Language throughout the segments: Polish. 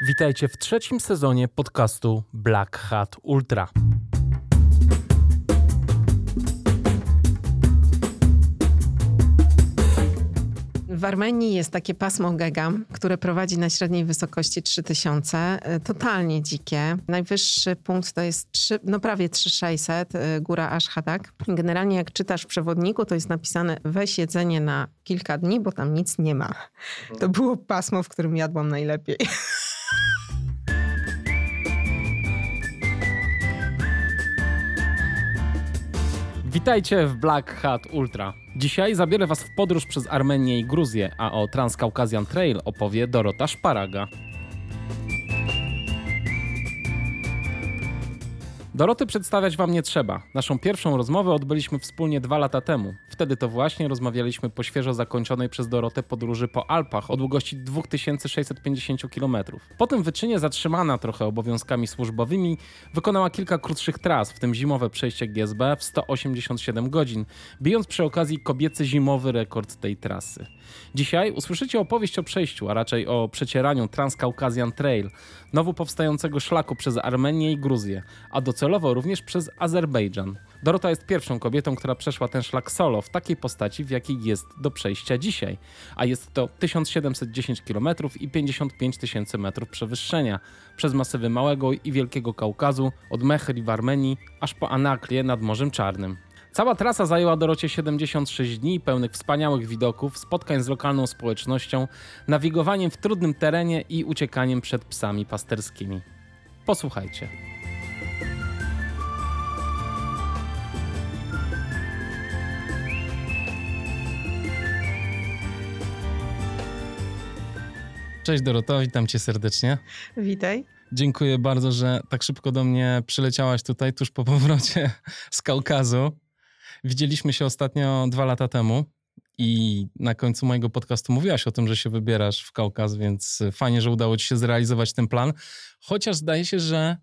Witajcie w trzecim sezonie podcastu Black Hat Ultra. W Armenii jest takie pasmo Gega, które prowadzi na średniej wysokości 3000. y, Totalnie dzikie. Najwyższy punkt to jest 3, no prawie 3600, y, góra Ashhadak. Generalnie jak czytasz w przewodniku, to jest napisane weź jedzenie na kilka dni, bo tam nic nie ma. To było pasmo, w którym jadłam najlepiej. Witajcie w Black Hat Ultra. Dzisiaj zabiorę Was w podróż przez Armenię i Gruzję, a o Transcaucasian Trail opowie Dorota Szparaga. Doroty przedstawiać Wam nie trzeba. Naszą pierwszą rozmowę odbyliśmy wspólnie dwa lata temu. Wtedy to właśnie rozmawialiśmy po świeżo zakończonej przez Dorotę podróży po Alpach o długości 2650 km. Po tym wyczynie zatrzymana trochę obowiązkami służbowymi, wykonała kilka krótszych tras, w tym zimowe przejście GSB w 187 godzin, bijąc przy okazji kobiecy zimowy rekord tej trasy. Dzisiaj usłyszycie opowieść o przejściu, a raczej o przecieraniu Transcaucasian Trail, nowo powstającego szlaku przez Armenię i Gruzję, a docelowo również przez Azerbejdżan. Dorota jest pierwszą kobietą, która przeszła ten szlak solo w takiej postaci, w jakiej jest do przejścia dzisiaj, a jest to 1710 km i 55 tysięcy metrów przewyższenia przez masywy Małego i Wielkiego Kaukazu, od Mechri w Armenii aż po Anaklię nad Morzem Czarnym. Cała trasa zajęła Dorocie 76 dni, pełnych wspaniałych widoków, spotkań z lokalną społecznością, nawigowaniem w trudnym terenie i uciekaniem przed psami pasterskimi. Posłuchajcie. Cześć Doroto, witam cię serdecznie. Witaj. Dziękuję bardzo, że tak szybko do mnie przyleciałaś tutaj, tuż po powrocie z Kaukazu. Widzieliśmy się ostatnio dwa lata temu i na końcu mojego podcastu mówiłaś o tym, że się wybierasz w Kaukaz, więc fajnie, że udało ci się zrealizować ten plan. Chociaż zdaje się, że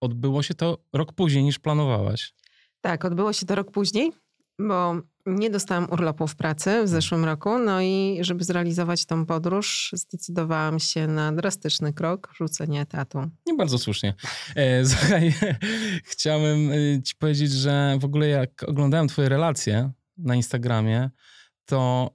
odbyło się to rok później niż planowałaś. Tak, odbyło się to rok później, bo nie dostałam urlopu w pracy w zeszłym roku. No i żeby zrealizować tą podróż, zdecydowałam się na drastyczny krok rzucenie etatu. Nie bardzo słusznie. E, słuchaj, chciałem e, ci powiedzieć, że w ogóle jak oglądałem twoje relacje na Instagramie, to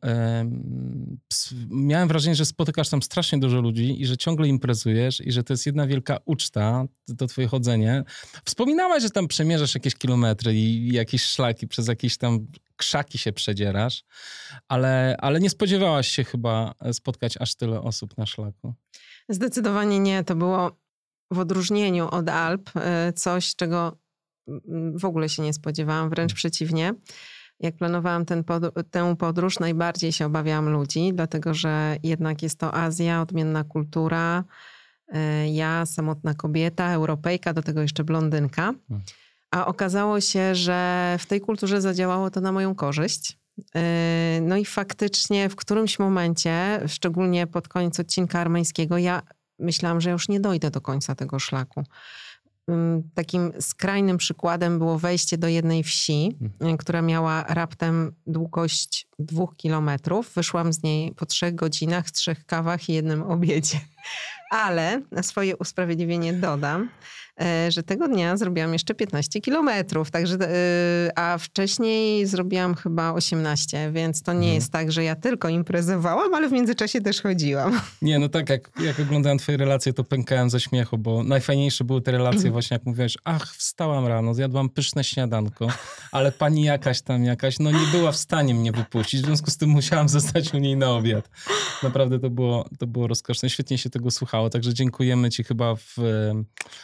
miałem wrażenie, że spotykasz tam strasznie dużo ludzi i że ciągle imprezujesz i że to jest jedna wielka uczta, to twoje chodzenie. Wspominałaś, że tam przemierzasz jakieś kilometry i jakieś szlaki, przez jakieś tam krzaki się przedzierasz, ale, ale nie spodziewałaś się chyba spotkać aż tyle osób na szlaku. Zdecydowanie nie. To było w odróżnieniu od Alp y, coś, czego mm, w ogóle się nie spodziewałam, wręcz przeciwnie. Jak planowałam ten pod, tę podróż, najbardziej się obawiałam ludzi, dlatego że jednak jest to Azja, odmienna kultura. y, Ja, samotna kobieta, Europejka, do tego jeszcze blondynka. A okazało się, że w tej kulturze zadziałało to na moją korzyść. Yy, No i faktycznie w którymś momencie, szczególnie pod koniec odcinka armeńskiego, ja myślałam, że już nie dojdę do końca tego szlaku. Takim skrajnym przykładem było wejście do jednej wsi, y, która miała raptem długość dwóch kilometrów. Wyszłam z niej po trzech godzinach, trzech kawach i jednym obiedzie. Ale na swoje usprawiedliwienie dodam, że tego dnia zrobiłam jeszcze 15 kilometrów, także, e, a wcześniej zrobiłam chyba 18, więc to nie Mhm. jest tak, że ja tylko imprezowałam, ale w międzyczasie też chodziłam. Nie, no tak, jak, jak oglądałem twoje relacje, to pękałem ze śmiechu, bo najfajniejsze były te relacje właśnie, jak mówiłeś, ach, wstałam rano, zjadłam pyszne śniadanko, ale pani jakaś tam jakaś, no nie była w stanie mnie wypuścić, w związku z tym musiałam zostać u niej na obiad. Naprawdę to było, to było rozkoszne, świetnie się tego słuchało, także dziękujemy ci chyba w, e,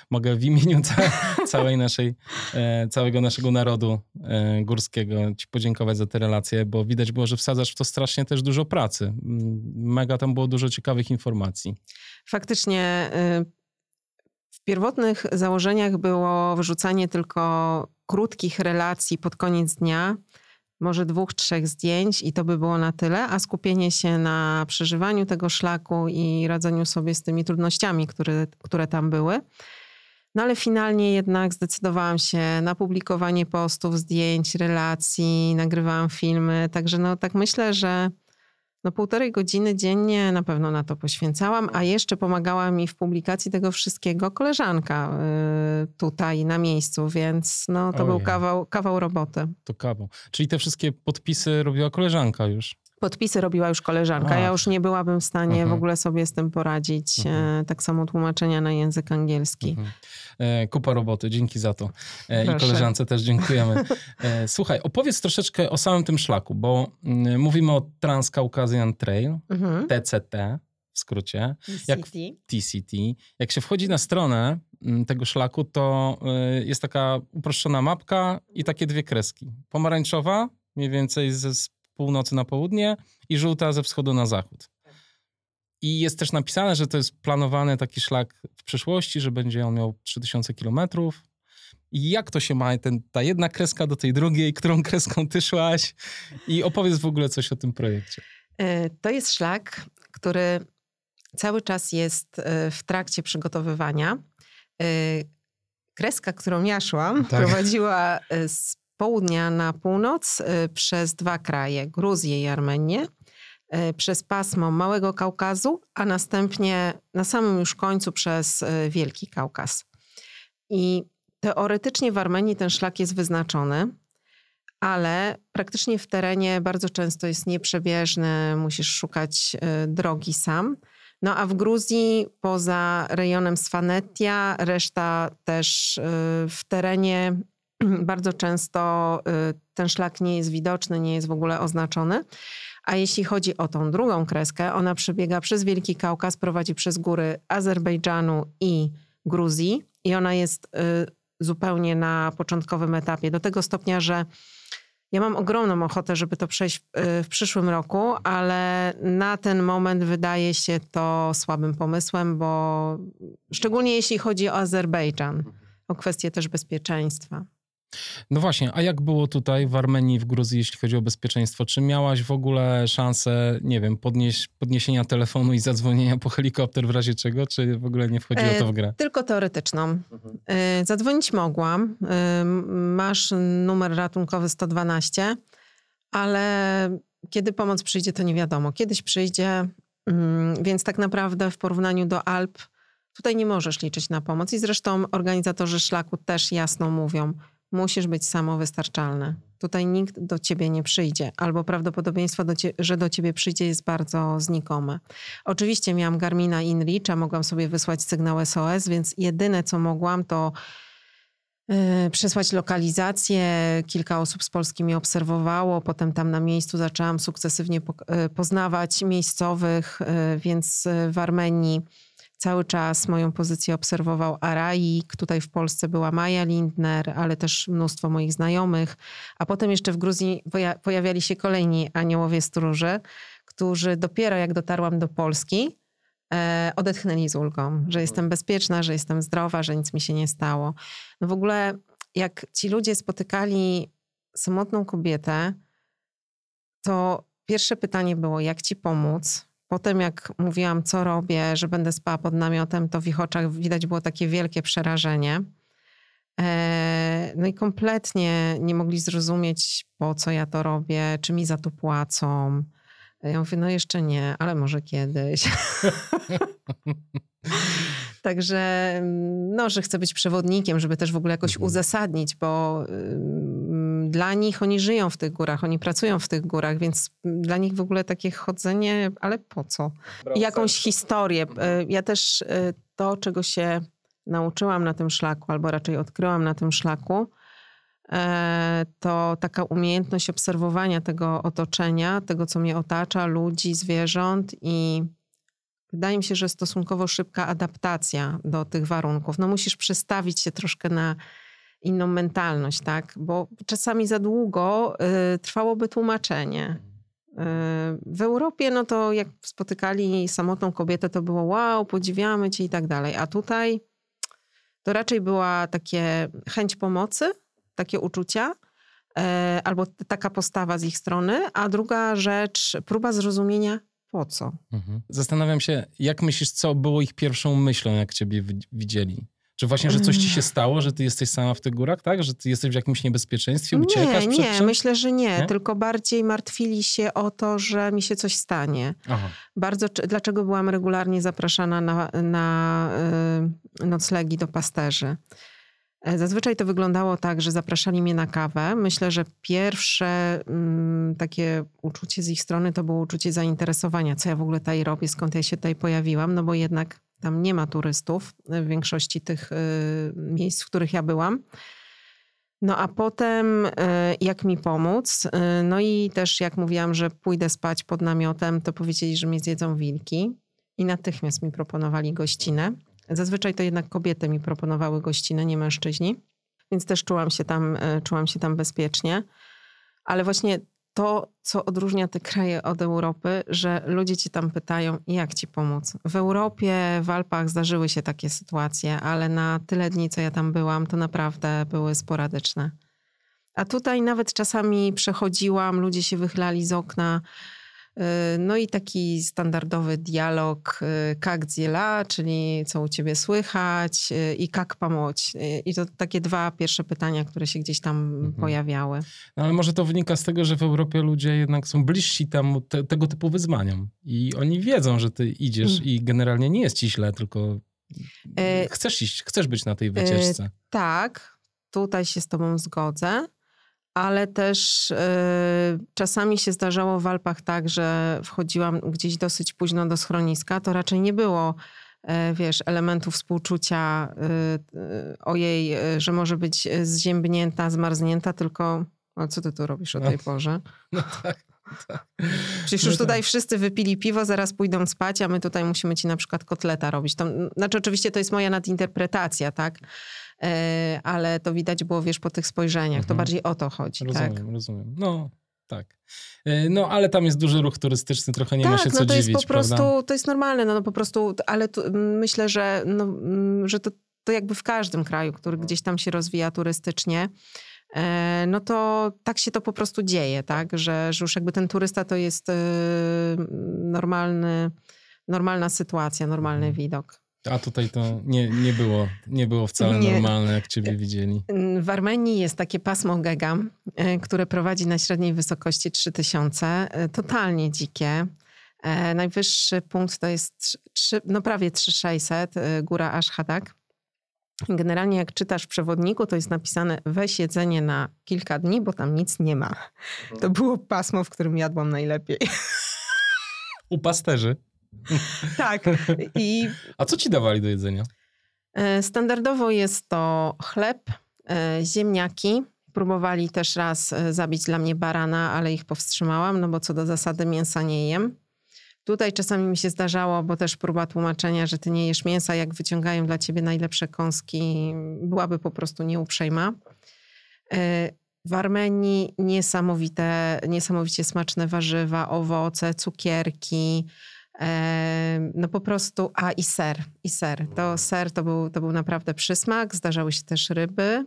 mogę w imieniu ca całej naszej, e, całego naszego narodu e, górskiego ci podziękować za te relacje, bo widać było, że wsadzasz w to strasznie też dużo pracy. Mm, Mega tam było dużo ciekawych informacji. Faktycznie y, w pierwotnych założeniach było wyrzucanie tylko krótkich relacji pod koniec dnia, może dwóch, trzech zdjęć i to by było na tyle, a skupienie się na przeżywaniu tego szlaku i radzeniu sobie z tymi trudnościami, które, które tam były. No ale finalnie jednak zdecydowałam się na publikowanie postów, zdjęć, relacji, nagrywałam filmy, także no tak myślę, że No półtorej godziny dziennie na pewno na to poświęcałam, a jeszcze pomagała mi w publikacji tego wszystkiego koleżanka y, tutaj na miejscu, więc no to był Ojej. kawał, kawał roboty. To kawał. Czyli te wszystkie podpisy robiła koleżanka już. Podpisy robiła już koleżanka. A. Ja już nie byłabym w stanie Mhm. w ogóle sobie z tym poradzić. Mhm. E, Tak samo tłumaczenia na język angielski. Mhm. E, kupa roboty, dzięki za to. E, I Proszę. koleżance też dziękujemy. Słuchaj, opowiedz troszeczkę o samym tym szlaku, bo mm, mówimy o Transcaucasian Trail, Mhm. TCT w skrócie, Jak- TCT. Jak się wchodzi na stronę mm, tego szlaku, to jest taka uproszczona mapka i takie dwie kreski. Pomarańczowa, mniej więcej ze północy na południe i żółta ze wschodu na zachód. I jest też napisane, że to jest planowany taki szlak w przyszłości, że będzie on miał 3000 kilometrów. I jak to się ma, ten, ta jedna kreska do tej drugiej, którą kreską ty szłaś? I opowiedz w ogóle coś o tym projekcie. E, To jest szlak, który cały czas jest e, w trakcie przygotowywania. E, Kreska, którą ja szłam, Tak. prowadziła z południa na północ e, przez dwa kraje, Gruzję i Armenię, e, przez pasmo Małego Kaukazu, a następnie na samym już końcu przez e, Wielki Kaukaz. I teoretycznie w Armenii ten szlak jest wyznaczony, ale praktycznie w terenie bardzo często jest nieprzebieżny, musisz szukać y, drogi sam. No a w Gruzji poza rejonem Sfanetia, reszta też y, w terenie bardzo często y, ten szlak nie jest widoczny, nie jest w ogóle oznaczony. A jeśli chodzi o tą drugą kreskę, ona przebiega przez Wielki Kaukaz, prowadzi przez góry Azerbejdżanu i Gruzji i ona jest y, zupełnie na początkowym etapie. Do tego stopnia, że ja mam ogromną ochotę, żeby to przejść y, w przyszłym roku, ale na ten moment wydaje się to słabym pomysłem, bo szczególnie jeśli chodzi o Azerbejdżan, o kwestie też bezpieczeństwa. No właśnie, a jak było tutaj w Armenii, w Gruzji, jeśli chodzi o bezpieczeństwo? Czy miałaś w ogóle szansę, nie wiem, podnieś, podniesienia telefonu i zadzwonienia po helikopter w razie czego, czy w ogóle nie wchodziło to w grę? Tylko teoretyczną. Y, Zadzwonić mogłam. Y, Masz numer ratunkowy 112, ale kiedy pomoc przyjdzie, to nie wiadomo. Kiedyś przyjdzie, mm, więc tak naprawdę w porównaniu do Alp tutaj nie możesz liczyć na pomoc. I zresztą organizatorzy szlaku też jasno mówią, musisz być samowystarczalny. Tutaj nikt do ciebie nie przyjdzie, albo prawdopodobieństwo, do że do ciebie przyjdzie jest bardzo znikome. Oczywiście miałam Garmina InReach, mogłam sobie wysłać sygnał SOS, więc jedyne co mogłam to yy, przesłać lokalizację. Kilka osób z Polski mnie obserwowało. Potem tam na miejscu zaczęłam sukcesywnie yy, poznawać miejscowych, yy, więc w Armenii cały czas moją pozycję obserwował Araik. Tutaj w Polsce była Maja Lindner, ale też mnóstwo moich znajomych. A potem jeszcze w Gruzji poja- pojawiali się kolejni aniołowie stróży, którzy dopiero jak dotarłam do Polski, e, odetchnęli z ulgą, że jestem bezpieczna, że jestem zdrowa, że nic mi się nie stało. No w ogóle jak ci ludzie spotykali samotną kobietę, to pierwsze pytanie było, jak ci pomóc? Potem jak mówiłam, co robię, że będę spała pod namiotem, to w ich oczach widać było takie wielkie przerażenie. E, No i kompletnie nie mogli zrozumieć, po co ja to robię, czy mi za to płacą. Ja mówię, no jeszcze nie, ale może kiedyś. Także, no, że chcę być przewodnikiem, żeby też w ogóle jakoś Mhm. uzasadnić, bo dla nich oni żyją w tych górach, oni pracują w tych górach, więc dla nich w ogóle takie chodzenie, ale po co? I jakąś historię. Y, Ja też y, to, czego się nauczyłam na tym szlaku, albo raczej odkryłam na tym szlaku, e, to taka umiejętność obserwowania tego otoczenia, tego, co mnie otacza, ludzi, zwierząt i wydaje mi się, że stosunkowo szybka adaptacja do tych warunków. No musisz przestawić się troszkę na inną mentalność, tak? Bo czasami za długo y, trwałoby tłumaczenie. Y, W Europie, no to jak spotykali samotną kobietę, to było wow, podziwiamy cię i tak dalej. A tutaj to raczej była takie chęć pomocy, takie uczucia, e, albo taka postawa z ich strony, a druga rzecz, próba zrozumienia po co. Mhm. Zastanawiam się, jak myślisz, co było ich pierwszą myślą, jak ciebie wi- widzieli? Że właśnie, że coś ci się stało, że ty jesteś sama w tych górach, tak? Że ty jesteś w jakimś niebezpieczeństwie, uciekasz Nie, przed nie, myślę, że nie, Nie? Tylko bardziej martwili się o to, że mi się coś stanie. Aha. Bardzo, dlaczego byłam regularnie zapraszana na, na y, noclegi do pasterzy? E, Zazwyczaj to wyglądało tak, że zapraszali mnie na kawę. Myślę, że pierwsze mm, takie uczucie z ich strony to było uczucie zainteresowania, co ja w ogóle tutaj robię, skąd ja się tutaj pojawiłam, no bo jednak tam nie ma turystów w większości tych y, miejsc, w których ja byłam. No a potem y, jak mi pomóc? No i też jak mówiłam, że pójdę spać pod namiotem, to powiedzieli, że mnie zjedzą wilki i natychmiast mi proponowali gościnę. Zazwyczaj to jednak kobiety mi proponowały gościnę, nie mężczyźni, więc też czułam się tam, czułam się tam bezpiecznie. Ale właśnie to, co odróżnia te kraje od Europy, że ludzie ci tam pytają, jak ci pomóc. W Europie, w Alpach zdarzyły się takie sytuacje, ale na tyle dni, co ja tam byłam, to naprawdę były sporadyczne. A tutaj nawet czasami przechodziłam, ludzie się wychylali z okna. Yy, No i taki standardowy dialog, yy, jak dziela, czyli co u ciebie słychać yy, i jak pomóc. I to takie dwa pierwsze pytania, które się gdzieś tam Mhm. pojawiały. No, ale może to wynika z tego, że w Europie ludzie jednak są bliżsi temu, te, tego typu wyzwaniom. I oni wiedzą, że ty idziesz Mm. i generalnie nie jest ci źle, tylko E, chcesz iść, chcesz być na tej wycieczce. Tak, tutaj się z tobą zgodzę, ale też e, czasami się zdarzało w Alpach tak, że wchodziłam gdzieś dosyć późno do schroniska, to raczej nie było e, wiesz, elementu współczucia e, e, o jej, e, że może być zziębnięta, zmarznięta, tylko a co ty tu robisz o tej porze? No tak, tak. Przecież No już tak. tutaj wszyscy wypili piwo, zaraz pójdą spać, a my tutaj musimy ci na przykład kotleta robić. To, znaczy oczywiście to jest moja nadinterpretacja, tak? E, ale to widać było, wiesz, po tych spojrzeniach. To Mhm. bardziej o to chodzi, tak? Rozumiem, rozumiem. No, tak. E, No, ale tam jest duży ruch turystyczny, trochę nie ma się tak, co no to dziwić, jest po prostu, prawda? to jest normalne, no, no po prostu, ale tu, myślę, że, no, że to, to jakby w każdym kraju, który gdzieś tam się rozwija turystycznie, e, no to tak się to po prostu dzieje, tak, że, że już jakby ten turysta to jest normalny, normalna sytuacja, normalny Mhm. widok. A tutaj to nie, nie, było, nie było wcale Nie. normalne, jak ciebie widzieli. W Armenii jest takie pasmo Gega, e, które prowadzi na średniej wysokości 3000. e, Totalnie dzikie. E, Najwyższy punkt to jest trzy- trzy, no prawie 3600, e, góra Ashhadak. Generalnie jak czytasz w przewodniku, to jest napisane weź jedzenie na kilka dni, bo tam nic nie ma. To było pasmo, w którym jadłam najlepiej. U pasterzy. Tak. I A co ci dawali do jedzenia? E, Standardowo jest to chleb, e, ziemniaki. Próbowali też raz e, zabić dla mnie barana, ale ich powstrzymałam, no bo co do zasady mięsa nie jem. Tutaj czasami mi się zdarzało, bo też próba tłumaczenia, że ty nie jesz mięsa, jak wyciągają dla ciebie najlepsze kąski, byłaby po prostu nieuprzejma. W Armenii niesamowite, niesamowicie smaczne warzywa, owoce, cukierki, No po prostu, a i ser, i ser. To ser to był, to był naprawdę przysmak. Zdarzały się też ryby.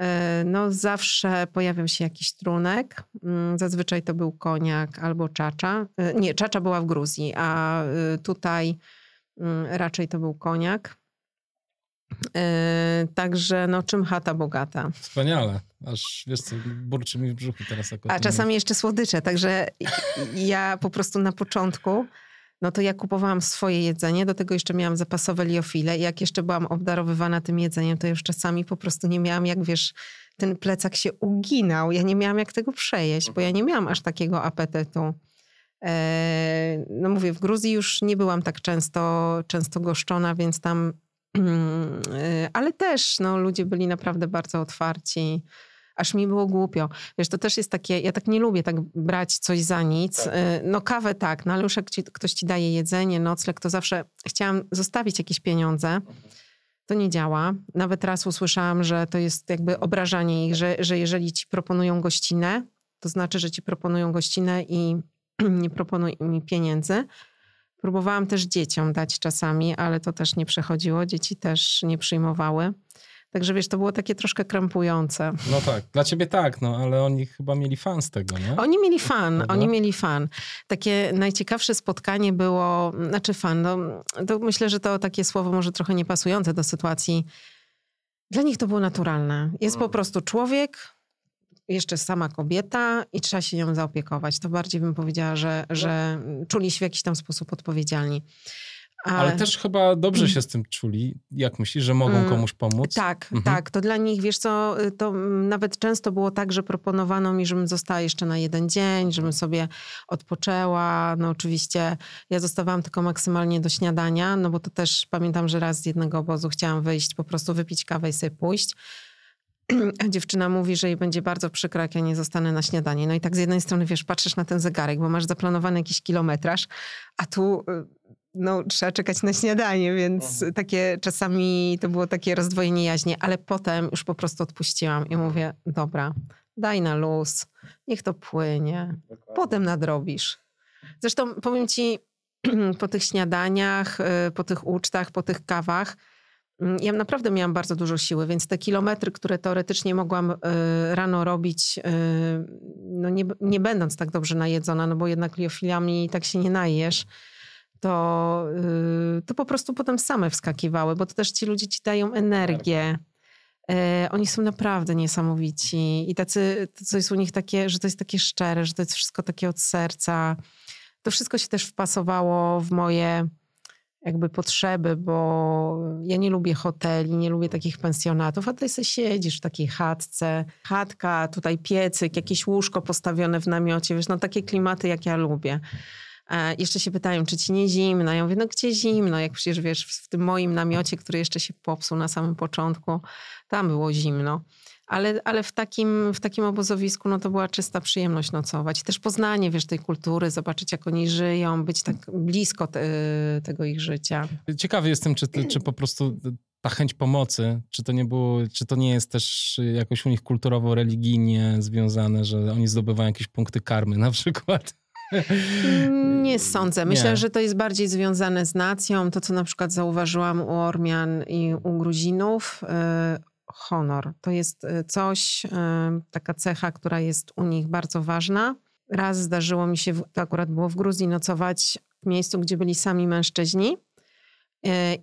E, No zawsze pojawiał się jakiś trunek. Mm, Zazwyczaj to był koniak albo czacza. E, Nie, czacza była w Gruzji, a y, tutaj mm, raczej to był koniak. E, Także no czym chata bogata. Wspaniale. Aż, wiesz co, burczy mi w brzuchu teraz. A czasami jeszcze słodycze, także ja po prostu na początku, no to ja kupowałam swoje jedzenie, do tego jeszcze miałam zapasowe liofile i jak jeszcze byłam obdarowywana tym jedzeniem, to już czasami po prostu nie miałam, jak wiesz, ten plecak się uginał, ja nie miałam jak tego przejeść, bo ja nie miałam aż takiego apetytu. E, No mówię, w Gruzji już nie byłam tak często, często goszczona, więc tam, e, ale też no, ludzie byli naprawdę bardzo otwarci aż mi było głupio. Wiesz, to też jest takie, ja tak nie lubię tak brać coś za nic. Y, No kawę tak, no ale już jak ci, ktoś ci daje jedzenie, nocleg, to zawsze chciałam zostawić jakieś pieniądze. To nie działa. Nawet raz usłyszałam, że to jest jakby obrażanie ich, że, że jeżeli ci proponują gościnę, to znaczy, że ci proponują gościnę i nie proponuj mi pieniędzy. Próbowałam też dzieciom dać czasami, ale to też nie przechodziło. Dzieci też nie przyjmowały. Także wiesz, to było takie troszkę krępujące. No tak, dla ciebie tak, no ale oni chyba mieli fan z tego, nie? Oni mieli fan, Prawda? oni mieli fan. Takie najciekawsze spotkanie było, znaczy fan, no, to myślę, że to takie słowo może trochę niepasujące do sytuacji Dla nich to było naturalne. Jest po Mm. prostu człowiek, jeszcze sama kobieta i trzeba się nią zaopiekować. To bardziej bym powiedziała, że, że czuli się w jakiś tam sposób odpowiedzialni. Ale też chyba dobrze się z tym czuli. Jak myślisz, że mogą Mm, komuś pomóc? Tak, Mhm. tak. To dla nich, wiesz co, y, to nawet często było tak, że proponowano mi, żebym została jeszcze na jeden dzień, żebym sobie odpoczęła. No oczywiście ja zostawałam tylko maksymalnie do śniadania, no bo to też pamiętam, że raz z jednego obozu chciałam wyjść, po prostu wypić kawę i sobie pójść. A dziewczyna mówi, że jej będzie bardzo przykro, jak ja nie zostanę na śniadanie. No i tak z jednej strony, wiesz, patrzysz na ten zegarek, bo masz zaplanowany jakiś kilometraż, a tu y, no, trzeba czekać na śniadanie, więc takie czasami to było takie rozdwojenie jaźni, ale potem już po prostu odpuściłam i mówię, dobra, daj na luz, niech to płynie, potem nadrobisz. Zresztą powiem ci, po tych śniadaniach, y, po tych ucztach, po tych kawach, mm, ja naprawdę miałam bardzo dużo siły, więc te kilometry, które teoretycznie mogłam y, rano robić, y, no nie, nie będąc tak dobrze najedzona, no bo jednak liofilami tak się nie najesz, to, y, to po prostu potem same wskakiwały, bo to też ci ludzie ci dają energię. E, Oni są naprawdę niesamowici i tacy, to co jest u nich takie, że to jest takie szczere, że to jest wszystko takie od serca. To wszystko się też wpasowało w moje jakby potrzeby, bo ja nie lubię hoteli, nie lubię takich pensjonatów, a tutaj sobie siedzisz w takiej chatce, chatka, tutaj piecyk, jakieś łóżko postawione w namiocie, wiesz, no takie klimaty, jak ja lubię. E, jeszcze się pytają, czy ci nie zimno? Ja mówię, no gdzie zimno? Jak przecież wiesz, w tym moim namiocie, który jeszcze się popsuł na samym początku, tam było zimno. Ale, ale w, takim, w takim obozowisku no to była czysta przyjemność nocować. Też poznanie, wiesz, tej kultury, zobaczyć jak oni żyją, być tak blisko te, tego ich życia. Ciekawy jestem, czy, czy po prostu ta chęć pomocy, czy to nie było, czy to nie jest też jakoś u nich kulturowo, religijnie związane, że oni zdobywają jakieś punkty karmy na przykład. Nie sądzę. Myślę, Nie. że to jest bardziej związane z nacją. To, co na przykład zauważyłam u Ormian i u Gruzinów, y, honor. To jest y, coś, y, taka cecha, która jest u nich bardzo ważna. Raz zdarzyło mi się, to akurat było w Gruzji, nocować w miejscu, gdzie byli sami mężczyźni.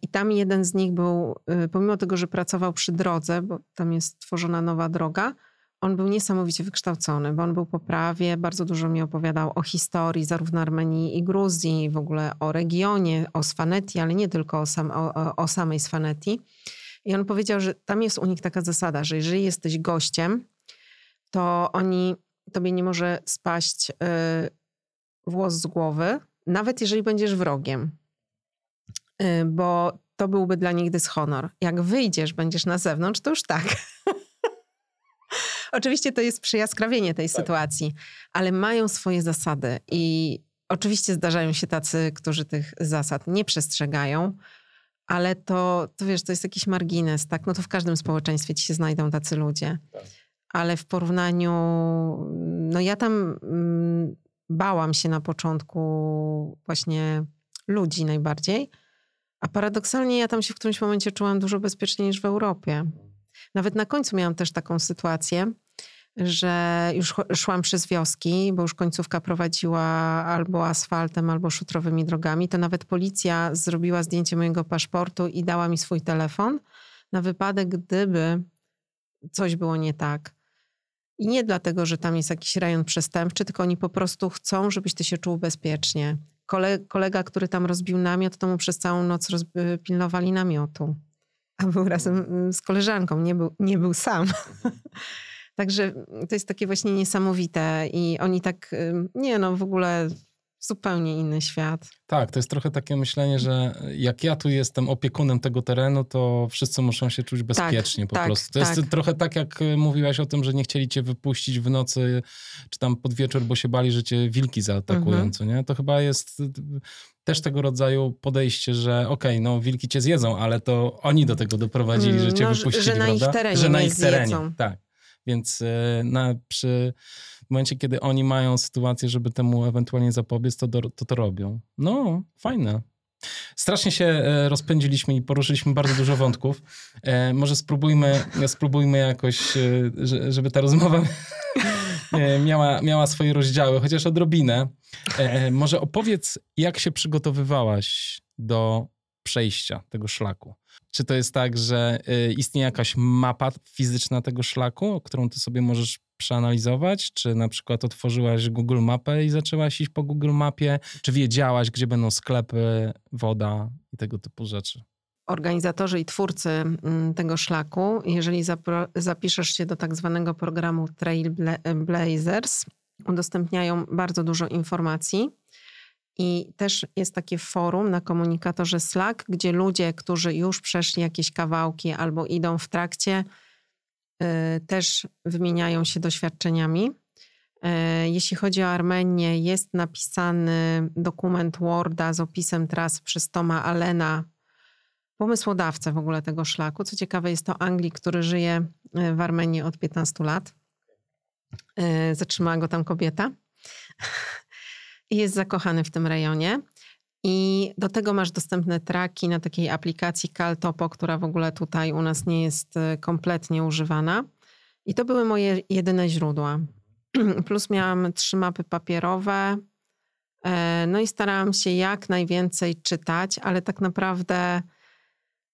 I tam jeden z nich był, pomimo tego, że pracował przy drodze, bo tam jest tworzona nowa droga, on był niesamowicie wykształcony, bo on był po prawie, bardzo dużo mi opowiadał o historii zarówno Armenii i Gruzji, w ogóle o regionie, o Sfaneti, ale nie tylko o, sam, o, o, samej Sfaneti. I on powiedział, że tam jest u nich taka zasada, że jeżeli jesteś gościem, to oni, tobie nie może spaść y, włos z głowy, nawet jeżeli będziesz wrogiem, Y, bo to byłby dla nich dyshonor. Jak wyjdziesz, będziesz na zewnątrz, to już tak. Oczywiście to jest przyjaskrawienie tej sytuacji, ale mają swoje zasady i oczywiście zdarzają się tacy, którzy tych zasad nie przestrzegają, ale to, to wiesz, to jest jakiś margines, tak? No to w każdym społeczeństwie ci się znajdą tacy ludzie. Ale w porównaniu, no ja tam mm, bałam się na początku właśnie ludzi najbardziej, a paradoksalnie ja tam się w którymś momencie czułam dużo bezpieczniej niż w Europie. Nawet na końcu miałam też taką sytuację, że już szłam przez wioski, bo już końcówka prowadziła albo asfaltem, albo szutrowymi drogami. To nawet policja zrobiła zdjęcie mojego paszportu i dała mi swój telefon na wypadek, gdyby coś było nie tak. I nie dlatego, że tam jest jakiś rejon przestępczy, tylko oni po prostu chcą, żebyś ty się czuł bezpiecznie. Kole, kolega, który tam rozbił namiot, to mu przez całą noc pilnowali namiotu. A był razem mm, z koleżanką, nie był, nie był sam. Także to jest takie właśnie niesamowite i oni tak, nie no, w ogóle zupełnie inny świat. Tak, to jest trochę takie myślenie, że jak ja tu jestem opiekunem tego terenu, to wszyscy muszą się czuć bezpiecznie po tak, prostu. To jest tak. trochę tak, jak mówiłaś o tym, że nie chcieli cię wypuścić w nocy, czy tam pod wieczór, bo się bali, że cię wilki zaatakują, Mhm. co nie? To chyba jest y, też tego rodzaju podejście, że okej, no wilki cię zjedzą, ale to oni do tego doprowadzili, że Mm, cię no, że- wypuścili, że na ich prawda? terenie że na ich terenie, zjedzą. tak. Więc y, na, przy w momencie, kiedy oni mają sytuację, żeby temu ewentualnie zapobiec, to do, to, to robią. No, fajne. Strasznie się e, rozpędziliśmy i poruszyliśmy bardzo dużo wątków. E, może spróbujmy, spróbujmy jakoś, e, że- żeby ta rozmowa miała, miała swoje rozdziały, chociaż odrobinę. Może opowiedz, jak się przygotowywałaś do przejścia tego szlaku. Czy to jest tak, że istnieje jakaś mapa fizyczna tego szlaku, którą ty sobie możesz przeanalizować? Czy na przykład otworzyłaś Google Mapę i zaczęłaś iść po Google Mapie? Czy wiedziałaś, gdzie będą sklepy, woda i tego typu rzeczy? Organizatorzy i twórcy mm, tego szlaku, jeżeli zapiszesz się do tak zwanego programu Trailblazers, udostępniają bardzo dużo informacji i też jest takie forum na komunikatorze Slack, gdzie ludzie, którzy już przeszli jakieś kawałki albo idą w trakcie, też wymieniają się doświadczeniami. Y, jeśli chodzi o Armenię, jest napisany dokument Worda z opisem tras przez Toma Alena, pomysłodawcę w ogóle tego szlaku. Co ciekawe, jest to Anglik, który żyje y, w Armenii od 15 lat. Zatrzymała go tam kobieta i jest zakochany w tym rejonie. I do tego masz dostępne traki na takiej aplikacji Caltopo, która w ogóle tutaj u nas nie jest e, kompletnie używana. I to były moje jedyne źródła. Plus miałam trzy mapy papierowe. E, no i starałam się jak najwięcej czytać, ale tak naprawdę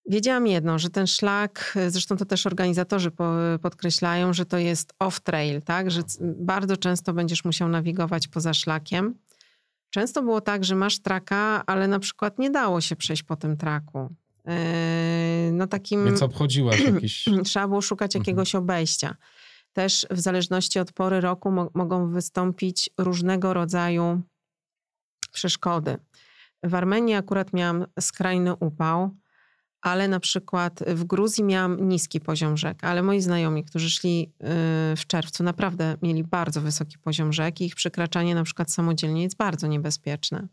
wiedziałam jedno, że ten szlak, zresztą to też organizatorzy podkreślają, że to jest off-trail, tak? Że bardzo często będziesz musiał nawigować poza szlakiem. Często było tak, że masz traka, ale na przykład nie dało się przejść po tym traku. Yy, no takim... Więc obchodziłaś jakiś... Trzeba było szukać mhm. jakiegoś obejścia. Też w zależności od pory roku mo mogą wystąpić różnego rodzaju przeszkody. W Armenii akurat miałam skrajny upał ale na przykład w Gruzji miałam niski poziom rzek, ale moi znajomi, którzy szli y, w czerwcu, naprawdę mieli bardzo wysoki poziom rzek i ich przekraczanie na przykład samodzielnie jest bardzo niebezpieczne.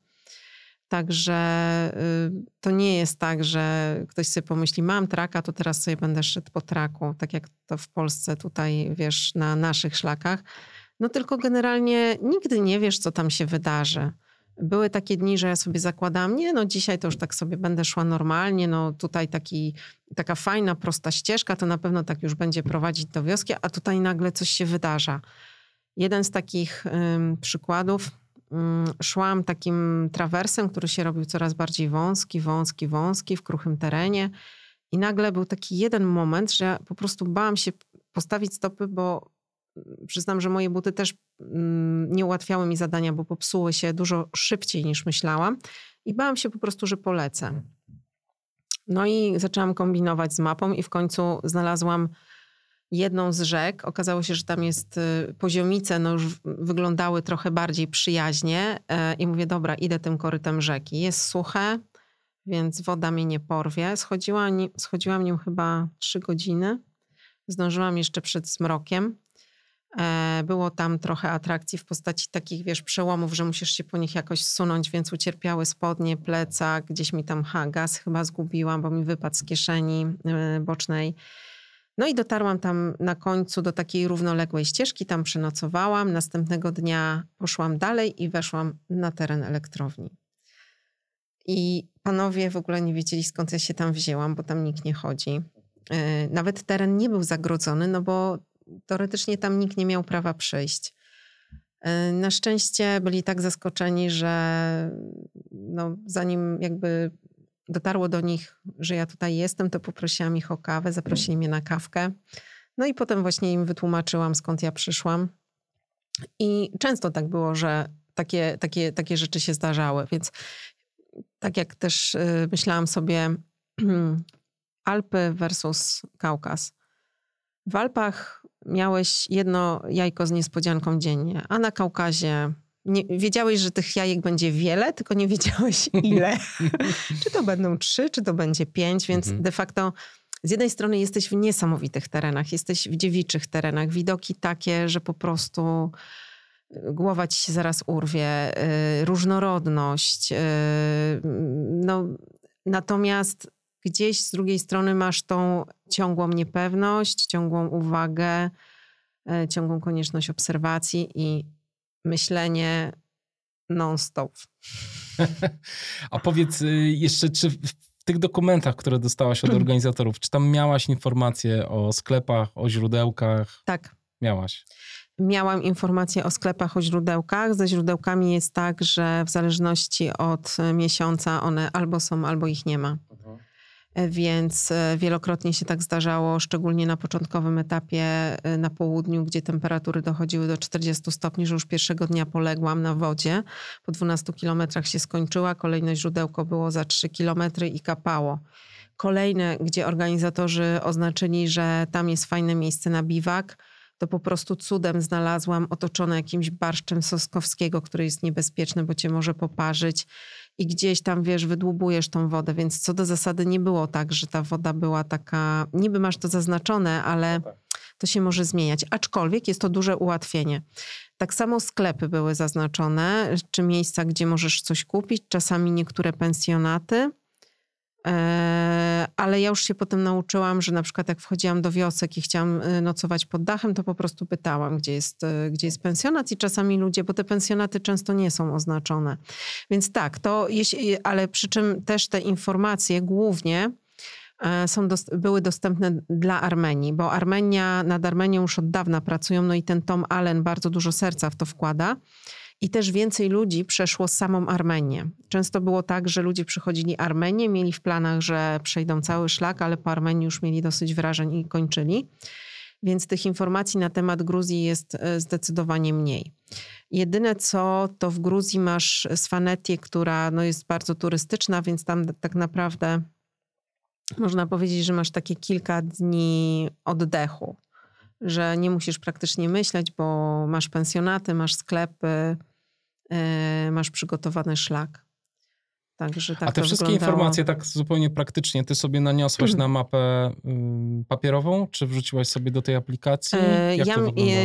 Także y, to nie jest tak, że ktoś sobie pomyśli, mam traka, to teraz sobie będę szedł po traku, tak jak to w Polsce tutaj, wiesz, na naszych szlakach. No tylko generalnie nigdy nie wiesz, co tam się wydarzy. Były takie dni, że ja sobie zakładam, nie no dzisiaj to już tak sobie będę szła normalnie, no tutaj taki, taka fajna, prosta ścieżka, to na pewno tak już będzie prowadzić do wioski, a tutaj nagle coś się wydarza. Jeden z takich ym, przykładów, ym, szłam takim trawersem, który się robił coraz bardziej wąski, wąski, wąski w kruchym terenie i nagle był taki jeden moment, że ja po prostu bałam się postawić stopy, bo przyznam, że moje buty też mm, nie ułatwiały mi zadania, bo popsuły się dużo szybciej niż myślałam i bałam się po prostu, że polecę. No i zaczęłam kombinować z mapą i w końcu znalazłam jedną z rzek. Okazało się, że tam jest y, poziomice, no już wyglądały trochę bardziej przyjaźnie e, i mówię, dobra, idę tym korytem rzeki. Jest suche, więc woda mnie nie porwie. Schodziłam, nią chyba trzy godziny. Zdążyłam jeszcze przed zmrokiem. E, było tam trochę atrakcji w postaci takich, wiesz, przełomów, że musisz się po nich jakoś zsunąć, więc ucierpiały spodnie, plecak, gdzieś mi tam ha, gaz chyba zgubiłam, bo mi wypadł z kieszeni e, bocznej. No i dotarłam tam na końcu do takiej równoległej ścieżki, tam przenocowałam. Następnego dnia poszłam dalej i weszłam na teren elektrowni. I panowie w ogóle nie wiedzieli, skąd ja się tam wzięłam, bo tam nikt nie chodzi. E, nawet teren nie był zagrodzony, no bo teoretycznie tam nikt nie miał prawa przyjść. E, na szczęście byli tak zaskoczeni, że no, zanim jakby dotarło do nich, że ja tutaj jestem, to poprosiłam ich o kawę, zaprosili mnie na kawkę. No i potem właśnie im wytłumaczyłam, skąd ja przyszłam. I często tak było, że takie, takie, takie rzeczy się zdarzały. Więc tak jak też y, myślałam sobie, Alpy versus Kaukaz. W Alpach miałeś jedno jajko z niespodzianką dziennie, a na Kaukazie nie, wiedziałeś, że tych jajek będzie wiele, tylko nie wiedziałeś ile. czy to będą trzy, czy to będzie pięć, więc mhm. de facto z jednej strony jesteś w niesamowitych terenach, jesteś w dziewiczych terenach, widoki takie, że po prostu y, głowa ci się zaraz urwie, yy, różnorodność. Yy, no, natomiast gdzieś z drugiej strony masz tą ciągłą niepewność, ciągłą uwagę, e, ciągłą konieczność obserwacji i myślenie non-stop. A powiedz y, jeszcze, czy w tych dokumentach, które dostałaś od organizatorów, czy tam miałaś informacje o sklepach, o źródełkach? Tak. Miałaś. Miałam informacje o sklepach, o źródełkach. Ze źródełkami jest tak, że w zależności od miesiąca one albo są, albo ich nie ma. Więc e, wielokrotnie się tak zdarzało, szczególnie na początkowym etapie e, na południu, gdzie temperatury dochodziły do 40 stopni, że już pierwszego dnia poległam na wodzie. Po 12 kilometrach się skończyła, kolejne źródełko było za 3 kilometry i kapało. Kolejne, gdzie organizatorzy oznaczyli, że tam jest fajne miejsce na biwak, to po prostu cudem znalazłam otoczone jakimś barszczem soskowskiego, który jest niebezpieczny, bo cię może poparzyć i gdzieś tam, wiesz, wydłubujesz tą wodę, więc co do zasady nie było tak, że ta woda była taka, niby masz to zaznaczone, ale no tak. to się może zmieniać. Aczkolwiek jest to duże ułatwienie. Tak samo sklepy były zaznaczone, czy miejsca, gdzie możesz coś kupić, czasami niektóre pensjonaty ale ja już się potem nauczyłam, że na przykład jak wchodziłam do wiosek i chciałam y, nocować pod dachem, to po prostu pytałam, gdzie jest, y, gdzie jest pensjonat i czasami ludzie, bo te pensjonaty często nie są oznaczone. Więc tak, to jeśli, ale przy czym też te informacje głównie e, są, były dostępne dla Armenii, bo Armenia, nad Armenią już od dawna pracują, no i ten Tom Allen bardzo dużo serca w to wkłada. I też więcej ludzi przeszło samą Armenię. Często było tak, że ludzie przychodzili Armenię, mieli w planach, że przejdą cały szlak, ale po Armenii już mieli dosyć wrażeń i kończyli. Więc tych informacji na temat Gruzji jest e, zdecydowanie mniej. Jedyne co, to w Gruzji masz Svanetię, która no jest bardzo turystyczna, więc tam tak naprawdę można powiedzieć, że masz takie kilka dni oddechu, że nie musisz praktycznie myśleć, bo masz pensjonaty, masz sklepy, masz przygotowany szlak. Także tak A te wszystkie wyglądało. informacje tak zupełnie praktycznie, ty sobie naniosłaś na mapę y, papierową, czy wrzuciłaś sobie do tej aplikacji? E, ja,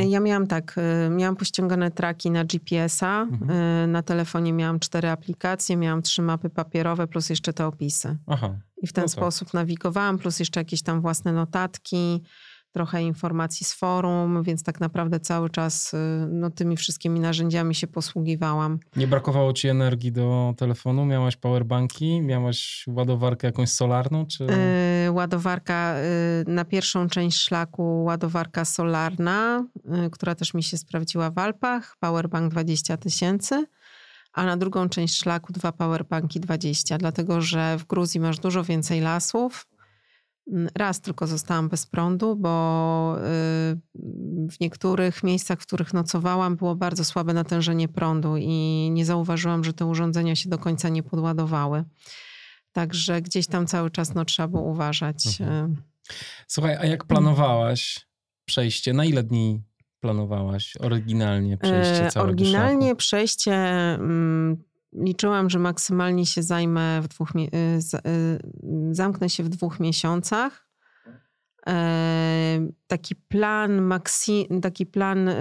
ja, miałam tak, y, miałam pościągane traki na GPS-a, mhm. Y, na telefonie miałam cztery aplikacje, miałam trzy mapy papierowe plus jeszcze te opisy. Aha. I w ten no tak. sposób nawigowałam, plus jeszcze jakieś tam własne notatki, trochę informacji z forum, więc tak naprawdę cały czas y, no, tymi wszystkimi narzędziami się posługiwałam. Nie brakowało ci energii do telefonu? Miałaś powerbanki? Miałaś ładowarkę jakąś solarną? Czy... Yy, ładowarka yy, na pierwszą część szlaku, ładowarka solarna, yy, która też mi się sprawdziła w Alpach, powerbank 20 tysięcy a na drugą część szlaku dwa powerbanki 20, dlatego że w Gruzji masz dużo więcej lasów, Raz tylko zostałam bez prądu, bo y, w niektórych miejscach, w których nocowałam, było bardzo słabe natężenie prądu i nie zauważyłam, że te urządzenia się do końca nie podładowały. Także gdzieś tam cały czas no, trzeba było uważać. Mhm. Y. Słuchaj, a jak planowałaś przejście? Na ile dni planowałaś oryginalnie przejście e, całego Oryginalnie przejście mm, liczyłam, że maksymalnie się zajmę w dwóch, y, y, zamknę się w dwóch miesiącach. E, taki plan, maksi, taki plan y,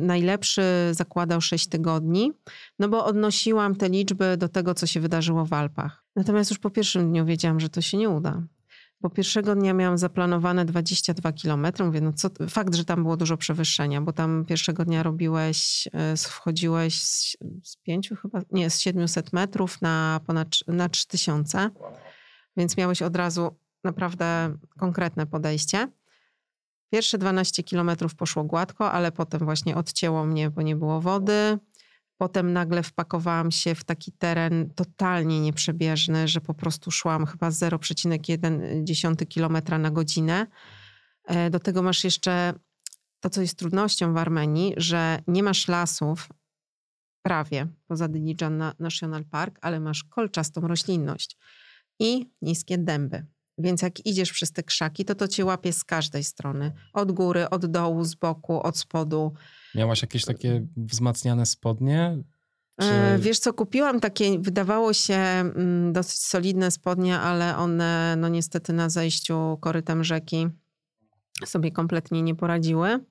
najlepszy zakładał 6 tygodni, no bo odnosiłam te liczby do tego, co się wydarzyło w Alpach. Natomiast już po pierwszym dniu wiedziałam, że to się nie uda. Bo pierwszego dnia miałam zaplanowane 22 km. Mówię, no co, fakt, że tam było dużo przewyższenia, bo tam pierwszego dnia robiłeś, e, wchodziłeś z, z pięciu chyba, nie, z 700 metrów na ponad na 3000. Więc miałeś od razu naprawdę konkretne podejście. Pierwsze 12 kilometrów poszło gładko, ale potem właśnie odcięło mnie, bo nie było wody. Potem nagle wpakowałam się w taki teren totalnie nieprzebieżny, że po prostu szłam chyba 0,1 km na godzinę. E, do tego masz jeszcze to, co jest trudnością w Armenii, że nie masz lasów prawie poza Dilijan National Park, ale masz kolczastą roślinność i niskie dęby. Więc jak idziesz przez te krzaki, to to cię łapie z każdej strony. Od góry, od dołu, z boku, od spodu. Miałaś jakieś takie wzmacniane spodnie? Czy... E, wiesz co, kupiłam takie, wydawało się mm, dosyć solidne spodnie, ale one no niestety na zejściu korytem rzeki sobie kompletnie nie poradziły.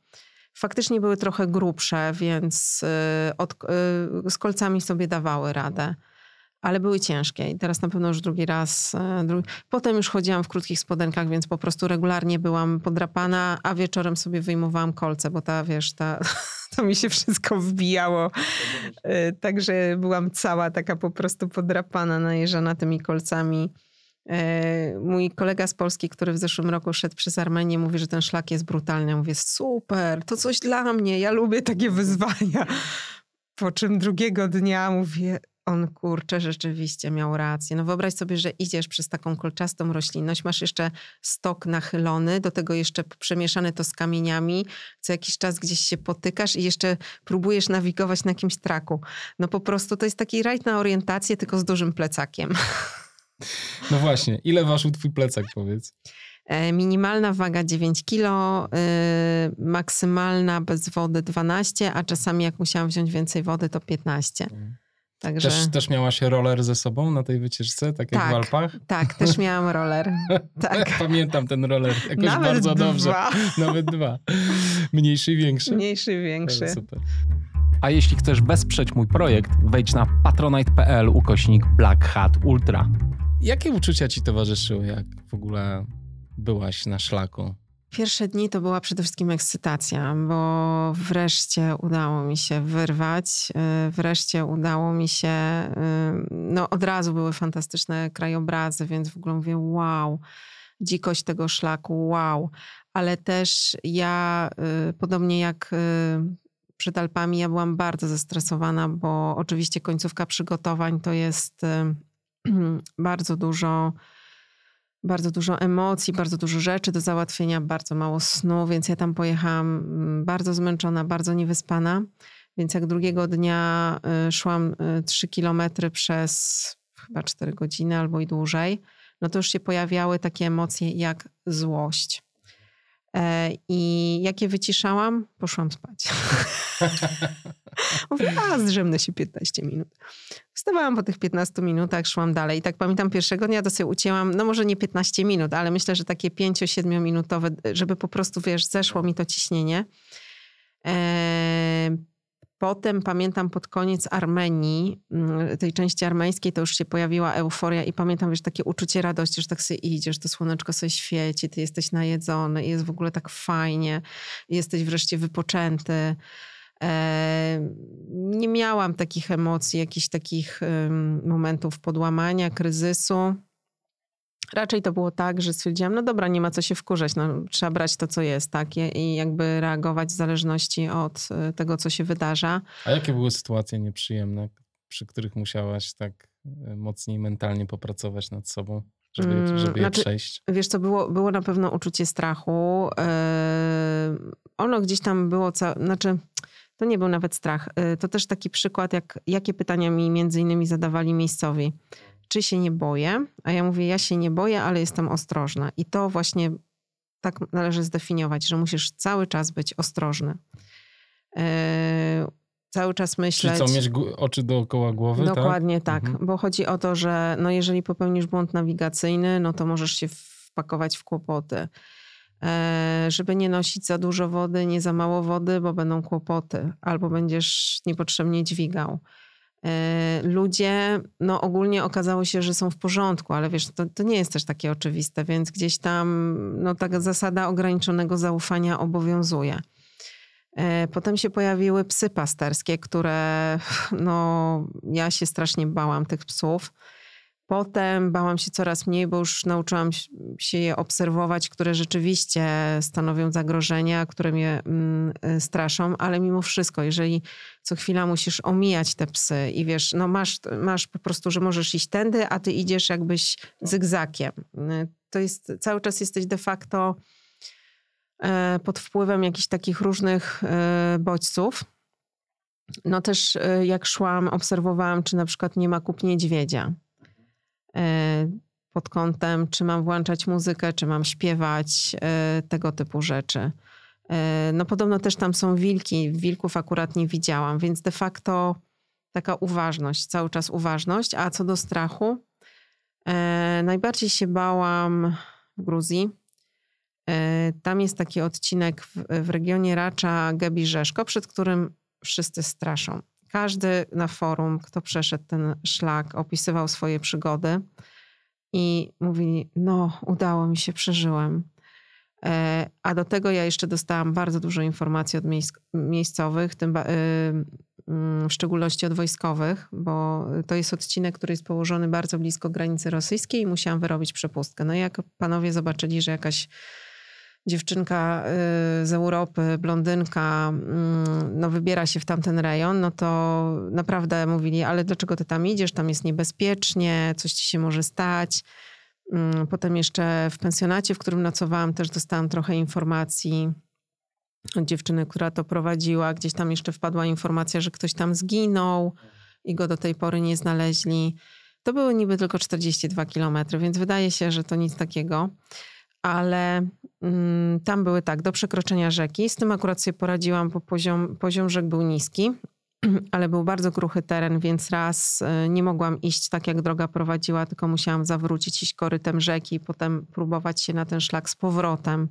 Faktycznie były trochę grubsze, więc y, od, y, z kolcami sobie dawały radę ale były ciężkie i teraz na pewno już drugi raz. E, drugi... Potem już chodziłam w krótkich spodenkach, więc po prostu regularnie byłam podrapana, a wieczorem sobie wyjmowałam kolce, bo ta, wiesz, ta, to mi się wszystko wbijało. E, także byłam cała taka po prostu podrapana, najeżana tymi kolcami. E, mój kolega z Polski, który w zeszłym roku szedł przez Armenię, mówi, że ten szlak jest brutalny. Ja mówię, super, to coś dla mnie, ja lubię takie wyzwania. Po czym drugiego dnia mówię, on kurczę, rzeczywiście miał rację. No wyobraź sobie, że idziesz przez taką kolczastą roślinność, masz jeszcze stok nachylony, do tego jeszcze przemieszane to z kamieniami, co jakiś czas gdzieś się potykasz i jeszcze próbujesz nawigować na jakimś traku. No po prostu to jest taki rajd na orientację, tylko z dużym plecakiem. No właśnie, ile ważył twój plecak, powiedz? E, minimalna waga 9 kg, yy, maksymalna bez wody 12, a czasami jak musiałam wziąć więcej wody, to 15. Mm. Także... Też, też miałaś roller ze sobą na tej wycieczce, tak jak tak, w Alpach? Tak, też miałam roller. Tak. Pamiętam ten roller jakoś Nawet bardzo dwa. dobrze. Nawet dwa. Mniejszy i większy. Mniejszy i większy. super. A jeśli chcesz wesprzeć mój projekt, wejdź na patronite.pl ukośnik Black Hat Ultra. Jakie uczucia ci towarzyszyły, jak w ogóle byłaś na szlaku? Pierwsze dni to była przede wszystkim ekscytacja, bo wreszcie udało mi się wyrwać, y, wreszcie udało mi się, y, no od razu były fantastyczne krajobrazy, więc w ogóle mówię wow, dzikość tego szlaku, wow. Ale też ja, y, podobnie jak przed Alpami, ja byłam bardzo zestresowana, bo oczywiście końcówka przygotowań to jest bardzo dużo bardzo dużo emocji, bardzo dużo rzeczy do załatwienia, bardzo mało snu, więc ja tam pojechałam mm, bardzo zmęczona, bardzo niewyspana. Więc jak drugiego dnia y, szłam 3 y, kilometry przez chyba 4 godziny albo i dłużej, no to już się pojawiały takie emocje jak złość. E, I jak je wyciszałam, poszłam spać. Mówię, a zdrzemnę się 15 minut. Wstawałam po tych 15 minutach, szłam dalej. I tak pamiętam pierwszego dnia to sobie ucięłam, no może nie 15 minut, ale myślę, że takie 5-7 minutowe, żeby po prostu, wiesz, zeszło mi to ciśnienie. Eee, Potem pamiętam pod koniec Armenii, mm, tej części armeńskiej, to już się pojawiła euforia i pamiętam, wiesz, takie uczucie radości, że tak sobie idziesz, to słoneczko sobie świeci, ty jesteś najedzony jest w ogóle tak fajnie, jesteś wreszcie wypoczęty. Nie miałam takich emocji, jakichś takich momentów podłamania, kryzysu. Raczej to było tak, że stwierdziłam, no dobra, nie ma co się wkurzać, no, trzeba brać to, co jest, tak? I jakby reagować w zależności od y, tego, co się wydarza. A jakie były sytuacje nieprzyjemne, przy których musiałaś tak y, mocniej mentalnie popracować nad sobą? Żeby, mm, żeby je znaczy, przejść? Wiesz, to było, było na pewno uczucie strachu. Yy, ono gdzieś tam było, ca- znaczy to nie był nawet strach. Yy, to też taki przykład, jak, jakie pytania mi między innymi zadawali miejscowi czy się nie boję, a ja mówię, ja się nie boję, ale jestem ostrożna. I to właśnie tak należy zdefiniować, że musisz cały czas być ostrożny. Yy, cały czas myśleć. Czyli co, mieć oczy dookoła głowy? Tak? Dokładnie tak, tak mhm. bo chodzi o to, że no jeżeli popełnisz błąd nawigacyjny, no to możesz się wpakować w kłopoty. E, żeby nie nosić za dużo wody, nie za mało wody, bo będą kłopoty, albo będziesz niepotrzebnie dźwigał. E, ludzie, no ogólnie okazało się, że są w porządku, ale wiesz, to, to nie jest też takie oczywiste, więc gdzieś tam no, taka zasada ograniczonego zaufania obowiązuje. E, potem się pojawiły psy pasterskie, które no, ja się strasznie bałam tych psów. Potem bałam się coraz mniej, bo już nauczyłam się je obserwować, które rzeczywiście stanowią zagrożenia, które mnie mm, y, straszą, ale mimo wszystko, jeżeli co chwila musisz omijać te psy i wiesz, no masz, masz po prostu, że możesz iść tędy, a ty idziesz jakbyś zygzakiem. Y, to jest, cały czas jesteś de facto e, pod wpływem jakichś takich różnych e, bodźców. No też e, jak szłam, obserwowałam, czy na przykład nie ma kup niedźwiedzia pod kątem, czy mam włączać muzykę, czy mam śpiewać, e, tego typu rzeczy. E, no podobno też tam są wilki, wilków akurat nie widziałam, więc de facto taka uważność, cały czas uważność. A co do strachu, najbardziej się bałam w Gruzji. Tam jest taki odcinek w, w regionie Racza Gebi Rzeszko, przed którym wszyscy straszą. Każdy na forum, kto przeszedł ten szlak, opisywał swoje przygody i mówili: No, udało mi się, przeżyłem. E, a do tego ja jeszcze dostałam bardzo dużo informacji od miejsc, miejscowych, tym, mm, w szczególności od wojskowych, bo to jest odcinek, który jest położony bardzo blisko granicy rosyjskiej i musiałam wyrobić przepustkę. No i jak panowie zobaczyli, że jakaś dziewczynka y, z Europy, blondynka, mm, no wybiera się w tamten rejon, no to naprawdę mówili, ale dlaczego ty tam idziesz? Tam jest niebezpiecznie, coś ci się może stać. Mm, potem jeszcze w pensjonacie, w którym nocowałam, też dostałam trochę informacji od dziewczyny, która to prowadziła. Gdzieś tam jeszcze wpadła informacja, że ktoś tam zginął i go do tej pory nie znaleźli. To były niby tylko 42 kilometry, więc wydaje się, że to nic takiego. Ale mm, tam były tak, do przekroczenia rzeki. Z tym akurat sobie poradziłam, bo poziom, poziom rzek był niski, ale był bardzo kruchy teren, więc raz y, nie mogłam iść tak, jak droga prowadziła, tylko musiałam zawrócić, iść korytem rzeki, potem próbować się na ten szlak z powrotem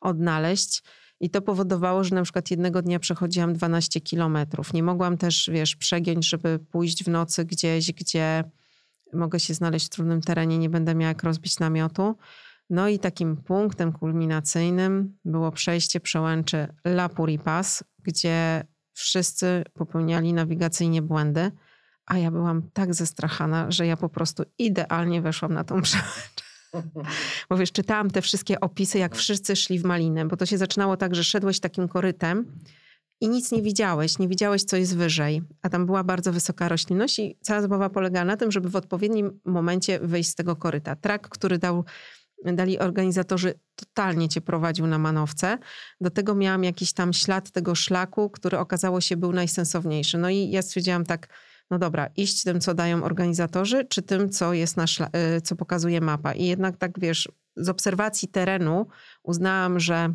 odnaleźć. I to powodowało, że na przykład jednego dnia przechodziłam 12 kilometrów. Nie mogłam też, wiesz, przegiąć, żeby pójść w nocy gdzieś, gdzie mogę się znaleźć w trudnym terenie, nie będę miała jak rozbić namiotu. No i takim punktem kulminacyjnym było przejście przełęczy La Puripas, gdzie wszyscy popełniali nawigacyjnie błędy, a ja byłam tak zestrachana, że ja po prostu idealnie weszłam na tą przełęczę. Bo wiesz, czytałam te wszystkie opisy, jak wszyscy szli w malinę, bo to się zaczynało tak, że szedłeś takim korytem i nic nie widziałeś, nie widziałeś, co jest wyżej, a tam była bardzo wysoka roślinność i cała zabawa polega na tym, żeby w odpowiednim momencie wyjść z tego koryta. Trak, który dał, dali organizatorzy, totalnie cię prowadził na manowce. Do tego miałam jakiś tam ślad tego szlaku, który okazało się był najsensowniejszy. No i ja stwierdziłam tak, no dobra, iść tym, co dają organizatorzy, czy tym, co jest na y, co pokazuje mapa. I jednak tak, wiesz, z obserwacji terenu uznałam, że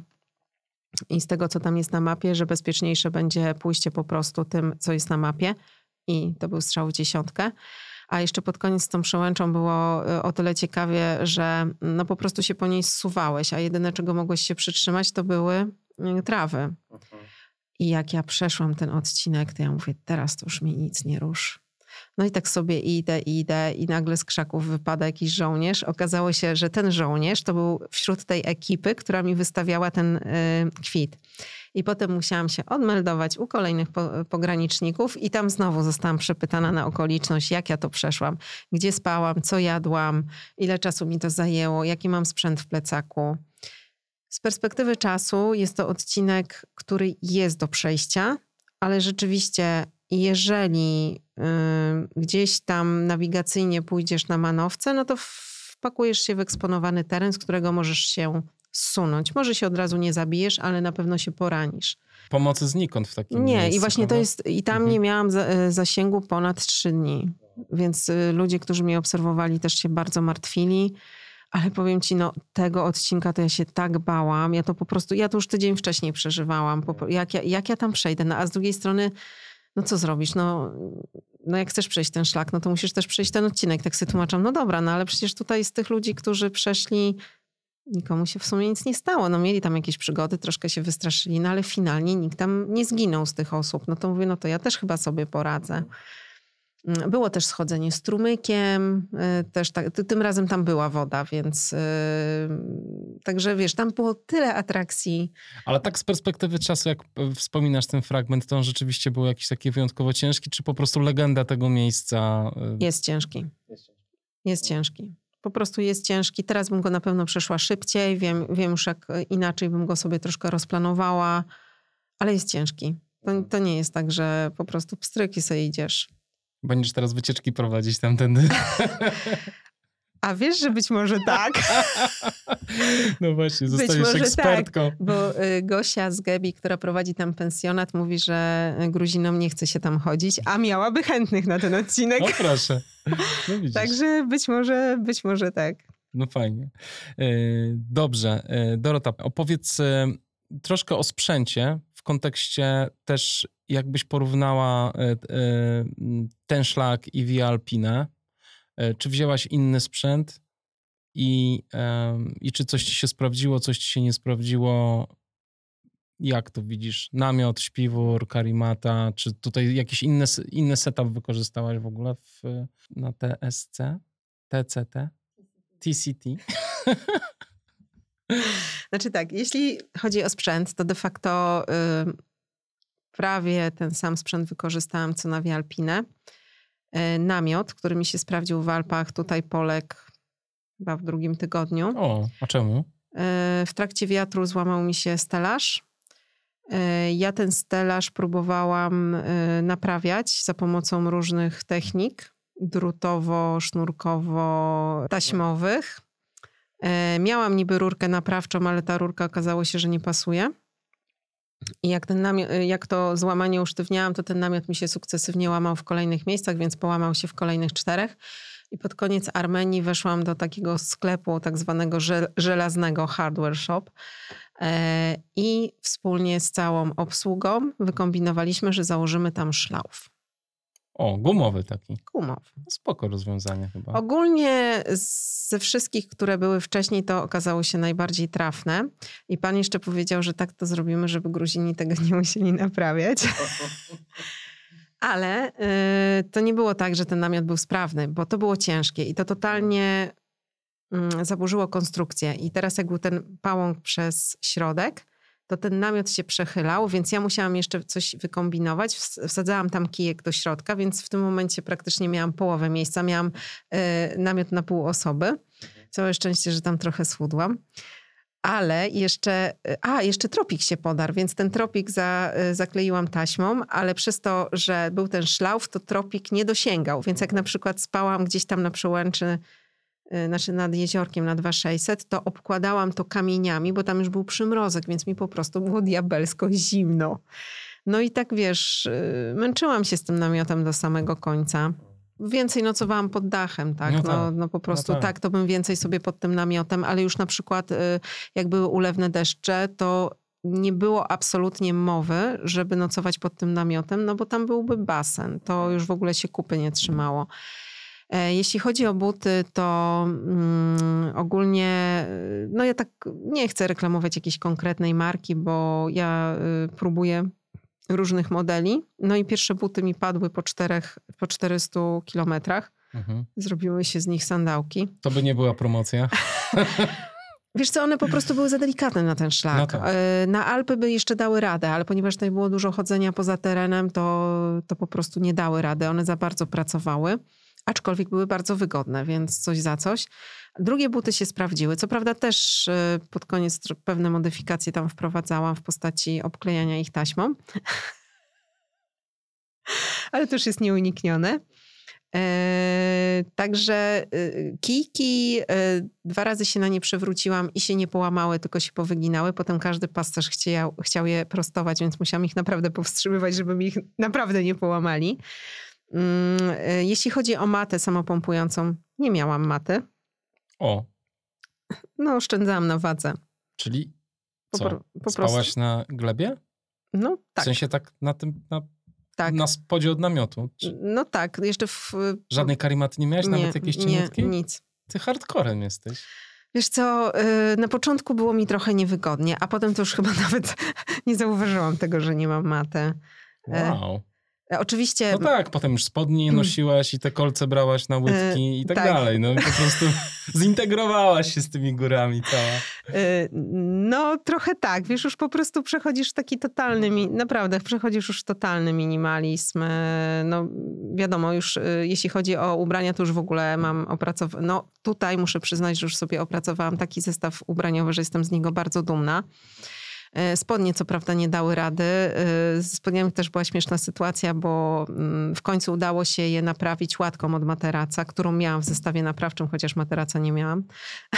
i z tego, co tam jest na mapie, że bezpieczniejsze będzie pójście po prostu tym, co jest na mapie. I to był strzał w dziesiątkę. A jeszcze pod koniec z tą przełęczą było y, o tyle ciekawie, że no po prostu się po niej zsuwałeś, a jedyne, czego mogłeś się przytrzymać, to były y, trawy. Mhm. I jak ja przeszłam ten odcinek, to ja mówię, teraz to już mi nic nie rusz. No i tak sobie idę, idę i nagle z krzaków wypada jakiś żołnierz. Okazało się, że ten żołnierz to był wśród tej ekipy, która mi wystawiała ten y, kwit. I potem musiałam się odmeldować u kolejnych po, pograniczników i tam znowu zostałam przepytana na okoliczność, jak ja to przeszłam, gdzie spałam, co jadłam, ile czasu mi to zajęło, jaki mam sprzęt w plecaku. Z perspektywy czasu jest to odcinek, który jest do przejścia, ale rzeczywiście, jeżeli y, gdzieś tam nawigacyjnie pójdziesz na manowce, no to wpakujesz się w eksponowany teren, z którego możesz się zsunąć. Może się od razu nie zabijesz, ale na pewno się poranisz. Pomocy znikąd w takim Nie, miejscu, i właśnie to jest, i tam mhm. nie miałam y, zasięgu ponad trzy dni. Więc y, ludzie, którzy mnie obserwowali, też się bardzo martwili. Ale powiem ci, no tego odcinka to ja się tak bałam. Ja to po prostu, ja to już tydzień wcześniej przeżywałam. Jak ja, jak ja tam przejdę? No, a z drugiej strony, no co zrobisz? No, no jak chcesz przejść ten szlak, no to musisz też przejść ten odcinek. Tak sobie tłumaczam, no dobra, no ale przecież tutaj z tych ludzi, którzy przeszli, nikomu się w sumie nic nie stało. No mieli tam jakieś przygody, troszkę się wystraszyli, no ale finalnie nikt tam nie zginął z tych osób. No to mówię, no to ja też chyba sobie poradzę. Mm, było też schodzenie strumykiem, y, też tak, tym razem tam była woda, więc yy, także wiesz, tam było tyle atrakcji. Ale tak z perspektywy czasu, jak e, wspominasz ten fragment, to on rzeczywiście był jakiś taki wyjątkowo ciężki, czy po prostu legenda tego miejsca? Y, jest ciężki. Jest ciężki. Po prostu jest ciężki. Teraz bym go na pewno przeszła szybciej. Wiem, wiem już, jak e, inaczej bym go sobie troszkę rozplanowała, ale jest ciężki. To, to nie jest tak, że po prostu pstryki sobie idziesz. Będziesz teraz wycieczki prowadzić tamtędy. A wiesz, że być może tak. No właśnie, zostaniesz tak, ekspertką. Tak, bo y, Gosia z Gebi, która prowadzi tam pensjonat, mówi, że Gruzinom nie chce się tam chodzić, a miałaby chętnych na ten odcinek. No proszę. No Także być może, być może tak. No fajnie. Y, dobrze. Y, Dorota, opowiedz troszkę o sprzęcie w kontekście też jakbyś porównała e, e, ten szlak i Via Alpine, e, czy wzięłaś inny sprzęt i, i czy coś ci się sprawdziło, coś ci się nie sprawdziło? Jak to widzisz? Namiot, śpiwór, karimata, czy tutaj jakiś inny, inny setup wykorzystałaś w ogóle w, na TSC, TCT, TCT? Znaczy tak, jeśli chodzi o sprzęt, to de facto prawie ten sam sprzęt wykorzystałam co na Wialpinę. E, namiot, który mi się sprawdził w Alpach, tutaj poległ chyba w drugim tygodniu. O, a czemu? E, w trakcie wiatru złamał mi się stelaż. E, ja ten stelaż próbowałam naprawiać za pomocą różnych technik drutowo-sznurkowo-taśmowych. Miałam niby rurkę naprawczą, ale ta rurka okazało się, że nie pasuje. I jak, ten namiot, jak to złamanie usztywniałam, to ten namiot mi się sukcesywnie łamał w kolejnych miejscach, więc połamał się w kolejnych czterech. I pod koniec Armenii weszłam do takiego sklepu, tak zwanego żelaznego hardware shop. E, I wspólnie z całą obsługą wykombinowaliśmy, że założymy tam szlauf. O, gumowy taki. Gumowy. Spoko rozwiązanie chyba. Ogólnie ze wszystkich, które były wcześniej, to okazało się najbardziej trafne. I pan jeszcze powiedział, że tak to zrobimy, żeby Gruzini tego nie musieli naprawiać. Ale y, to nie było tak, że ten namiot był sprawny, bo to było ciężkie i to totalnie y, zaburzyło konstrukcję. I teraz jak był ten pałąk przez środek, to ten namiot się przechylał, więc ja musiałam jeszcze coś wykombinować. Wsadzałam tam kijek do środka, więc w tym momencie praktycznie miałam połowę miejsca. Miałam y, namiot na pół osoby. Całe szczęście, że tam trochę schudłam. Ale jeszcze, e, a jeszcze tropik się podarł, więc ten tropik za, e, zakleiłam taśmą, ale przez to, że był ten szlauf, to tropik nie dosięgał. Więc jak na przykład spałam gdzieś tam na przełęczy znaczy nad jeziorkiem na 2600, to obkładałam to kamieniami, bo tam już był przymrozek, więc mi po prostu było diabelsko zimno. No i tak wiesz, y, męczyłam się z tym namiotem do samego końca. Więcej nocowałam pod dachem, tak? No, tak. no, no po prostu no tak. tak, to bym więcej sobie pod tym namiotem, ale już na przykład y, jak były ulewne deszcze, to nie było absolutnie mowy, żeby nocować pod tym namiotem, no bo tam byłby basen. To już w ogóle się kupy nie trzymało. E, jeśli chodzi o buty, to mm, ogólnie, no ja tak nie chcę reklamować jakiejś konkretnej marki, bo ja y, próbuję różnych modeli. No i pierwsze buty mi padły po, czterech, po 400 kilometrach. Mhm. Zrobiły się z nich sandałki. To by nie była promocja. Wiesz co, one po prostu były za delikatne na ten szlak. No tak. E, na Alpy by jeszcze dały radę, ale ponieważ tutaj było dużo chodzenia poza terenem, to, to po prostu nie dały rady. One za bardzo pracowały aczkolwiek były bardzo wygodne, więc coś za coś. Drugie buty się sprawdziły. Co prawda też y, pod koniec pewne modyfikacje tam wprowadzałam w postaci obklejania ich taśmą. Ale to już jest nieuniknione. E, także y, kijki, y, dwa razy się na nie przewróciłam i się nie połamały, tylko się powyginały. Potem każdy pasterz chciał, chciał je prostować, więc musiałam ich naprawdę powstrzymywać, żeby mi ich naprawdę nie połamali. Mm, e, jeśli chodzi o matę samopompującą, nie miałam maty. O. No, oszczędzałam na wadze. Czyli co? Po, po Spałaś prostu. na glebie? No tak. W sensie tak na tym, na, tak. na spodzie od namiotu? Czy... No tak, jeszcze w... Żadnej karimaty nie miałeś? Nie, nawet jakieś cieniutkie? Nie, nic. Ty hardcorem jesteś. Wiesz co, y, na początku było mi trochę niewygodnie, a potem to już chyba nawet nie zauważyłam tego, że nie mam maty. E, wow. E, oczywiście. No tak, potem już spodnie nosiłaś i te kolce brałaś na łydki i tak, tak, dalej. No po prostu zintegrowałaś się z tymi górami cała. E, no trochę tak, wiesz, już po prostu przechodzisz taki totalny, naprawdę przechodzisz już totalny minimalizm. E, no wiadomo, już jeśli chodzi o ubrania, to już w ogóle mam opracowane. No tutaj muszę przyznać, że już sobie opracowałam taki zestaw ubraniowy, że jestem z niego bardzo dumna. E, spodnie co prawda nie dały rady. E, z spodniami też była śmieszna sytuacja, bo mm, w końcu udało się je naprawić łatką od materaca, którą miałam w zestawie naprawczym, chociaż materaca nie miałam.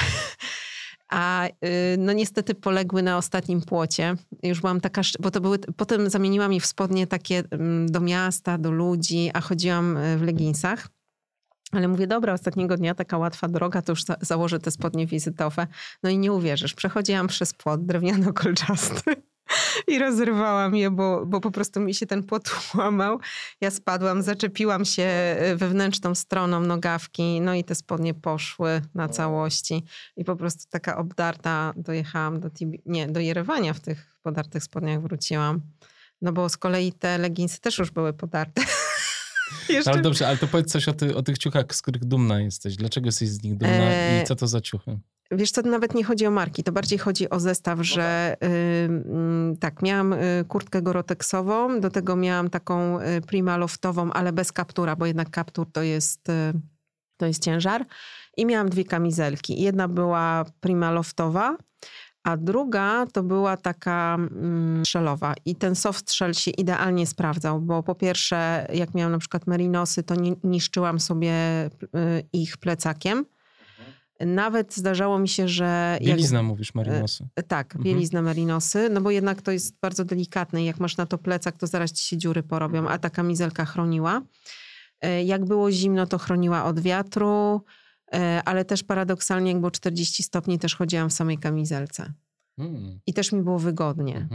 A y, no niestety poległy na ostatnim płocie. Już byłam taka, bo to były, potem zamieniłam je w spodnie takie mm, do miasta, do ludzi, a chodziłam e, w leginsach. Ale mówię, dobra, ostatniego dnia taka łatwa droga, to już za założę te spodnie wizytowe. No i nie uwierzysz, przechodziłam przez płot drewniano-kolczasty i rozrywałam je, bo, bo po prostu mi się ten płot łamał. Ja spadłam, zaczepiłam się e, wewnętrzną stroną nogawki, no i te spodnie poszły na całości. I po prostu taka obdarta dojechałam do, nie, do Jerewania w tych podartych spodniach wróciłam. No bo z kolei te leginsy też już były podarte. Jeszcze... Ale dobrze, ale to powiedz coś o, ty, o tych ciuchach, z których dumna jesteś. Dlaczego jesteś z nich dumna e... i co to za ciuchy? Wiesz co, nawet nie chodzi o marki, to bardziej chodzi o zestaw, że tak, miałam y, kurtkę goroteksową, do tego miałam taką y, prima loftową, ale bez kaptura, bo jednak kaptur to jest, y, to jest ciężar. I miałam dwie kamizelki. Jedna była prima loftowa, a druga to była taka mm, szelowa. I ten soft shell się idealnie sprawdzał, bo po pierwsze, jak miałam na przykład merinosy, to nie, niszczyłam sobie y, ich plecakiem nawet zdarzało mi się, że... Bielizna jak, mówisz, marinosy. E, tak, mhm. bielizna marinosy, no bo jednak to jest bardzo delikatne jak masz na to plecak, to zaraz ci się dziury porobią, a ta kamizelka chroniła. E, jak było zimno, to chroniła od wiatru, ale też paradoksalnie, jak było 40 stopni, też chodziłam w samej kamizelce. Hmm. I też mi było wygodnie.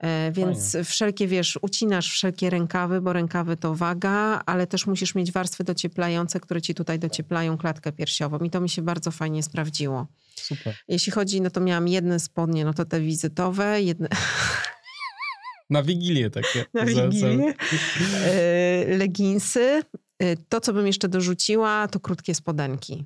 E, więc Fajnie. wszelkie, wiesz, ucinasz wszelkie rękawy, bo rękawy to waga, ale też musisz mieć warstwy docieplające, które ci tutaj docieplają klatkę piersiową. I to mi się bardzo fajnie sprawdziło. Super. Jeśli chodzi, no to miałam jedne spodnie, no to te wizytowe, jedne... Na wigilię takie. Na wigilię. E, leginsy. E, to, co bym jeszcze dorzuciła, to krótkie spodenki.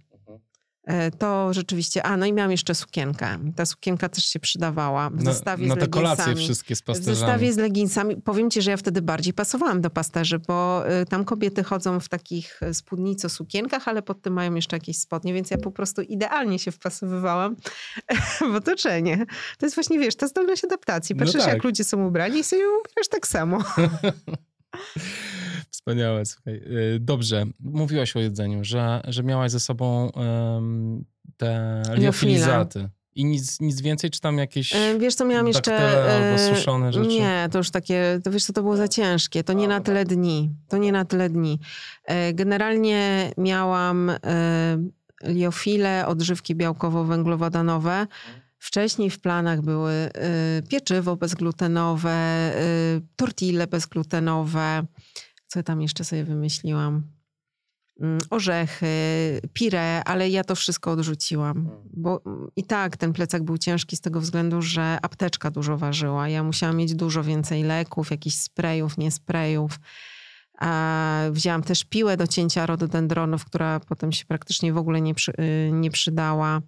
E, to rzeczywiście, a no i miałam jeszcze sukienkę. Ta sukienka też się przydawała w zestawie na, na te kolacje wszystkie z pasterzami. W zestawie z leginsami. Powiem ci, że ja wtedy bardziej pasowałam do pasterzy, bo y, tam kobiety chodzą w takich y, spódnico-sukienkach, ale pod tym mają jeszcze jakieś spodnie, więc ja po prostu idealnie się wpasowywałam w otoczenie. To jest właśnie, wiesz, ta zdolność adaptacji. Patrzysz, no tak. jak ludzie są ubrani i sobie ubierasz tak samo. Wspaniałe, słuchaj. Y, dobrze, mówiłaś o jedzeniu, że, że miałaś ze sobą um, te liofilizaty. I nic, nic więcej, czy tam jakieś e, Wiesz co, miałam jeszcze... albo e, suszone rzeczy? Nie, to już takie, to wiesz co, to było za ciężkie. To nie na tyle dni. To nie na tyle dni. Generalnie miałam liofile, odżywki białkowo-węglowodanowe. Wcześniej w planach były pieczywo bezglutenowe, tortille bezglutenowe, co tam jeszcze sobie wymyśliłam? Mm, orzechy, pire, ale ja to wszystko odrzuciłam. Hmm. Bo mm, i tak ten plecak był ciężki z tego względu, że apteczka dużo ważyła. Ja musiałam mieć dużo więcej leków, jakichś sprayów, nie sprayów. Wzięłam też piłę do cięcia rododendronów, która potem się praktycznie w ogóle nie, przy, y, nie przydała.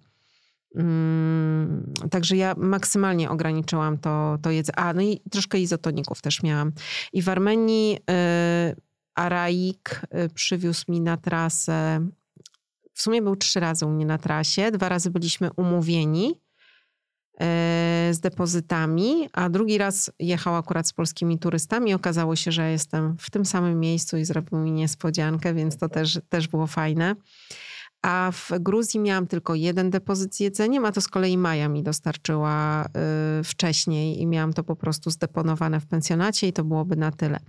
Mm, także ja maksymalnie ograniczyłam to, to jedzenie. A, no i troszkę izotoników też miałam. I w Armenii y, Araik y, przywiózł mi na trasę. W sumie był trzy razy u mnie na trasie. Dwa razy byliśmy umówieni y, z depozytami, a drugi raz jechał akurat z polskimi turystami. Okazało się, że jestem w tym samym miejscu i zrobił mi niespodziankę, więc to też, też było fajne. A w Gruzji miałam tylko jeden depozyt z jedzeniem, a to z kolei Maja mi dostarczyła y, wcześniej i miałam to po prostu zdeponowane w pensjonacie i to byłoby na tyle.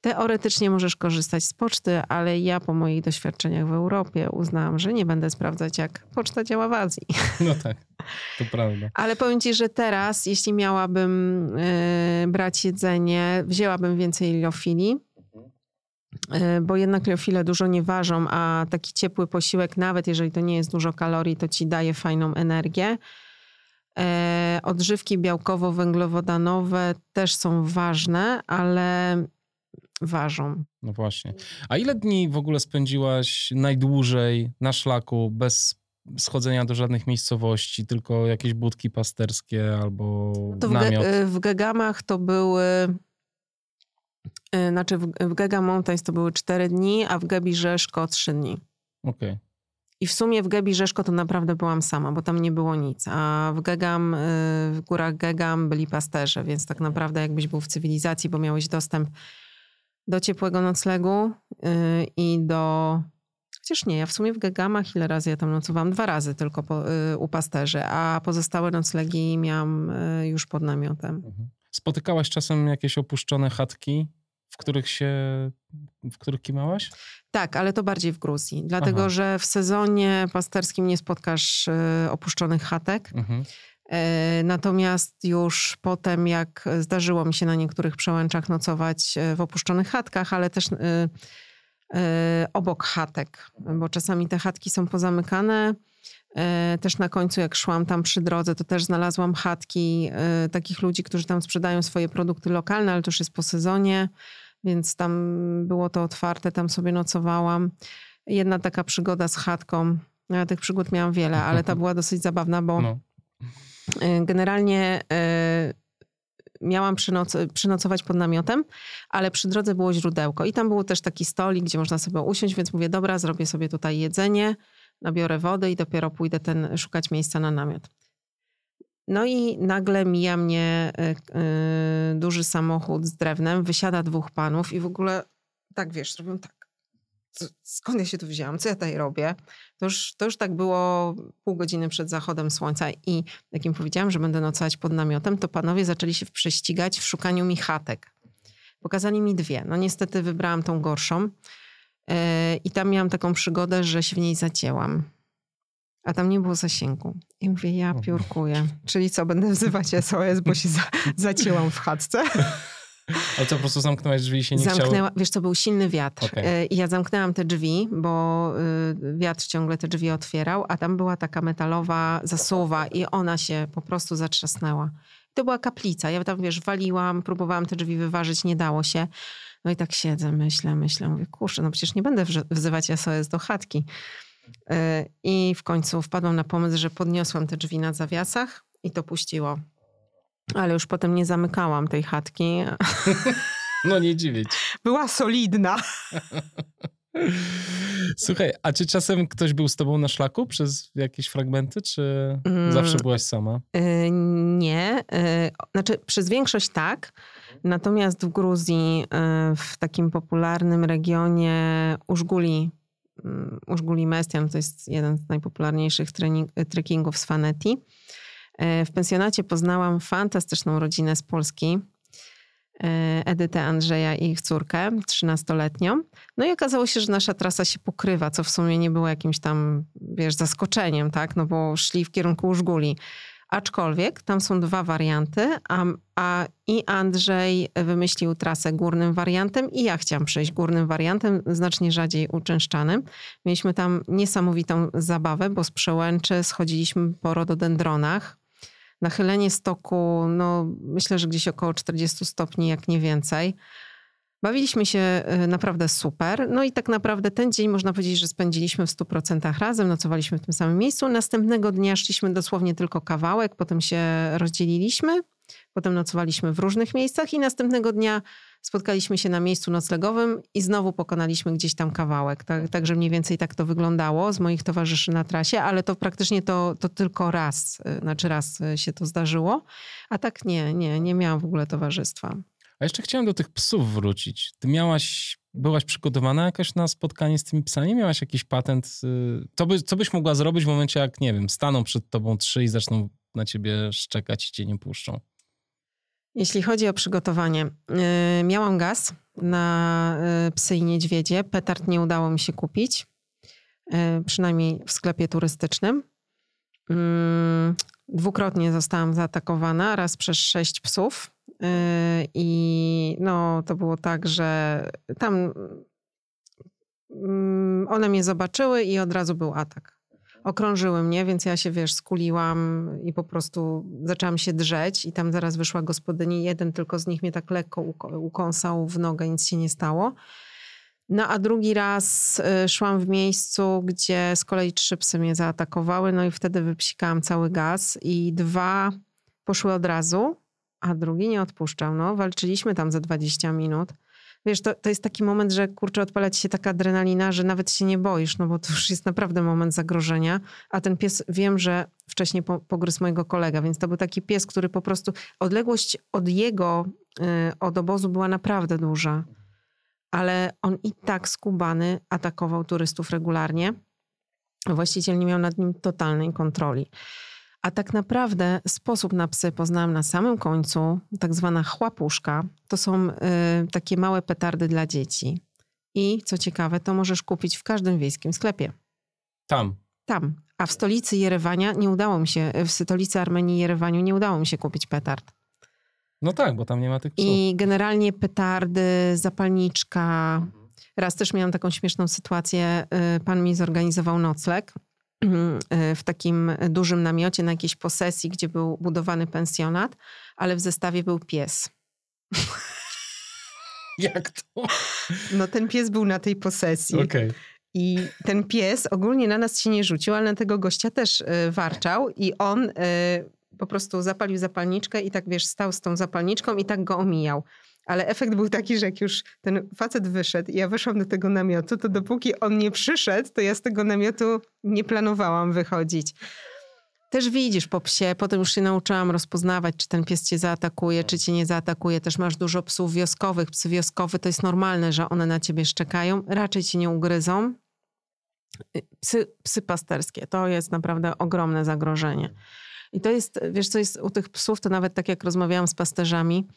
Teoretycznie możesz korzystać z poczty, ale ja po moich doświadczeniach w Europie uznałam, że nie będę sprawdzać, jak poczta działa w Azji. No tak, to prawda. Ale powiem ci, że teraz, jeśli miałabym y, brać jedzenie, wzięłabym więcej liofili bo jednak liofile dużo nie ważą, a taki ciepły posiłek, nawet jeżeli to nie jest dużo kalorii, to ci daje fajną energię. E, odżywki białkowo-węglowodanowe też są ważne, ale ważą. No właśnie. A ile dni w ogóle spędziłaś najdłużej na szlaku bez schodzenia do żadnych miejscowości, tylko jakieś budki pasterskie albo to namiot? W, w Gegamach to były znaczy w, w Gega Mountains to były 4 dni, a w Gebi Rzeszko 3 dni. Okej. Okay. I w sumie w Gebi Rzeszko to naprawdę byłam sama, bo tam nie było nic. A w Gegam, y, w górach Gegam byli pasterze, więc tak naprawdę jakbyś był w cywilizacji, bo miałeś dostęp do ciepłego noclegu y, i do... Chociaż nie, ja w sumie w Gegamach ile razy ja tam nocowałam? Dwa razy tylko po, u pasterzy, a pozostałe noclegi miałam już pod namiotem. Mhm. Spotykałaś czasem jakieś opuszczone chatki w których się, w których kimałaś? Tak, ale to bardziej w Gruzji. Dlatego, Aha. że w sezonie pasterskim nie spotkasz y, opuszczonych chatek. Mhm. E, natomiast już potem, jak zdarzyło mi się na niektórych przełęczach nocować e, w opuszczonych chatkach, ale też obok chatek, bo czasami te chatki są pozamykane. Też na końcu, jak szłam tam przy drodze, to też znalazłam chatki takich ludzi, którzy tam sprzedają swoje produkty lokalne, ale to już jest po sezonie więc tam było to otwarte, tam sobie nocowałam. Jedna taka przygoda z chatką. Ja tych przygód miałam wiele, ale ta była dosyć zabawna, bo no. Y, generalnie miałam przynoc przynocować pod namiotem, ale przy drodze było źródełko i tam był też taki stolik, gdzie można sobie usiąść, więc mówię, dobra, zrobię sobie tutaj jedzenie, nabiorę wody i dopiero pójdę ten, szukać miejsca na namiot. No i nagle mija mnie y, duży samochód z drewnem, wysiada dwóch panów i w ogóle tak wiesz, robią tak skąd ja się tu wzięłam, co ja tutaj robię. To już, to już tak było pół godziny przed zachodem słońca i jak im powiedziałam, że będę nocować pod namiotem, to panowie zaczęli się prześcigać w szukaniu mi chatek. Pokazali mi dwie. No niestety wybrałam tą gorszą i tam miałam taką przygodę, że się w niej zacięłam. A tam nie było zasięgu. I mówię, ja piórkuję. Czyli co, będę wzywać SOS, bo się za, zacięłam w chatce. Ale co, po prostu zamknęłaś drzwi i się nie Zamknęła, chciało? Wiesz, to był silny wiatr. Okay. E, I ja zamknęłam te drzwi, bo y, wiatr ciągle te drzwi otwierał, a tam była taka metalowa zasuwa i ona się po prostu zatrzasnęła. To była kaplica. Ja tam, wiesz, waliłam, próbowałam te drzwi wyważyć, nie dało się. No i tak siedzę, myślę, myślę, mówię, kurczę, no przecież nie będę wzywać SOS do chatki. E, I w końcu wpadłam na pomysł, że podniosłam te drzwi na zawiasach i to puściło. Ale już potem nie zamykałam tej chatki. No nie dziwić. Była solidna. Słuchaj, a czy czasem ktoś był z tobą na szlaku przez jakieś fragmenty, czy mm, zawsze byłaś sama? Yy, nie. Yy, znaczy, przez większość tak. Natomiast w Gruzji, yy, w takim popularnym regionie Użguli, mm, Użguli Mestian, to jest jeden z najpopularniejszych trening, trekkingów z Faneti, E, w pensjonacie poznałam fantastyczną rodzinę z Polski. E, Edytę Andrzeja i ich córkę, 13-letnią. No i okazało się, że nasza trasa się pokrywa, co w sumie nie było jakimś tam, wiesz, zaskoczeniem, tak? No bo szli w kierunku Użguli. Aczkolwiek tam są dwa warianty, a, a, i Andrzej wymyślił trasę górnym wariantem i ja chciałam przejść górnym wariantem, znacznie rzadziej uczęszczanym. Mieliśmy tam niesamowitą zabawę, bo z przełęczy schodziliśmy po rododendronach, Nachylenie stoku, no myślę, że gdzieś około 40 stopni, jak nie więcej. Bawiliśmy się y, naprawdę super. No i tak naprawdę ten dzień można powiedzieć, że spędziliśmy w 100% razem, nocowaliśmy w tym samym miejscu. Następnego dnia szliśmy dosłownie tylko kawałek, potem się rozdzieliliśmy, potem nocowaliśmy w różnych miejscach i następnego dnia spotkaliśmy się na miejscu noclegowym i znowu pokonaliśmy gdzieś tam kawałek. Tak, także mniej więcej tak to wyglądało z moich towarzyszy na trasie, ale to praktycznie to, to tylko raz, y, znaczy raz y, się to zdarzyło, a tak nie, nie, nie miałam w ogóle towarzystwa. A jeszcze chciałem do tych psów wrócić. Ty miałaś, byłaś przygotowana jakoś na spotkanie z tymi psami? Miałaś jakiś patent? Y, co, by, co byś mogła zrobić w momencie, jak, nie wiem, staną przed tobą trzy i zaczną na ciebie szczekać i cię nie puszczą? Jeśli chodzi o przygotowanie, yy, miałam gaz na yy, psy i niedźwiedzie. Petard nie udało mi się kupić, yy, przynajmniej w sklepie turystycznym. Mm, dwukrotnie zostałam zaatakowana, raz przez sześć psów. Y, I no, to było tak, że tam mm, one mnie zobaczyły i od razu był atak okrążyły mnie, więc ja się, wiesz, skuliłam i po prostu zaczęłam się drzeć i tam zaraz wyszła gospodyni. Jeden tylko z nich mnie tak lekko ukąsał w nogę, nic się nie stało. No a drugi raz y, szłam w miejscu, gdzie z kolei trzy psy mnie zaatakowały, no i wtedy wypsikałam cały gaz i dwa poszły od razu, a drugi nie odpuszczał. No, walczyliśmy tam za 20 minut wiesz, to, to jest taki moment, że kurczę, odpala ci się taka adrenalina, że nawet się nie boisz, no bo to już jest naprawdę moment zagrożenia, a ten pies, wiem, że wcześniej po, pogryzł mojego kolega, więc to był taki pies, który po prostu, odległość od jego, yy, od obozu była naprawdę duża, ale on i tak skubany atakował turystów regularnie. Właściciel nie miał nad nim totalnej kontroli. A tak naprawdę sposób na psy poznałam na samym końcu, tak zwana chłapuszka. To są y, takie małe petardy dla dzieci. I co ciekawe, to możesz kupić w każdym wiejskim sklepie. Tam. Tam. A w stolicy Jerewania nie udało mi się, w stolicy Armenii Jerewaniu nie udało mi się kupić petard. No tak, bo tam nie ma tych psów. I generalnie petardy, zapalniczka. Raz też miałam taką śmieszną sytuację. Y, pan mi zorganizował nocleg w takim dużym namiocie na jakiejś posesji, gdzie był budowany pensjonat, ale w zestawie był pies. Jak to? No ten pies był na tej posesji. Okay. I ten pies ogólnie na nas się nie rzucił, ale na tego gościa też y, warczał i on y, po prostu zapalił zapalniczkę i tak wiesz, stał z tą zapalniczką i tak go omijał. Ale efekt był taki, że jak już ten facet wyszedł i ja weszłam do tego namiotu, to dopóki on nie przyszedł, to ja z tego namiotu nie planowałam wychodzić. Też widzisz po psie, potem już się nauczyłam rozpoznawać, czy ten pies cię zaatakuje, czy cię nie zaatakuje. Też masz dużo psów wioskowych. Psy wioskowe to jest normalne, że one na ciebie szczekają. Raczej cię nie ugryzą. Psy, psy pasterskie to jest naprawdę ogromne zagrożenie. I to jest, wiesz, co jest u tych psów, to nawet tak jak rozmawiałam z pasterzami,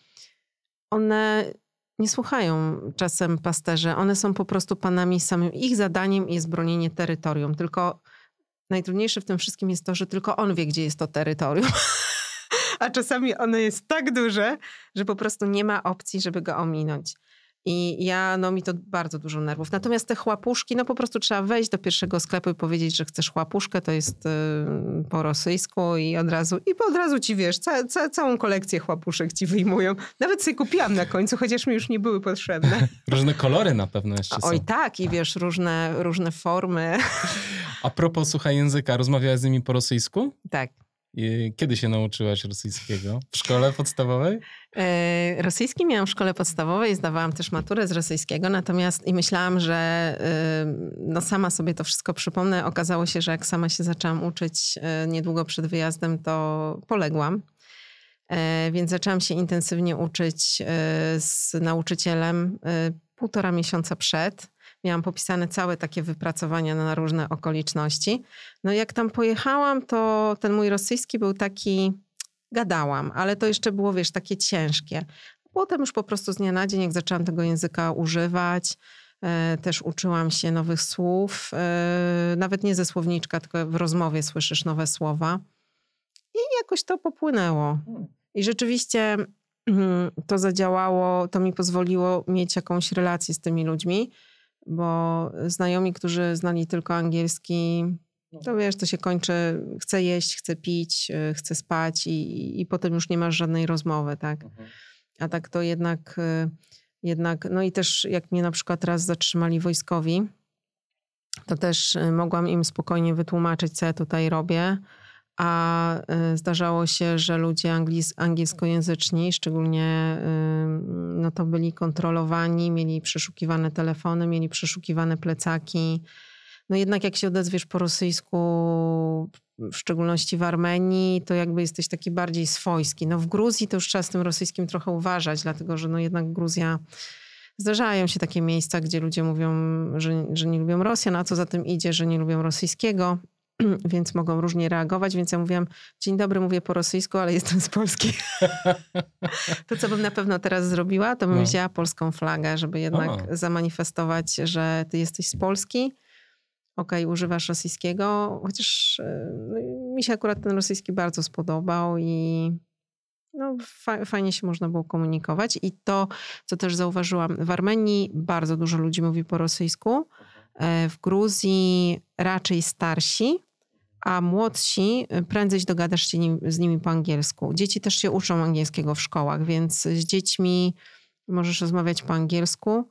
one nie słuchają czasem pasterze. One są po prostu panami samym. Ich zadaniem jest bronienie terytorium. Tylko najtrudniejsze w tym wszystkim jest to, że tylko on wie, gdzie jest to terytorium. A czasami ono jest tak duże, że po prostu nie ma opcji, żeby go ominąć. I ja, no mi to bardzo dużo nerwów. Natomiast te chłapuszki, no po prostu trzeba wejść do pierwszego sklepu i powiedzieć, że chcesz chłapuszkę, to jest y, po rosyjsku i od razu, i od razu ci wiesz, ca, ca, całą kolekcję chłapuszek ci wyjmują. Nawet sobie kupiłam na końcu, chociaż mi już nie były potrzebne. różne kolory na pewno jeszcze są. Oj tak, i wiesz, różne, różne formy. A propos, słuchaj, języka, rozmawiałaś z nimi po rosyjsku? Tak. Kiedy się nauczyłaś rosyjskiego? W szkole podstawowej? E, rosyjski miałam w szkole podstawowej, zdawałam też maturę z rosyjskiego, natomiast i myślałam, że e, no sama sobie to wszystko przypomnę. Okazało się, że jak sama się zaczęłam uczyć e, niedługo przed wyjazdem, to poległam. Więc zaczęłam się intensywnie uczyć z nauczycielem półtora miesiąca przed miałam popisane całe takie wypracowania na różne okoliczności. No jak tam pojechałam, to ten mój rosyjski był taki, gadałam, ale to jeszcze było, wiesz, takie ciężkie. Potem już po prostu z dnia na dzień, jak zaczęłam tego języka używać, e, też uczyłam się nowych słów, e, nawet nie ze słowniczka, tylko w rozmowie słyszysz nowe słowa. I jakoś to popłynęło. I rzeczywiście to zadziałało, to mi pozwoliło mieć jakąś relację z tymi ludźmi bo znajomi, którzy znali tylko angielski, no. to wiesz, to się kończy, chce jeść, chce pić, y, chce spać i, i potem już nie masz żadnej rozmowy, tak? Mhm. A tak to jednak, y, jednak, no i też jak mnie na przykład raz zatrzymali wojskowi, to też y, mogłam im spokojnie wytłumaczyć, co ja tutaj robię a y, zdarzało się, że ludzie angielskojęzyczni, szczególnie y, no to byli kontrolowani, mieli przeszukiwane telefony, mieli przeszukiwane plecaki. No jednak jak się odezwiesz po rosyjsku, w szczególności w Armenii, to jakby jesteś taki bardziej swojski. No w Gruzji to już trzeba z tym rosyjskim trochę uważać, dlatego że no jednak Gruzja... Zdarzają się takie miejsca, gdzie ludzie mówią, że, że nie lubią Rosjan, a co za tym idzie, że nie lubią rosyjskiego. więc mogą różnie reagować, więc ja mówiłam, dzień dobry, mówię po rosyjsku, ale jestem z Polski. to, co bym na pewno teraz zrobiła, to bym no. wzięła polską flagę, żeby jednak zamanifestować, że ty jesteś z Polski, okej, okay, używasz rosyjskiego, chociaż e, no, mi się akurat ten rosyjski bardzo spodobał i no, fa fajnie się można było komunikować. I to, co też zauważyłam, w Armenii bardzo dużo ludzi mówi po rosyjsku, e, w Gruzji raczej starsi, a młodsi y, prędzej dogadasz się z nimi po angielsku. Dzieci też się uczą angielskiego w szkołach, więc z dziećmi możesz rozmawiać po angielsku.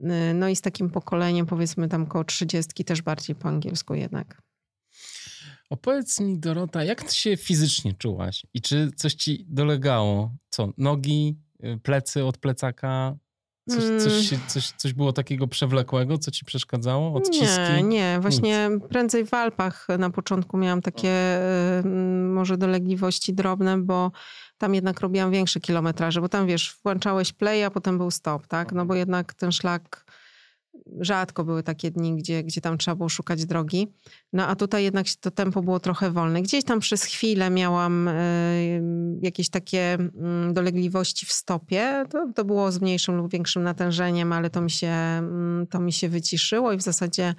Y, no i z takim pokoleniem, powiedzmy tam koło trzydziestki, też bardziej po angielsku jednak. Opowiedz mi, Dorota, jak ty się fizycznie czułaś i czy coś ci dolegało? Co, nogi, y, plecy od plecaka? Coś, coś, mm. coś, coś było takiego przewlekłego, co ci przeszkadzało? Odciski? Nie, nie. Właśnie Nic. prędzej w Alpach na początku miałam takie y, może dolegliwości drobne, bo tam jednak robiłam większe kilometraże, bo tam wiesz, włączałeś play, a potem był stop, tak? No bo jednak ten szlak rzadko były takie dni, gdzie, gdzie tam trzeba było szukać drogi. No a tutaj jednak to tempo było trochę wolne. Gdzieś tam przez chwilę miałam y, jakieś takie y, dolegliwości w stopie. To, to było z mniejszym lub większym natężeniem, ale to mi, się, y, to mi się wyciszyło i w zasadzie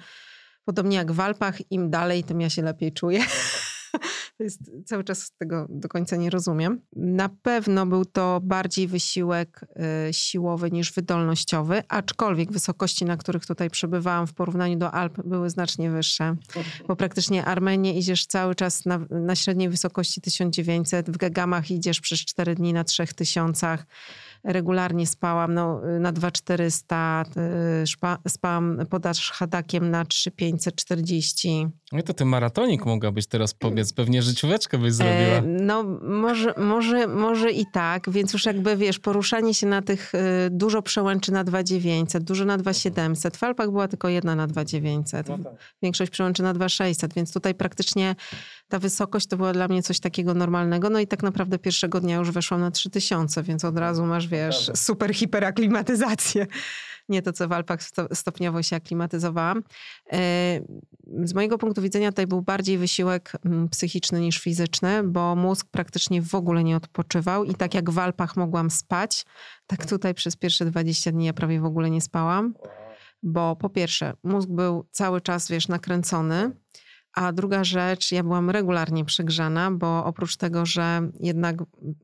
podobnie jak w Alpach, im dalej, tym ja się lepiej czuję. To jest, cały czas tego do końca nie rozumiem. Na pewno był to bardziej wysiłek y, siłowy niż wydolnościowy, aczkolwiek wysokości, na których tutaj przebywałam w porównaniu do Alp były znacznie wyższe. Bo praktycznie Armenię idziesz cały czas na, na średniej wysokości 1900, w Gegamach idziesz przez 4 dni na 3000. regularnie spałam no, na 2400, y, spałam pod hadakiem na 3540. No i to ty maratonik mogłabyś teraz pobiec, pewnie życióweczkę byś zrobiła. E, no może, może, może i tak, więc już jakby wiesz, poruszanie się na tych y, dużo przełęczy na 2900, dużo na 2700. W Alpach była tylko jedna na 2900. No tak. Większość przełęczy na 2600, więc tutaj praktycznie ta wysokość to była dla mnie coś takiego normalnego. No i tak naprawdę pierwszego dnia już weszłam na 3000, więc od razu masz, wiesz, super hiperaklimatyzację. Nie to, co w Alpach stopniowo się aklimatyzowałam. E, z mojego punktu widzenia tutaj był bardziej wysiłek mm, psychiczny niż fizyczny, bo mózg praktycznie w ogóle nie odpoczywał i tak jak w Alpach mogłam spać, tak tutaj przez pierwsze 20 dni ja prawie w ogóle nie spałam. Bo po pierwsze, mózg był cały czas, wiesz, nakręcony, a druga rzecz, ja byłam regularnie przegrzana, bo oprócz tego, że jednak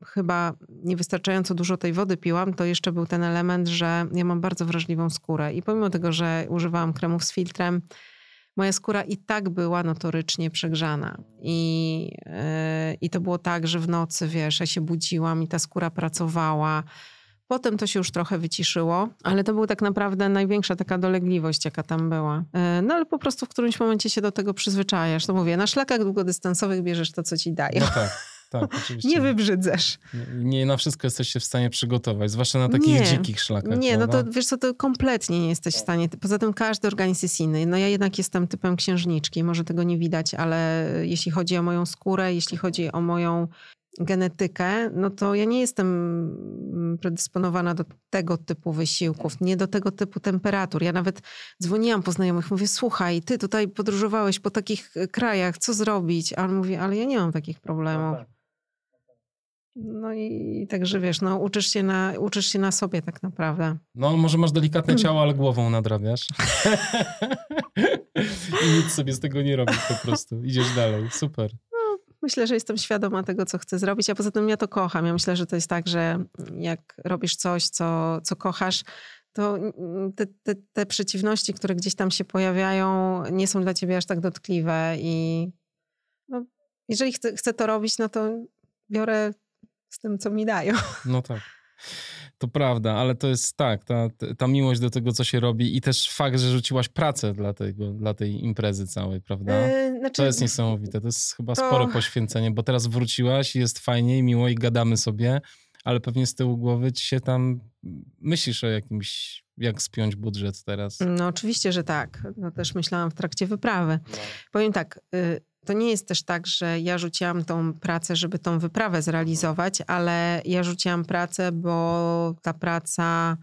chyba niewystarczająco dużo tej wody piłam, to jeszcze był ten element, że ja mam bardzo wrażliwą skórę. I pomimo tego, że używałam kremów z filtrem, moja skóra i tak była notorycznie przegrzana. I, yy, i to było tak, że w nocy, wiesz, ja się budziłam i ta skóra pracowała Potem to się już trochę wyciszyło, ale to była tak naprawdę największa taka dolegliwość, jaka tam była. E, no ale po prostu w którymś momencie się do tego przyzwyczajasz. To mówię, na szlakach długodystansowych bierzesz to, co ci dają. No tak. Tak, oczywiście. Nie wybrzydzasz. Nie, na wszystko jesteś się w stanie przygotować, zwłaszcza na takich nie, dzikich szlakach. Nie, no to wiesz co, to kompletnie nie jesteś w stanie. Poza tym każdy organizm jest inny. No ja jednak jestem typem księżniczki, może tego nie widać, ale jeśli chodzi o moją skórę, jeśli chodzi o moją genetykę, no to ja nie jestem mm, predysponowana do tego typu wysiłków, nie do tego typu temperatur. Ja nawet dzwoniłam po znajomych, mówię, słuchaj, ty tutaj podróżowałeś po takich e, krajach, co zrobić? A on mówi, ale ja nie mam takich problemów. No, tak. no i także wiesz, no uczysz się, na, uczysz się na sobie tak naprawdę. No może masz delikatne ciało, ale głową nadrabiasz. I nic sobie z tego nie robisz po prostu. Idziesz dalej. Super. Myślę, że jestem świadoma tego, co chcę zrobić, a poza tym ja to kocham. Ja myślę, że to jest tak, że jak robisz coś, co, co kochasz, to te, te, te przeciwności, które gdzieś tam się pojawiają, nie są dla ciebie aż tak dotkliwe. I no, jeżeli chcę, chcę to robić, no to biorę z tym, co mi dają. No tak. To prawda, ale to jest tak, ta, ta miłość do tego, co się robi i też fakt, że rzuciłaś pracę dla, tego, dla tej imprezy całej, prawda? Yy, znaczy, to jest niesamowite, to jest chyba to... spore poświęcenie, bo teraz wróciłaś i jest fajnie i miło i gadamy sobie, ale pewnie z tyłu głowy ci się tam myślisz o jakimś, jak spiąć budżet teraz. No oczywiście, że tak. No też myślałam w trakcie wyprawy. No. Powiem tak, y to nie jest też tak, że ja rzuciłam tą pracę, żeby tą wyprawę zrealizować, ale ja rzuciłam pracę, bo ta praca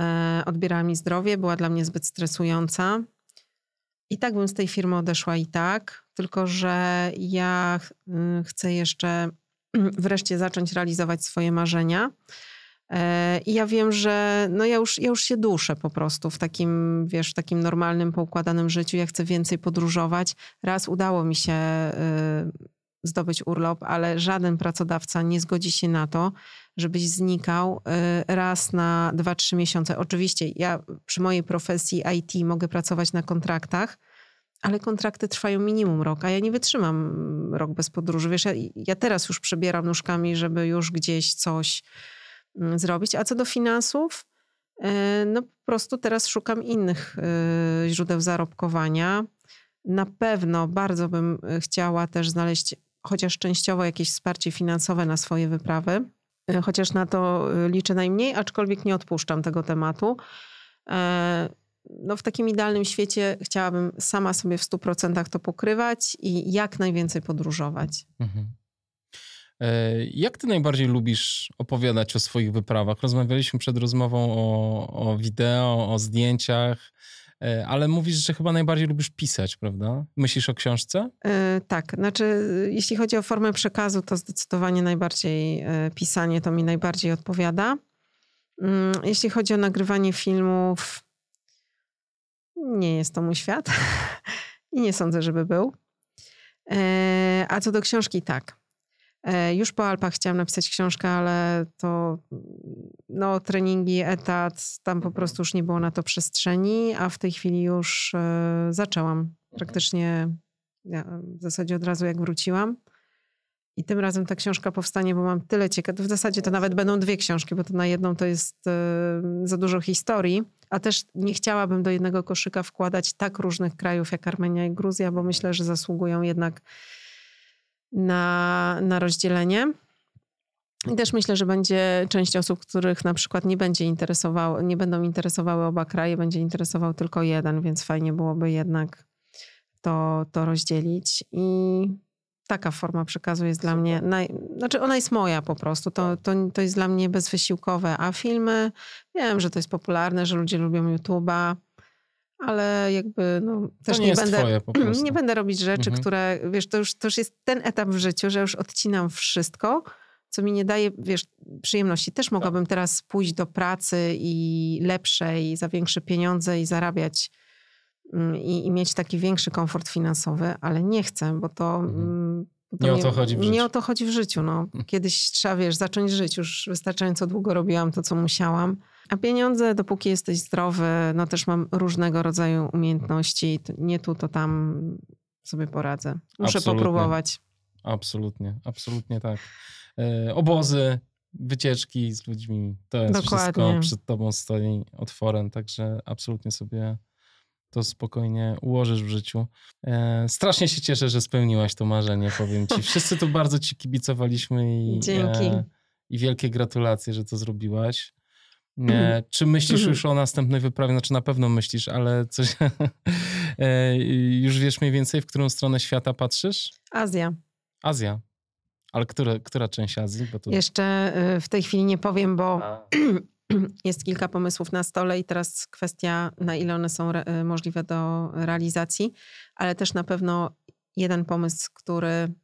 e, odbierała mi zdrowie, była dla mnie zbyt stresująca. I tak bym z tej firmy odeszła i tak, tylko że ja y, chcę jeszcze wreszcie zacząć realizować swoje marzenia. E, I ja wiem, że no ja, już, ja już się duszę po prostu w takim, wiesz, w takim normalnym, poukładanym życiu. Ja chcę więcej podróżować. Raz udało mi się y, zdobyć urlop, ale żaden pracodawca nie zgodzi się na to, żebyś znikał y, raz na dwa, trzy miesiące. Oczywiście ja przy mojej profesji IT mogę pracować na kontraktach, ale kontrakty trwają minimum rok, a ja nie wytrzymam rok bez podróży. Wiesz, ja, ja teraz już przebieram nóżkami, żeby już gdzieś coś Mm, zrobić. A co do finansów, e, no po prostu teraz szukam innych e, źródeł zarobkowania. Na pewno bardzo bym e, chciała też znaleźć chociaż częściowo jakieś wsparcie finansowe na swoje wyprawy. Chociaż na to liczę najmniej, aczkolwiek nie odpuszczam tego tematu. No w takim idealnym świecie chciałabym sama sobie w 100% to pokrywać i jak najwięcej podróżować. Mhm. E, jak ty najbardziej lubisz opowiadać o swoich wyprawach? Rozmawialiśmy przed rozmową o, o wideo, o zdjęciach, e, ale mówisz, że chyba najbardziej lubisz pisać, prawda? Myślisz o książce? Yy, tak, znaczy jeśli chodzi o formę przekazu, to zdecydowanie najbardziej pisanie to mi najbardziej odpowiada. Yy, jeśli chodzi o nagrywanie filmów, nie jest to mój świat i nie sądzę, żeby był. A co do książki, tak. E, już po Alpach chciałam napisać książkę, ale to no, treningi, etat, tam po prostu już nie było na to przestrzeni, a w tej chwili już e, zaczęłam praktycznie ja, w zasadzie od razu jak wróciłam. I tym razem ta książka powstanie, bo mam tyle ciekawych. W zasadzie to nawet będą dwie książki, bo to na jedną to jest e, za dużo historii. A też nie chciałabym do jednego koszyka wkładać tak różnych krajów jak Armenia i Gruzja, bo myślę, że zasługują jednak na, na rozdzielenie. I też myślę, że będzie część osób, których na przykład nie będzie interesowało, nie będą interesowały oba kraje, będzie interesował tylko jeden, więc fajnie byłoby jednak to, to rozdzielić. I taka forma przekazu jest dla mnie, naj, znaczy ona jest moja po prostu, to, to, to jest dla mnie bezwysiłkowe, a filmy, wiem, że to jest popularne, że ludzie lubią YouTube'a, ale jakby no, też nie, nie będę, nie będę robić rzeczy, mhm. które, wiesz, to już, to już jest ten etap w życiu, że już odcinam wszystko, co mi nie daje, wiesz, przyjemności. Też mogłabym tak. teraz pójść do pracy i lepszej, za większe pieniądze i zarabiać mm, i, i mieć taki większy komfort finansowy, ale nie chcę, bo to... Mhm. Mm, to nie, o to chodzi w życiu. Nie o to chodzi w życiu. No. Mhm. Kiedyś trzeba, wiesz, zacząć żyć. Już wystarczająco długo robiłam to, co musiałam. A pieniądze, dopóki jesteś zdrowy, no też mam różnego rodzaju umiejętności. Nie tu, to tam sobie poradzę. Muszę Absolutnie. popróbować. Absolutnie, absolutnie tak. E, obozy, wycieczki z ludźmi. To jest Dokładnie. wszystko przed tobą stoi otworem, także absolutnie sobie to spokojnie ułożysz w życiu. E, strasznie się cieszę, że spełniłaś to marzenie, powiem ci. Wszyscy tu bardzo ci kibicowaliśmy i, Dzięki. E, i wielkie gratulacje, że to zrobiłaś. E, czy myślisz mhm. już o następnej wyprawie? Znaczy na pewno myślisz, ale coś e, już wiesz mniej więcej, w którą stronę świata patrzysz? Azja. Azja. Ale która, która część Azji? Tu... Jeszcze y, w tej chwili nie powiem, bo jest kilka pomysłów na stole i teraz kwestia, na ile one są y, możliwe do realizacji, ale też na pewno jeden pomysł, który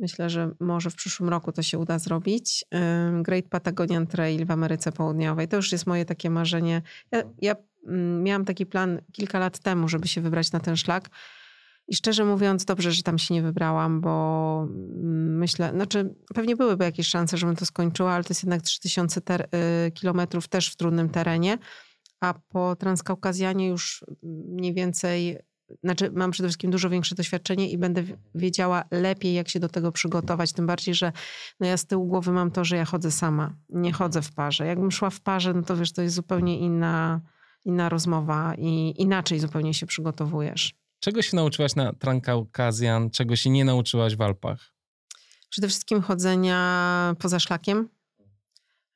myślę, że może w przyszłym roku to się uda zrobić. Great Patagonian Trail w Ameryce Południowej. To już jest moje takie marzenie. Ja, ja mm, miałam taki plan kilka lat temu, żeby się wybrać na ten szlak i szczerze mówiąc, dobrze, że tam się nie wybrałam, bo mm, myślę, znaczy pewnie byłyby jakieś szanse, żebym to skończyła, ale to jest jednak 3000 ter- y, kilometrów też w trudnym terenie. A po Transkaukazjanie już mniej więcej, znaczy mam przede wszystkim dużo większe doświadczenie i będę wiedziała lepiej, jak się do tego przygotować. Tym bardziej, że no ja z tyłu głowy mam to, że ja chodzę sama, nie chodzę w parze. Jakbym szła w parze, no to wiesz, to jest zupełnie inna, inna rozmowa i inaczej zupełnie się przygotowujesz. Czego się nauczyłaś na Trankaukazjan, czego się nie nauczyłaś w Alpach? Przede wszystkim chodzenia poza szlakiem,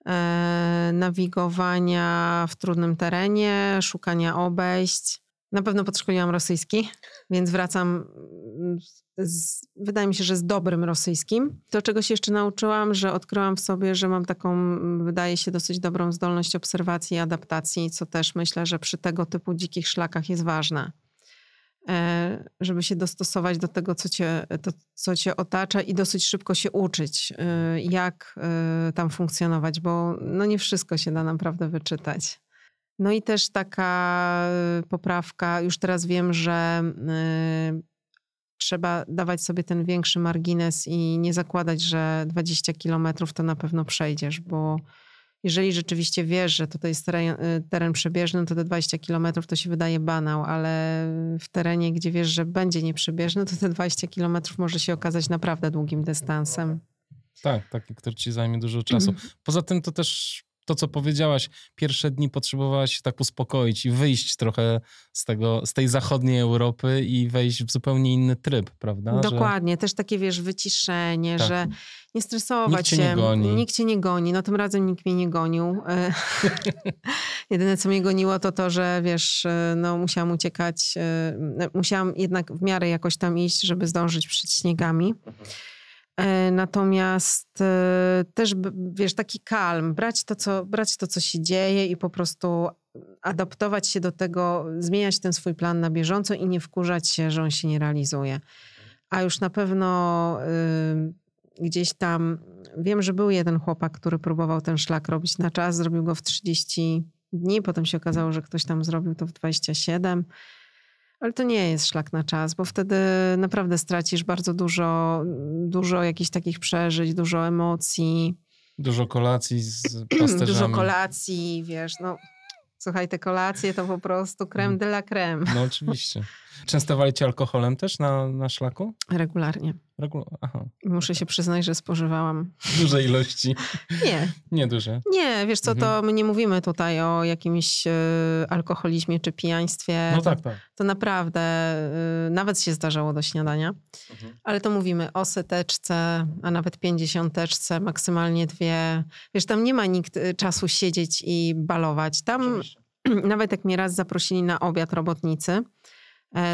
e, nawigowania w trudnym terenie, szukania obejść. Na pewno podszkoliłam rosyjski, więc wracam, z, wydaje mi się, że z dobrym rosyjskim. To, czego się jeszcze nauczyłam, że odkryłam w sobie, że mam taką, wydaje się, dosyć dobrą zdolność obserwacji i adaptacji, co też myślę, że przy tego typu dzikich szlakach jest ważne. E, żeby się dostosować do tego, co cię, to, co cię otacza i dosyć szybko się uczyć, e, jak e, tam funkcjonować, bo no nie wszystko się da naprawdę wyczytać. No i też taka poprawka, już teraz wiem, że trzeba dawać sobie ten większy margines i nie zakładać, że 20 kilometrów to na pewno przejdziesz, bo jeżeli rzeczywiście wiesz, że to jest teren, y, teren przebieżny, no to te 20 kilometrów to się wydaje banał, ale w terenie, gdzie wiesz, że będzie nieprzebieżny, to te 20 kilometrów może się okazać naprawdę długim dystansem. Tak, taki, który ci zajmie dużo czasu. Mhm. Poza tym to też to, co powiedziałaś, pierwsze dni potrzebowałaś się tak uspokoić i wyjść trochę z, tego, z tej zachodniej Europy i wejść w zupełnie inny tryb, prawda? Dokładnie, że... też takie, wiesz, wyciszenie, tak. że nie stresować nikt się. Nie goni. Nikt cię nie goni. No tym razem nikt mnie nie gonił. Jedyne, co mnie goniło, to to, że wiesz, no musiałam uciekać, e, musiałam jednak w miarę jakoś tam iść, żeby zdążyć przed śniegami. E, natomiast e, też, wiesz, taki kalm, brać to, co, brać to, co się dzieje i po prostu adaptować się do tego, zmieniać ten swój plan na bieżąco i nie wkurzać się, że on się nie realizuje. A już na pewno y, gdzieś tam, wiem, że był jeden chłopak, który próbował ten szlak robić na czas, zrobił go w 30 dni, potem się okazało, że ktoś tam zrobił to w 27 ale to nie jest szlak na czas, bo wtedy naprawdę stracisz bardzo dużo, dużo jakichś takich przeżyć, dużo emocji. Dużo kolacji z pasterzami. Dużo kolacji, wiesz, no słuchaj, te kolacje to po prostu creme de la creme. No oczywiście. Częstowali cię alkoholem też na, na szlaku? Regularnie. Regu... Aha. Muszę się przyznać, że spożywałam. Duże ilości. Nie. Nie duże. Nie, wiesz co, Mhm. to my nie mówimy tutaj o jakimś e, alkoholizmie czy pijaństwie. No tak, tak. to naprawdę e, nawet się zdarzało do śniadania. Ale to mówimy o seteczce, a nawet pięćdziesiąteczce, maksymalnie dwie. Wiesz, tam nie ma nikt y, czasu siedzieć i balować. Tam nawet jak mnie raz zaprosili na obiad robotnicy,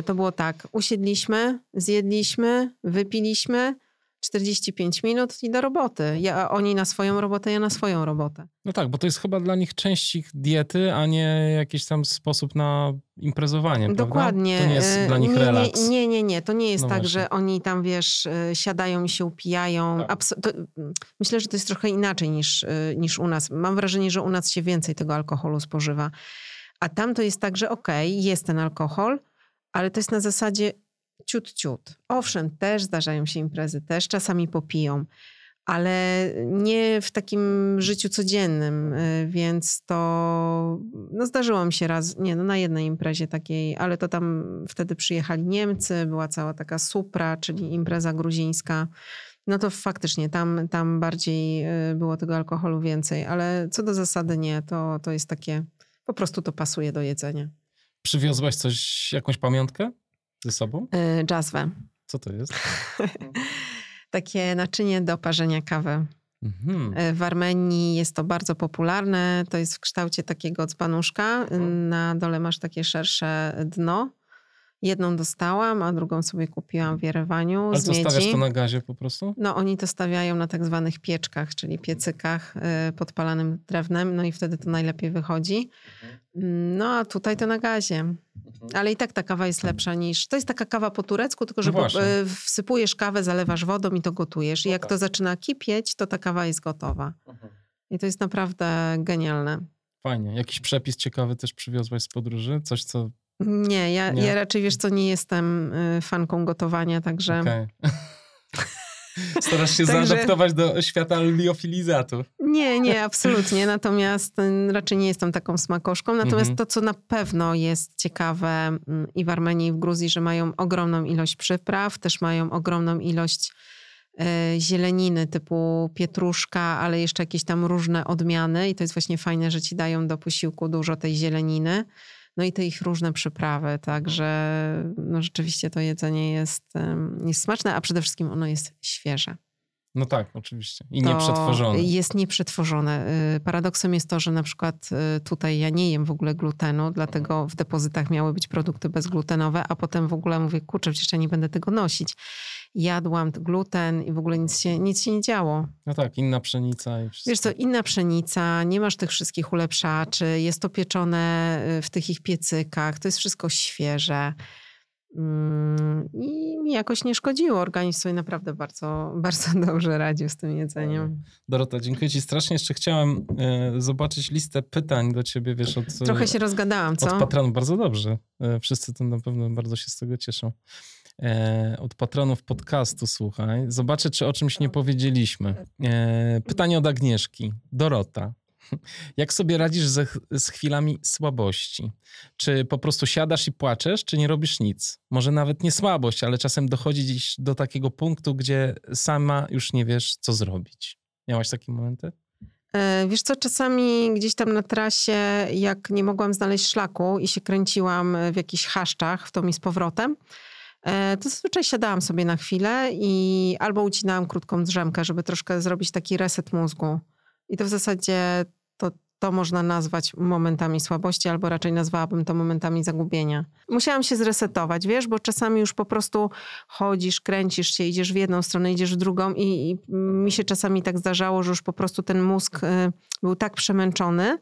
to było tak, usiedliśmy, zjedliśmy, wypiliśmy, 45 minut i do roboty. Ja, oni na swoją robotę, ja na swoją robotę. No tak, bo to jest chyba dla nich część ich diety, a nie jakiś tam sposób na imprezowanie, prawda? Dokładnie. To nie jest E, dla nich nie, relaks. Nie, nie, nie, nie. To nie jest No tak, właśnie. że oni tam, wiesz, e, siadają i się upijają. Tak. To, mm, myślę, że to jest trochę inaczej niż, e, niż u nas. Mam wrażenie, że u nas się więcej tego alkoholu spożywa. A tam to jest tak, że okej, jest ten alkohol, ale to jest na zasadzie ciut, ciut. Owszem, też zdarzają się imprezy, też czasami popiją, ale nie w takim życiu codziennym, y, więc to no zdarzyło mi się raz, nie no na jednej imprezie takiej, ale to tam wtedy przyjechali Niemcy, była cała taka supra, czyli impreza gruzińska. No to faktycznie tam, tam bardziej y, było tego alkoholu więcej, ale co do zasady nie, to, to jest takie, po prostu to pasuje do jedzenia. Przywiozłaś coś, jakąś pamiątkę ze sobą? Y, Jazzwę. Co to jest? Takie naczynie do parzenia kawy. Mhm. E, W Armenii jest to bardzo popularne. To jest w kształcie takiego dzbanuszka. Na dole masz takie szersze dno. Jedną dostałam, a drugą sobie kupiłam w Jerewaniu Ale z co, stawiasz to na gazie po prostu? No oni to stawiają na tak zwanych pieczkach, czyli piecykach e, podpalanym drewnem, no i wtedy to najlepiej wychodzi. Mm, No a tutaj to na gazie. Ale i tak ta kawa jest lepsza niż... To jest taka kawa po turecku, tylko że No po, właśnie. e, wsypujesz kawę, zalewasz wodą i to gotujesz. I No jak tak. to zaczyna kipieć, to ta kawa jest gotowa. I to jest naprawdę genialne. Fajnie. Jakiś przepis ciekawy też przywiozłaś z podróży? Coś, co... Nie, ja, Nie? ja raczej, wiesz co, nie jestem y, fanką gotowania, także... Okej. Starasz się Także- zaadaptować do świata liofilizatu. Nie, nie, absolutnie. Natomiast y, raczej nie jestem taką smakoszką. Natomiast Mhm. to, co na pewno jest ciekawe mm, i w Armenii, i w Gruzji, że mają ogromną ilość przypraw, też mają ogromną ilość y, zieleniny typu pietruszka, ale jeszcze jakieś tam różne odmiany. I to jest właśnie fajne, że ci dają do posiłku dużo tej zieleniny. No i te ich różne przyprawy, także no rzeczywiście to jedzenie jest, jest smaczne, a przede wszystkim ono jest świeże. No tak, oczywiście. I To nieprzetworzony. Jest nieprzetworzone. Y, Paradoksem jest to, że na przykład y, tutaj ja nie jem w ogóle glutenu, dlatego w depozytach miały być produkty bezglutenowe, a potem w ogóle mówię, kurczę, przecież ja nie będę tego nosić. Jadłam gluten i w ogóle nic się, nic się nie działo. No tak, inna pszenica i wszystko. Wiesz co, inna pszenica, nie masz tych wszystkich ulepszaczy, jest to pieczone y, w tych ich piecykach, to jest wszystko świeże. Mm, I mi jakoś nie szkodziło. Organizm sobie naprawdę bardzo, bardzo dobrze radził z tym jedzeniem. Dorota, dziękuję ci strasznie. Jeszcze chciałem e, zobaczyć listę pytań do ciebie, wiesz, od, Trochę się rozgadałam, od co? patronów. Bardzo dobrze. Wszyscy to na pewno bardzo się z tego cieszą. E, od patronów podcastu, słuchaj. Zobaczę, czy o czymś nie powiedzieliśmy. E, pytanie od Agnieszki. Dorota. Jak sobie radzisz ze, z chwilami słabości? Czy po prostu siadasz i płaczesz, czy nie robisz nic? Może nawet nie słabość, ale czasem dochodzi gdzieś do takiego punktu, gdzie sama już nie wiesz, co zrobić. Miałaś takie momenty? E, Wiesz co, czasami gdzieś tam na trasie, jak nie mogłam znaleźć szlaku i się kręciłam w jakichś chaszczach w to mi z powrotem, to zazwyczaj siadałam sobie na chwilę i albo ucinałam krótką drzemkę, żeby troszkę zrobić taki reset mózgu. I to w zasadzie to, to można nazwać momentami słabości, albo raczej nazwałabym to momentami zagubienia. Musiałam się zresetować, wiesz, bo czasami już po prostu chodzisz, kręcisz się, idziesz w jedną stronę, idziesz w drugą i, i mi się czasami tak zdarzało, że już po prostu ten mózg y, był tak przemęczony,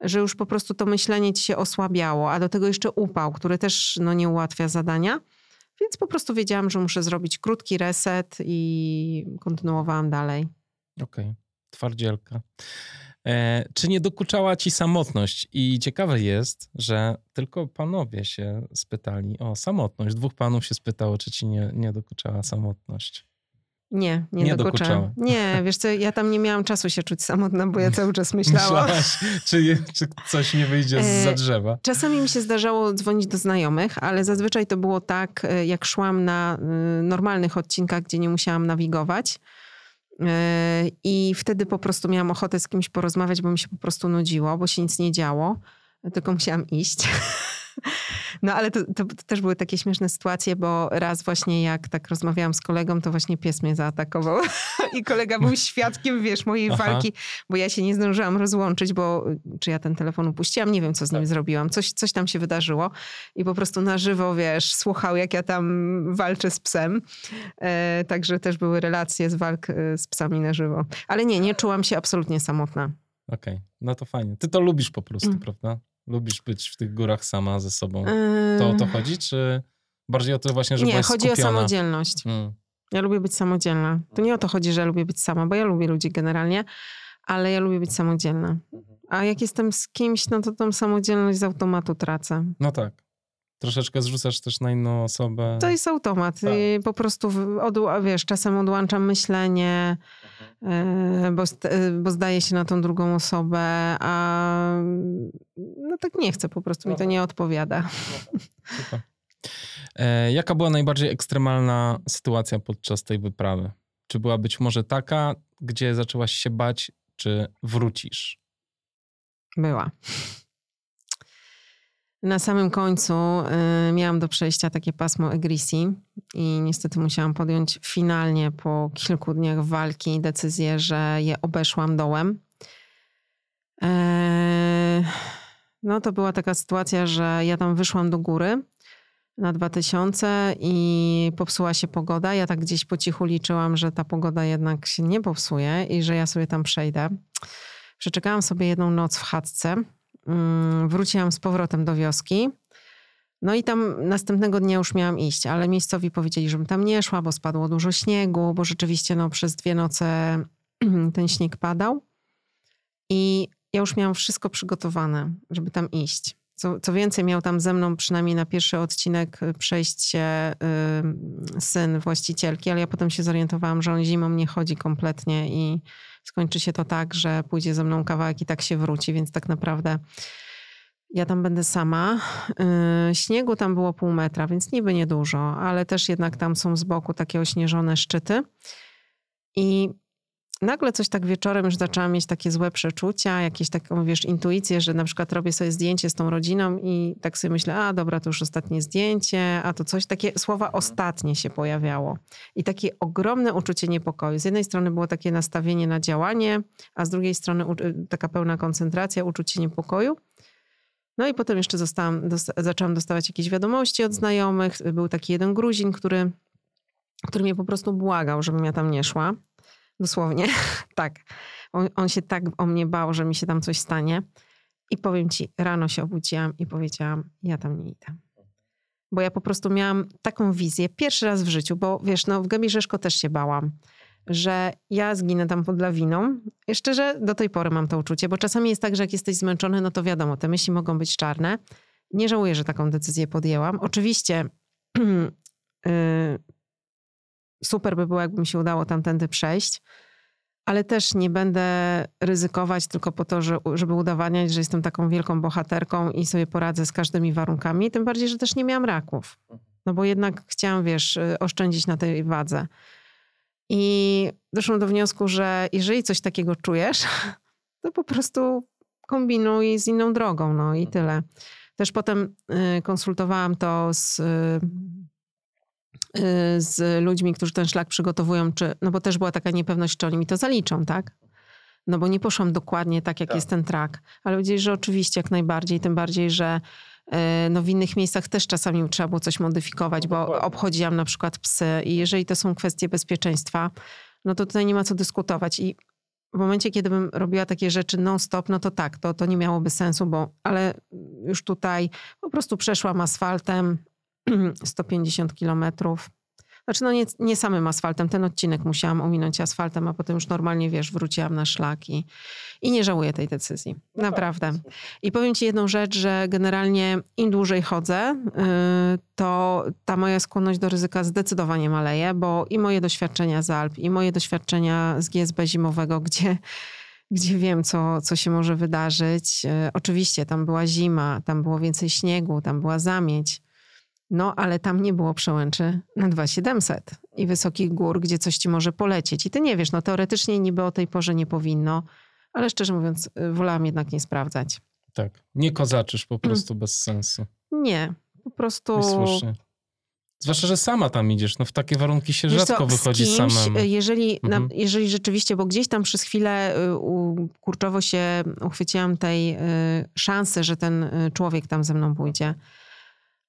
że już po prostu to myślenie ci się osłabiało, a do tego jeszcze upał, który też no, nie ułatwia zadania. Więc po prostu wiedziałam, że muszę zrobić krótki reset i kontynuowałam dalej. Okej, twardzielka. E, czy nie dokuczała ci samotność? I ciekawe jest, że tylko panowie się spytali o samotność. Dwóch panów się spytało, czy ci nie, nie dokuczała samotność. Nie, nie, Nie dokuczało. Nie, wiesz co, ja tam nie miałam czasu się czuć samotna, bo ja cały czas myślałam. Myślałaś, czy, czy coś nie wyjdzie z za E, drzewa? Czasami mi się zdarzało dzwonić do znajomych, ale zazwyczaj to było tak, e, jak szłam na y, normalnych odcinkach, gdzie nie musiałam nawigować. E, I wtedy po prostu miałam ochotę z kimś porozmawiać, bo mi się po prostu nudziło, bo się nic nie działo, tylko musiałam iść. No ale to, to, to też były takie śmieszne sytuacje, bo raz właśnie jak tak rozmawiałam z kolegą, to właśnie pies mnie zaatakował i kolega był świadkiem, wiesz, mojej Aha. walki, bo ja się nie zdążyłam rozłączyć, bo czy ja ten telefon upuściłam, nie wiem co z nim zrobiłam, coś, coś tam się wydarzyło i po prostu na żywo, wiesz, słuchał jak ja tam walczę z psem, e, także też były relacje z walk e, z psami na żywo. Ale nie, nie czułam się absolutnie samotna. Okej, no to fajnie. Ty to lubisz po prostu, Mm. prawda? Lubisz być w tych górach sama ze sobą. To o to chodzi, czy bardziej o to właśnie, że nie, chodzi skupiona? o samodzielność. Mm. Ja lubię być samodzielna. To nie o to chodzi, że ja lubię być sama, bo ja lubię ludzi generalnie, ale ja lubię być samodzielna. A jak jestem z kimś, no to tą samodzielność z automatu tracę. No tak. Troszeczkę zrzucasz też na inną osobę. To jest automat. Tak. Po prostu, odł- wiesz, czasem odłączam myślenie, e, bo, e, bo zdaje się na tą drugą osobę, a no tak nie chcę, po prostu mi to nie odpowiada. Super. E, jaka była najbardziej ekstremalna sytuacja podczas tej wyprawy? Czy była być może taka, gdzie zaczęłaś się bać, czy wrócisz? Była. Na samym końcu y, miałam do przejścia takie pasmo Egrisi i niestety musiałam podjąć finalnie po kilku dniach walki decyzję, że je obeszłam dołem. Eee, no to była taka sytuacja, że ja tam wyszłam do góry na 2000 i popsuła się pogoda. Ja tak gdzieś po cichu liczyłam, że ta pogoda jednak się nie popsuje i że ja sobie tam przejdę. Przeczekałam sobie jedną noc w chatce. Mm, Wróciłam z powrotem do wioski. No i tam następnego dnia już miałam iść, ale miejscowi powiedzieli, żebym tam nie szła, bo spadło dużo śniegu, bo rzeczywiście no, przez dwie noce ten śnieg padał. I ja już miałam wszystko przygotowane, żeby tam iść. Co, co więcej, miał tam ze mną przynajmniej na pierwszy odcinek y, przejść się y, syn właścicielki, ale ja potem się zorientowałam, że on zimą nie chodzi kompletnie i skończy się to tak, że pójdzie ze mną kawałek i tak się wróci, więc tak naprawdę ja tam będę sama. Yy, śniegu tam było pół metra, więc niby niedużo, ale też jednak tam są z boku takie ośnieżone szczyty. I nagle coś tak wieczorem już zaczęłam mieć takie złe przeczucia, jakieś taką, wiesz, intuicję, że na przykład robię sobie zdjęcie z tą rodziną i tak sobie myślę, a dobra, to już ostatnie zdjęcie, a to coś, takie słowa ostatnie się pojawiało. I takie ogromne uczucie niepokoju. Z jednej strony było takie nastawienie na działanie, a z drugiej strony taka pełna koncentracja, uczucie niepokoju. No i potem jeszcze zostałam, dosta- zaczęłam dostawać jakieś wiadomości od znajomych. Był taki jeden Gruzin, który, który mnie po prostu błagał, żebym ja tam nie szła. Dosłownie, tak. On, on się tak o mnie bał, że mi się tam coś stanie. I powiem ci, rano się obudziłam i powiedziałam, ja tam nie idę. Bo ja po prostu miałam taką wizję, pierwszy raz w życiu, bo wiesz, no w Gębie Rzeszko też się bałam, że ja zginę tam pod lawiną. Szczerze, do tej pory mam to uczucie, bo czasami jest tak, że jak jesteś zmęczony, no to wiadomo, te myśli mogą być czarne. Nie żałuję, że taką decyzję podjęłam. Oczywiście y, super by było, jakby mi się udało tamtędy przejść, ale też nie będę ryzykować tylko po to, że, żeby udowadniać, że jestem taką wielką bohaterką i sobie poradzę z każdymi warunkami. Tym bardziej, że też nie miałam raków. No bo jednak chciałam, wiesz, y, oszczędzić na tej wadze. I doszłam do wniosku, że jeżeli coś takiego czujesz, to po prostu kombinuj z inną drogą, no i tyle. Też potem y, konsultowałam to z, y, z ludźmi, którzy ten szlak przygotowują, czy, no bo też była taka niepewność, czy oni mi to zaliczą, tak? No bo nie poszłam dokładnie tak, jak Tak. jest ten track, ale powiedzieli, że oczywiście jak najbardziej, tym bardziej, że y, no w innych miejscach też czasami trzeba było coś modyfikować, bo dokładnie. obchodziłam na przykład psy i jeżeli to są kwestie bezpieczeństwa, no to tutaj nie ma co dyskutować i w momencie, kiedy bym robiła takie rzeczy non-stop, no to tak, to, to nie miałoby sensu, bo ale już tutaj po prostu przeszłam asfaltem 150 kilometrów. Znaczy no nie, nie samym asfaltem, ten odcinek musiałam ominąć asfaltem, a potem już normalnie, wiesz, wróciłam na szlaki i nie żałuję tej decyzji. No Naprawdę. I powiem ci jedną rzecz, że generalnie im dłużej chodzę, y, to ta moja skłonność do ryzyka zdecydowanie maleje, bo i moje doświadczenia z Alp, i moje doświadczenia z GSB zimowego, gdzie gdzie wiem, co, co się może wydarzyć. E, oczywiście tam była zima, tam było więcej śniegu, tam była zamieć. No, ale tam nie było przełęczy na 2700 i wysokich gór, gdzie coś ci może polecieć. I ty nie wiesz, no teoretycznie niby o tej porze nie powinno, ale szczerze mówiąc, y, wolałam jednak nie sprawdzać. Tak. Nie kozaczysz po prostu bez sensu. Nie, po prostu... I słusznie. Zwłaszcza, że sama tam idziesz. No w takie warunki się Wiesz rzadko co, wychodzi kimś, samemu. y, Jeżeli, Mhm. na, jeżeli rzeczywiście, bo gdzieś tam przez chwilę y, u, kurczowo się uchwyciłam tej y, szansy, że ten człowiek tam ze mną pójdzie.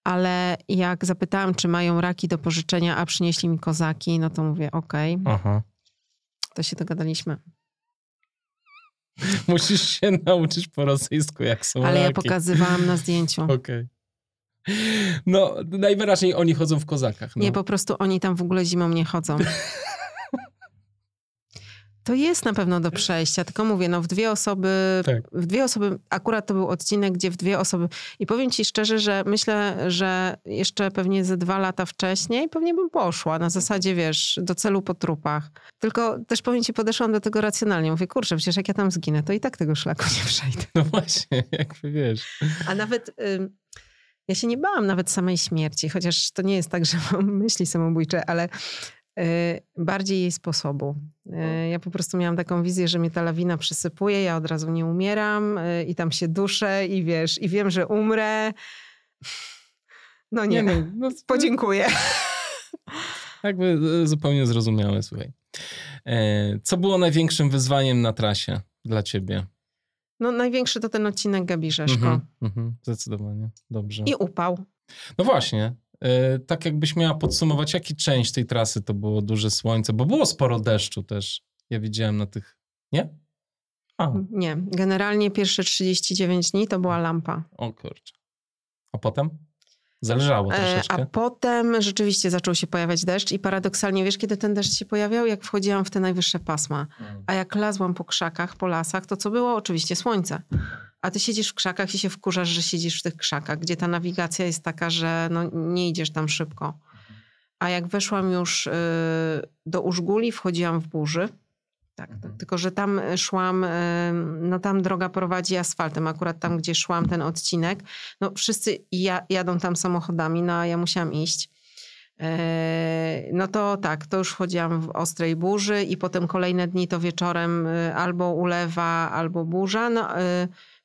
Ale jak zapytałam, czy mają raki do pożyczenia, a przynieśli mi kozaki, no to mówię, okej, Aha. to się dogadaliśmy. Musisz się nauczyć po rosyjsku, jak są Ale ja raki. pokazywałam na zdjęciu. Okej. No, najwyraźniej oni chodzą w kozakach. No. Nie, po prostu oni tam w ogóle zimą nie chodzą. To jest na pewno do przejścia, tylko mówię, no w dwie osoby, Tak. w dwie osoby, akurat to był odcinek, gdzie w dwie osoby, i powiem ci szczerze, że myślę, że jeszcze pewnie ze dwa lata wcześniej pewnie bym poszła, na zasadzie, wiesz, do celu po trupach. Tylko też powiem ci, podeszłam do tego racjonalnie. Mówię, kurczę, przecież jak ja tam zginę, to i tak tego szlaku nie przejdę. No właśnie, jakby wiesz. A nawet... ym, ja się nie bałam nawet samej śmierci, chociaż to nie jest tak, że mam myśli samobójcze, ale y, bardziej jej sposobu. Y, ja po prostu miałam taką wizję, że mnie ta lawina przysypuje, ja od razu nie umieram y, i tam się duszę i wiesz, i wiem, że umrę. No nie, no, no, podziękuję. Jakby zupełnie zrozumiałe, słuchaj. E, Co było największym wyzwaniem na trasie dla ciebie? No największy to ten odcinek Gabi Rzeszko. Mhm, mhm, zdecydowanie. Dobrze. I upał. No właśnie. E, Tak jakbyś miała podsumować, jaki część tej trasy to było duże słońce, bo było sporo deszczu też. Ja widziałem na tych... Nie? A, Nie, generalnie pierwsze 39 dni to była lampa. o kurczę. A potem? Zależało E, troszeczkę. A potem rzeczywiście zaczął się pojawiać deszcz i paradoksalnie, wiesz kiedy ten deszcz się pojawiał? Jak wchodziłam w te najwyższe pasma. Mm. A jak lazłam po krzakach, po lasach, to co było? Oczywiście słońce. A ty siedzisz w krzakach i się wkurzasz, że siedzisz w tych krzakach, gdzie ta nawigacja jest taka, że no, nie idziesz tam szybko. A jak weszłam już y, do Użguli, wchodziłam w burzy. Tak, Mhm. tylko że tam szłam, y, no tam droga prowadzi asfaltem, akurat tam, gdzie szłam ten odcinek. No wszyscy ja, jadą tam samochodami, no a ja musiałam iść. E, No to tak, to już chodziłam w ostrej burzy i potem kolejne dni to wieczorem albo ulewa, albo burza. No,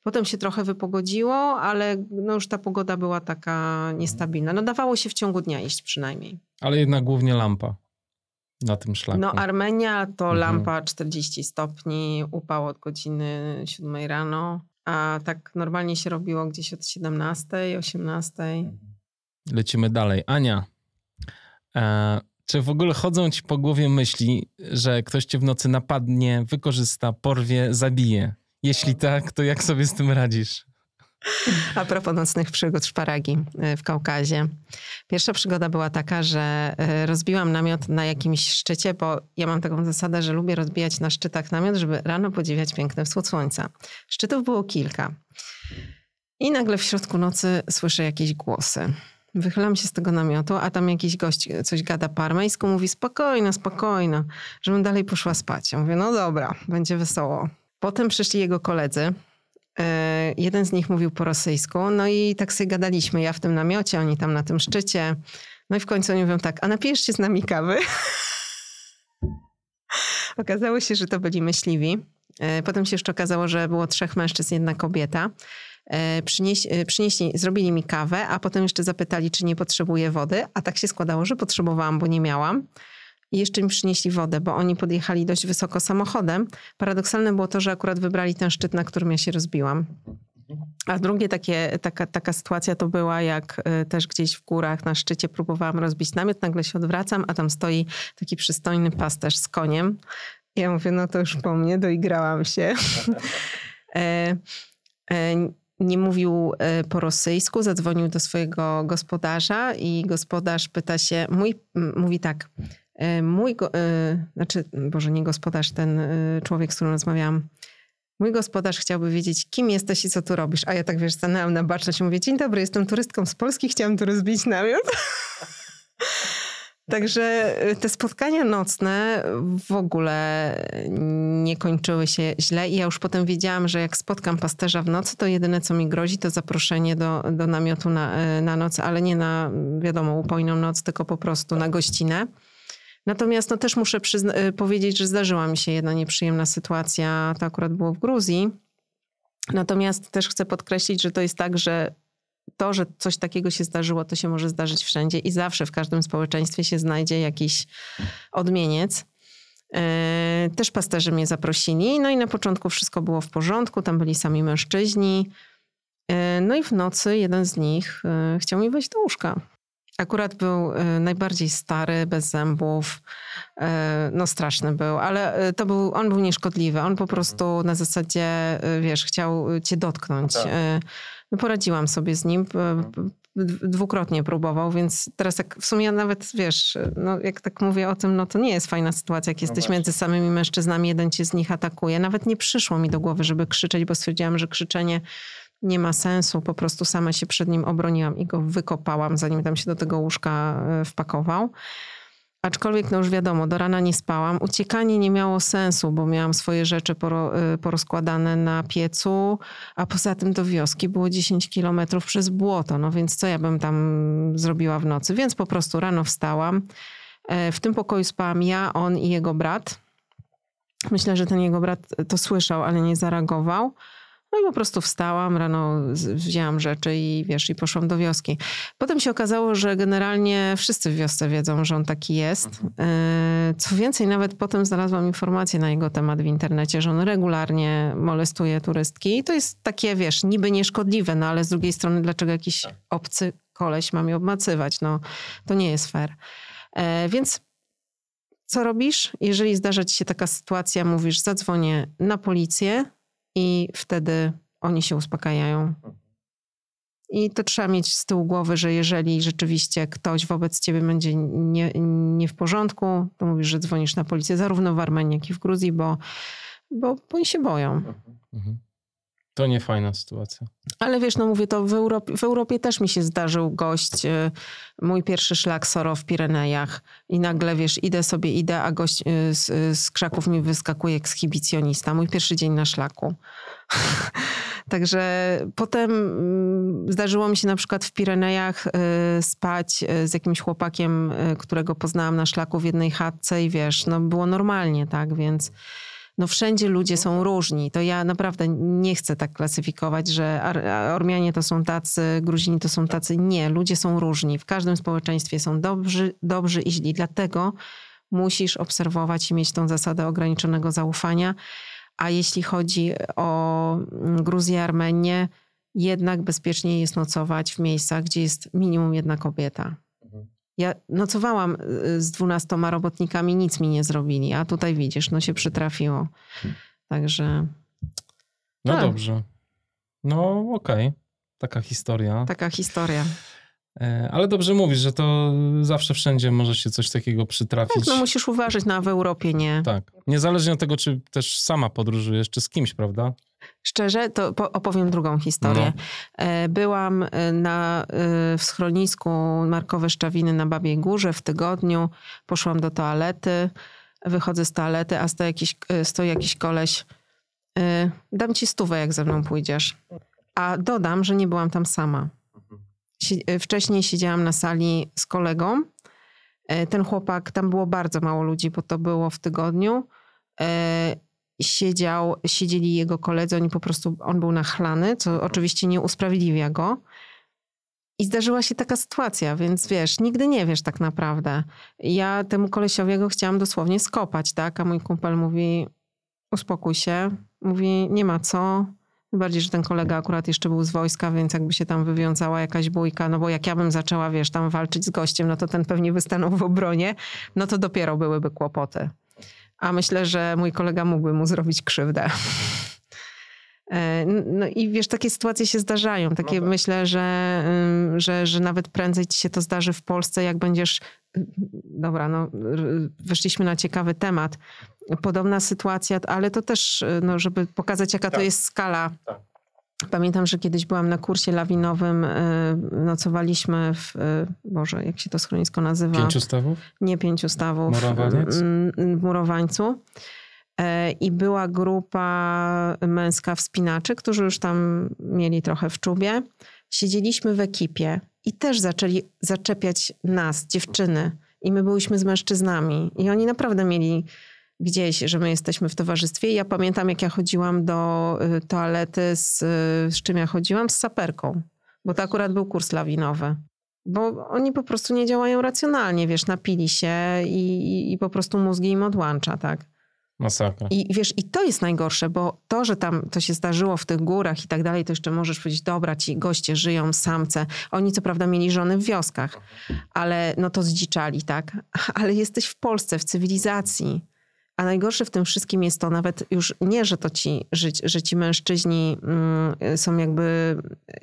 potem się trochę wypogodziło, ale no już ta pogoda była taka niestabilna. No dawało się w ciągu dnia iść przynajmniej. Ale jednak głównie lampa na tym szlaku. No Armenia to Mhm. lampa 40 stopni, upał od godziny 7 rano, a tak normalnie się robiło gdzieś od 17, 18. Lecimy dalej. Ania, e, czy w ogóle chodzą ci po głowie myśli, że ktoś cię w nocy napadnie, wykorzysta, porwie, zabije? Jeśli tak, to jak sobie z tym radzisz? A propos nocnych przygód szparagi y, w Kaukazie. Pierwsza przygoda była taka, że y, rozbiłam namiot na jakimś szczycie, bo ja mam taką zasadę, że lubię rozbijać na szczytach namiot, żeby rano podziwiać piękny wschód słońca. Szczytów było kilka. I nagle w środku nocy słyszę jakieś głosy. Wychylam się z tego namiotu, a tam jakiś gość coś gada po armeńsku, mówi spokojna, spokojna, żebym dalej poszła spać. Ja mówię, no dobra, będzie wesoło. Potem przyszli jego koledzy, Jeden z nich mówił po rosyjsku, no i tak sobie gadaliśmy, ja w tym namiocie, oni tam na tym szczycie. No i w końcu oni mówią tak, a napijesz się z nami kawy? Okazało się, że to byli myśliwi. E, Potem się jeszcze okazało, że było trzech mężczyzn, jedna kobieta. E, Przynieś, e, przynieśli, zrobili mi kawę, a potem jeszcze zapytali, czy nie potrzebuję wody, a tak się składało, że potrzebowałam, bo nie miałam. I jeszcze mi przynieśli wodę, bo oni podjechali dość wysoko samochodem. Paradoksalne było to, że akurat wybrali ten szczyt, na którym ja się rozbiłam. A drugie takie, taka, taka sytuacja to była, jak y, też gdzieś w górach na szczycie próbowałam rozbić namiot, nagle się odwracam, a tam stoi taki przystojny pasterz z koniem. Ja mówię, no to już po mnie, doigrałam się. e, e, nie mówił e, po rosyjsku, zadzwonił do swojego gospodarza i gospodarz pyta się, mój, mówi tak, e, mój, go, znaczy, Boże, nie gospodarz, ten człowiek, z którym rozmawiałam, mój gospodarz chciałby wiedzieć, kim jesteś i co tu robisz. A ja tak, wiesz, stanęłam na baczność i mówię, dzień dobry, jestem turystką z Polski, chciałam tu rozbić namiot. Także te spotkania nocne w ogóle nie kończyły się źle i ja już potem wiedziałam, że jak spotkam pasterza w nocy, to jedyne co mi grozi to zaproszenie do, do namiotu na, na noc, ale nie na wiadomo upojną noc, tylko po prostu na gościnę. Natomiast no, też muszę y, powiedzieć, że zdarzyła mi się jedna nieprzyjemna sytuacja, to akurat było w Gruzji. Natomiast też chcę podkreślić, że to jest tak, że to, że coś takiego się zdarzyło, to się może zdarzyć wszędzie i zawsze w każdym społeczeństwie się znajdzie jakiś odmieniec. E, też pasterze mnie zaprosili, no i na początku wszystko było w porządku, tam byli sami mężczyźni. E, no i w nocy jeden z nich chciał mi wejść do łóżka. Akurat był najbardziej stary, bez zębów. No straszny był, ale to był, on był nieszkodliwy. On po prostu na zasadzie, wiesz, chciał cię dotknąć. Tak. No poradziłam sobie z nim. Dwukrotnie próbował, więc teraz jak w sumie nawet wiesz, no jak tak mówię o tym, no to nie jest fajna sytuacja, jak no jesteś między samymi mężczyznami, jeden cię z nich atakuje. Nawet nie przyszło mi do głowy, żeby krzyczeć, bo stwierdziłam, że krzyczenie nie ma sensu. Po prostu sama się przed nim obroniłam i go wykopałam, zanim tam się do tego łóżka e, wpakował. Aczkolwiek, no już wiadomo, do rana nie spałam. Uciekanie nie miało sensu, bo miałam swoje rzeczy y, porozkładane na piecu, a poza tym do wioski było 10 kilometrów przez błoto, no więc co ja bym tam zrobiła w nocy? Więc po prostu rano wstałam. E, w tym pokoju spałam ja, on i jego brat. Myślę, że ten jego brat to słyszał, ale nie zareagował. No i po prostu wstałam, rano wzięłam rzeczy i wiesz, i poszłam do wioski. Potem się okazało, że generalnie wszyscy w wiosce wiedzą, że on taki jest. Mhm. E, co więcej, nawet potem znalazłam informację na jego temat w internecie, że on regularnie molestuje turystki. I to jest takie, wiesz, niby nieszkodliwe, no ale z drugiej strony, dlaczego jakiś tak. obcy koleś ma mnie obmacywać? No, to nie jest fair. E, więc co robisz? Jeżeli zdarza ci się taka sytuacja, mówisz, zadzwonię na policję, i wtedy oni się uspokajają. I to trzeba mieć z tyłu głowy, że jeżeli rzeczywiście ktoś wobec ciebie będzie nie, nie w porządku, to mówisz, że dzwonisz na policję zarówno w Armenii, jak i w Gruzji, bo, bo, oni się boją. Mhm. To nie fajna sytuacja. Ale wiesz, no mówię to w Europie, w Europie też mi się zdarzył gość, y, mój pierwszy szlak Soro w Pirenejach i nagle, wiesz, idę sobie, idę, a gość y, z, z krzaków mi wyskakuje ekshibicjonista. Mój pierwszy dzień na szlaku. Także potem mm, zdarzyło mi się na przykład w Pirenejach y, spać z jakimś chłopakiem, którego poznałam na szlaku w jednej chatce i wiesz, no było normalnie, tak, więc no wszędzie ludzie są różni. To ja naprawdę nie chcę tak klasyfikować, że Ormianie to są tacy, Gruzini to są tacy. Nie, ludzie są różni. W każdym społeczeństwie są dobrzy, dobrzy i źli. Dlatego musisz obserwować i mieć tą zasadę ograniczonego zaufania. A jeśli chodzi o Gruzję, Armenię, jednak bezpieczniej jest nocować w miejscach, gdzie jest minimum jedna kobieta. Ja nocowałam y, z dwunastoma robotnikami, nic mi nie zrobili, a tutaj widzisz, no się przytrafiło. Także. No tak. dobrze. No okej. Okay. Taka historia. Taka historia. E, ale dobrze mówisz, że to zawsze wszędzie może się coś takiego przytrafić. Tak, no musisz uważać, na no, w Europie nie. Tak. Niezależnie od tego, czy też sama podróżujesz, czy z kimś, prawda? Szczerze, to opowiem drugą historię. No. E, byłam e, na, e, w schronisku Markowe Szczawiny na Babiej Górze w tygodniu. Poszłam do toalety, wychodzę z toalety, a stoi jakiś, stoi jakiś koleś. Dam ci stówę, jak ze mną pójdziesz. A dodam, że nie byłam tam sama. Wcześniej siedziałam na sali z kolegą. Ten chłopak, tam było bardzo mało ludzi, bo to było w tygodniu siedział, siedzieli jego koledzy, oni po prostu, on był nachlany, co oczywiście nie usprawiedliwia go. I zdarzyła się taka sytuacja, więc wiesz, nigdy nie wiesz tak naprawdę. Ja temu kolesiowi go chciałam dosłownie skopać, tak? A mój kumpel mówi, uspokój się. Mówi, nie ma co. Bardziej, że ten kolega akurat jeszcze był z wojska, więc jakby się tam wywiązała jakaś bójka, no bo jak ja bym zaczęła, wiesz, tam walczyć z gościem, no to ten pewnie by stanął w obronie, no to dopiero byłyby kłopoty a myślę, że mój kolega mógłby mu zrobić krzywdę. E, no i wiesz, takie sytuacje się zdarzają. Takie no tak. myślę, że, że, że nawet prędzej ci się to zdarzy w Polsce, jak będziesz. Dobra, no, weszliśmy na ciekawy temat. Podobna sytuacja, ale to też, no, żeby pokazać, jaka tak. to jest skala. Tak. Pamiętam, że kiedyś byłam na kursie lawinowym, e, nocowaliśmy w, e, Boże, jak się to schronisko nazywa? Pięciu stawów? Nie pięciu stawów. Murowaniec? W Murowańcu. I była grupa męska wspinaczy, którzy już tam mieli trochę w czubie. Siedzieliśmy w ekipie i też zaczęli zaczepiać nas, dziewczyny. I my byliśmy z mężczyznami. I oni naprawdę mieli gdzieś, że my jesteśmy w towarzystwie. Ja pamiętam, jak ja chodziłam do y, toalety, z, y, z czym ja chodziłam? Z saperką. Bo to akurat był kurs lawinowy. Bo oni po prostu nie działają racjonalnie, wiesz, napili się i, i po prostu mózgi im odłącza, tak? Masakra. I wiesz, i to jest najgorsze, bo to, że tam to się zdarzyło w tych górach i tak dalej, to jeszcze możesz powiedzieć, dobra, ci goście żyją, samce. Oni co prawda mieli żony w wioskach, ale no to zdziczali, tak? Ale jesteś w Polsce, w cywilizacji. A najgorsze w tym wszystkim jest to nawet już nie, że to ci, że, że ci mężczyźni mm, są jakby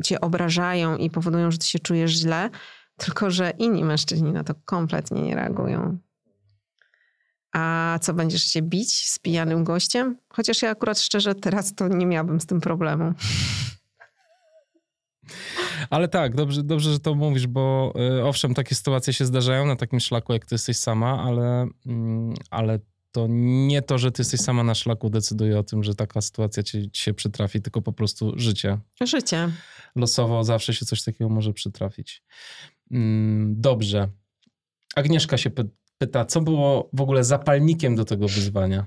cię obrażają i powodują, że ty się czujesz źle, tylko że inni mężczyźni na to kompletnie nie reagują. A co, będziesz się bić z pijanym gościem? Chociaż ja akurat szczerze teraz to nie miałabym z tym problemu. Ale tak, dobrze, dobrze, że to mówisz, bo y, owszem, takie sytuacje się zdarzają na takim szlaku, jak ty jesteś sama, ale, mm, ale to nie to, że ty jesteś sama na szlaku decyduje o tym, że taka sytuacja ci, ci się przytrafi, tylko po prostu życie. Życie. Losowo zawsze się coś takiego może przytrafić. Mm, dobrze. Agnieszka się pyta, co było w ogóle zapalnikiem do tego wyzwania?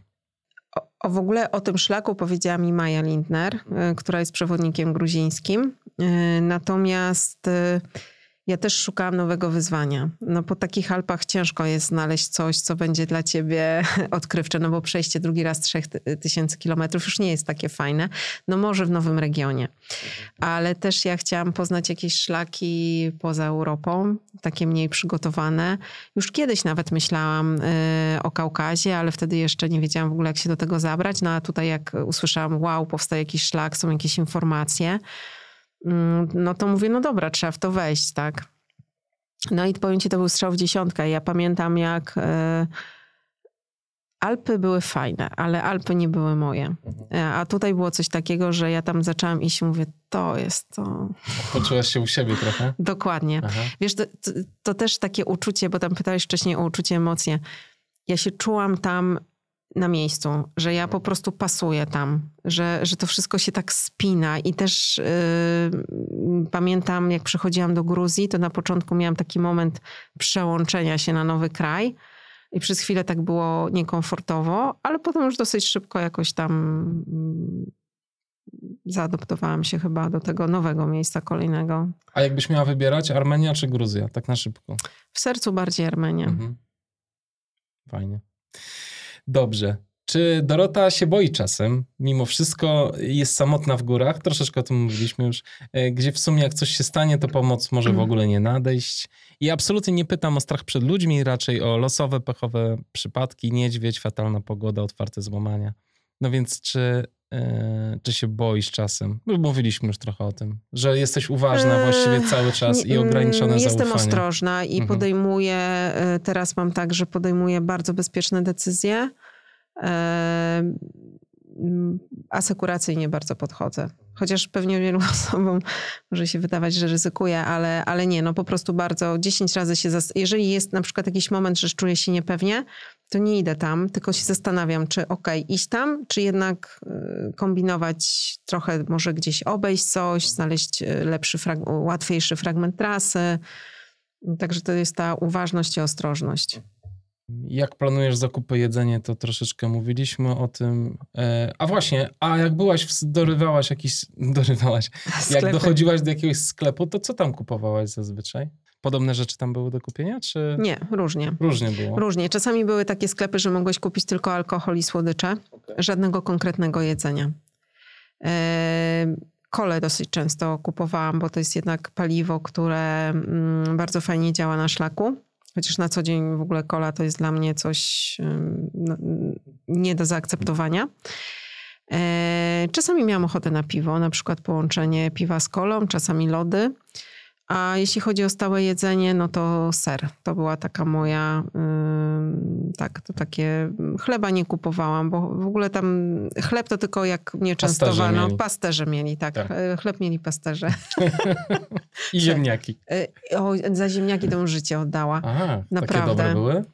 O, o w ogóle o tym szlaku powiedziała mi Maja Lindner, y, która jest przewodnikiem gruzińskim. Y, natomiast y, ja też szukałam nowego wyzwania. No po takich Alpach ciężko jest znaleźć coś, co będzie dla ciebie odkrywcze, no bo przejście drugi raz 3000 kilometrów już nie jest takie fajne. No może w nowym regionie. Ale też ja chciałam poznać jakieś szlaki poza Europą, takie mniej przygotowane. Już kiedyś nawet myślałam y, o Kaukazie, ale wtedy jeszcze nie wiedziałam w ogóle, jak się do tego zabrać. No a tutaj jak usłyszałam, wow, powstaje jakiś szlak, są jakieś informacje, no to mówię, no dobra, trzeba w to wejść, tak. No i powiem ci, to był strzał w dziesiątkę. Ja pamiętam, jak e, Alpy były fajne, ale Alpy nie były moje. E, a tutaj było coś takiego, że ja tam zaczęłam iść i mówię, to jest to. Poczułaś się u siebie trochę? Dokładnie. Aha. Wiesz, to, to, to, też takie uczucie, bo tam pytałeś wcześniej o uczucie, emocje. Ja się czułam tam na miejscu, że ja po prostu pasuję tam, że, że to wszystko się tak spina. I też yy, pamiętam, jak przychodziłam do Gruzji, to na początku miałam taki moment przełączenia się na nowy kraj. I przez chwilę tak było niekomfortowo, ale potem już dosyć szybko jakoś tam yy, zaadoptowałam się chyba do tego nowego miejsca kolejnego. A jakbyś miała wybierać, Armenia czy Gruzja? Tak na szybko. W sercu bardziej Armenia. Mhm. Fajnie. Dobrze. Czy Dorota się boi czasem? Mimo wszystko jest samotna w górach, troszeczkę o tym mówiliśmy już, e, gdzie w sumie jak coś się stanie, to pomoc może w ogóle nie nadejść. I absolutnie nie pytam o strach przed ludźmi, raczej o losowe, pechowe przypadki, niedźwiedź, fatalna pogoda, otwarte złamania. No więc czy, czy się boisz czasem? Mówiliśmy już trochę o tym, że jesteś uważna właściwie cały czas i ograniczone Jestem zaufanie. Jestem ostrożna i mhm. podejmuję, e, teraz mam tak, że podejmuję bardzo bezpieczne decyzje asekuracyjnie bardzo podchodzę. Chociaż pewnie wielu osobom może się wydawać, że ryzykuję, ale, ale nie, no po prostu bardzo 10 razy się, jeżeli jest na przykład jakiś moment, że czuję się niepewnie, to nie idę tam, tylko się zastanawiam, czy ok, iść tam, czy jednak y, kombinować trochę, może gdzieś obejść coś, znaleźć y, lepszy, łatwiejszy fragment trasy. Także to jest ta uważność i ostrożność. Jak planujesz zakupy jedzenie, to troszeczkę mówiliśmy o tym. E, a właśnie, a jak byłaś, dorywałaś jakiś, dorywałaś, jak dochodziłaś do jakiegoś sklepu, to co tam kupowałaś zazwyczaj? Podobne rzeczy tam były do kupienia, czy? Nie, różnie. Różnie było. Różnie. Czasami były takie sklepy, że mogłeś kupić tylko alkohol i słodycze, okay. żadnego konkretnego jedzenia. Kole dosyć często kupowałam, bo to jest jednak paliwo, które mm, bardzo fajnie działa na szlaku. Chociaż na co dzień w ogóle kola to jest dla mnie coś no, nie do zaakceptowania. E, czasami miałam ochotę na piwo, na przykład połączenie piwa z kolą, czasami lody. A jeśli chodzi o stałe jedzenie, no to ser. To była taka moja, yy, tak, to takie, chleba nie kupowałam, bo w ogóle tam chleb to tylko jak mnie Pasterze częstowano. mieli. Pasterze mieli, tak. Tak. E, Chleb mieli pasterze. I ziemniaki. E, O, za ziemniaki to bym życie oddała. Aha, takie Naprawdę. dobre były?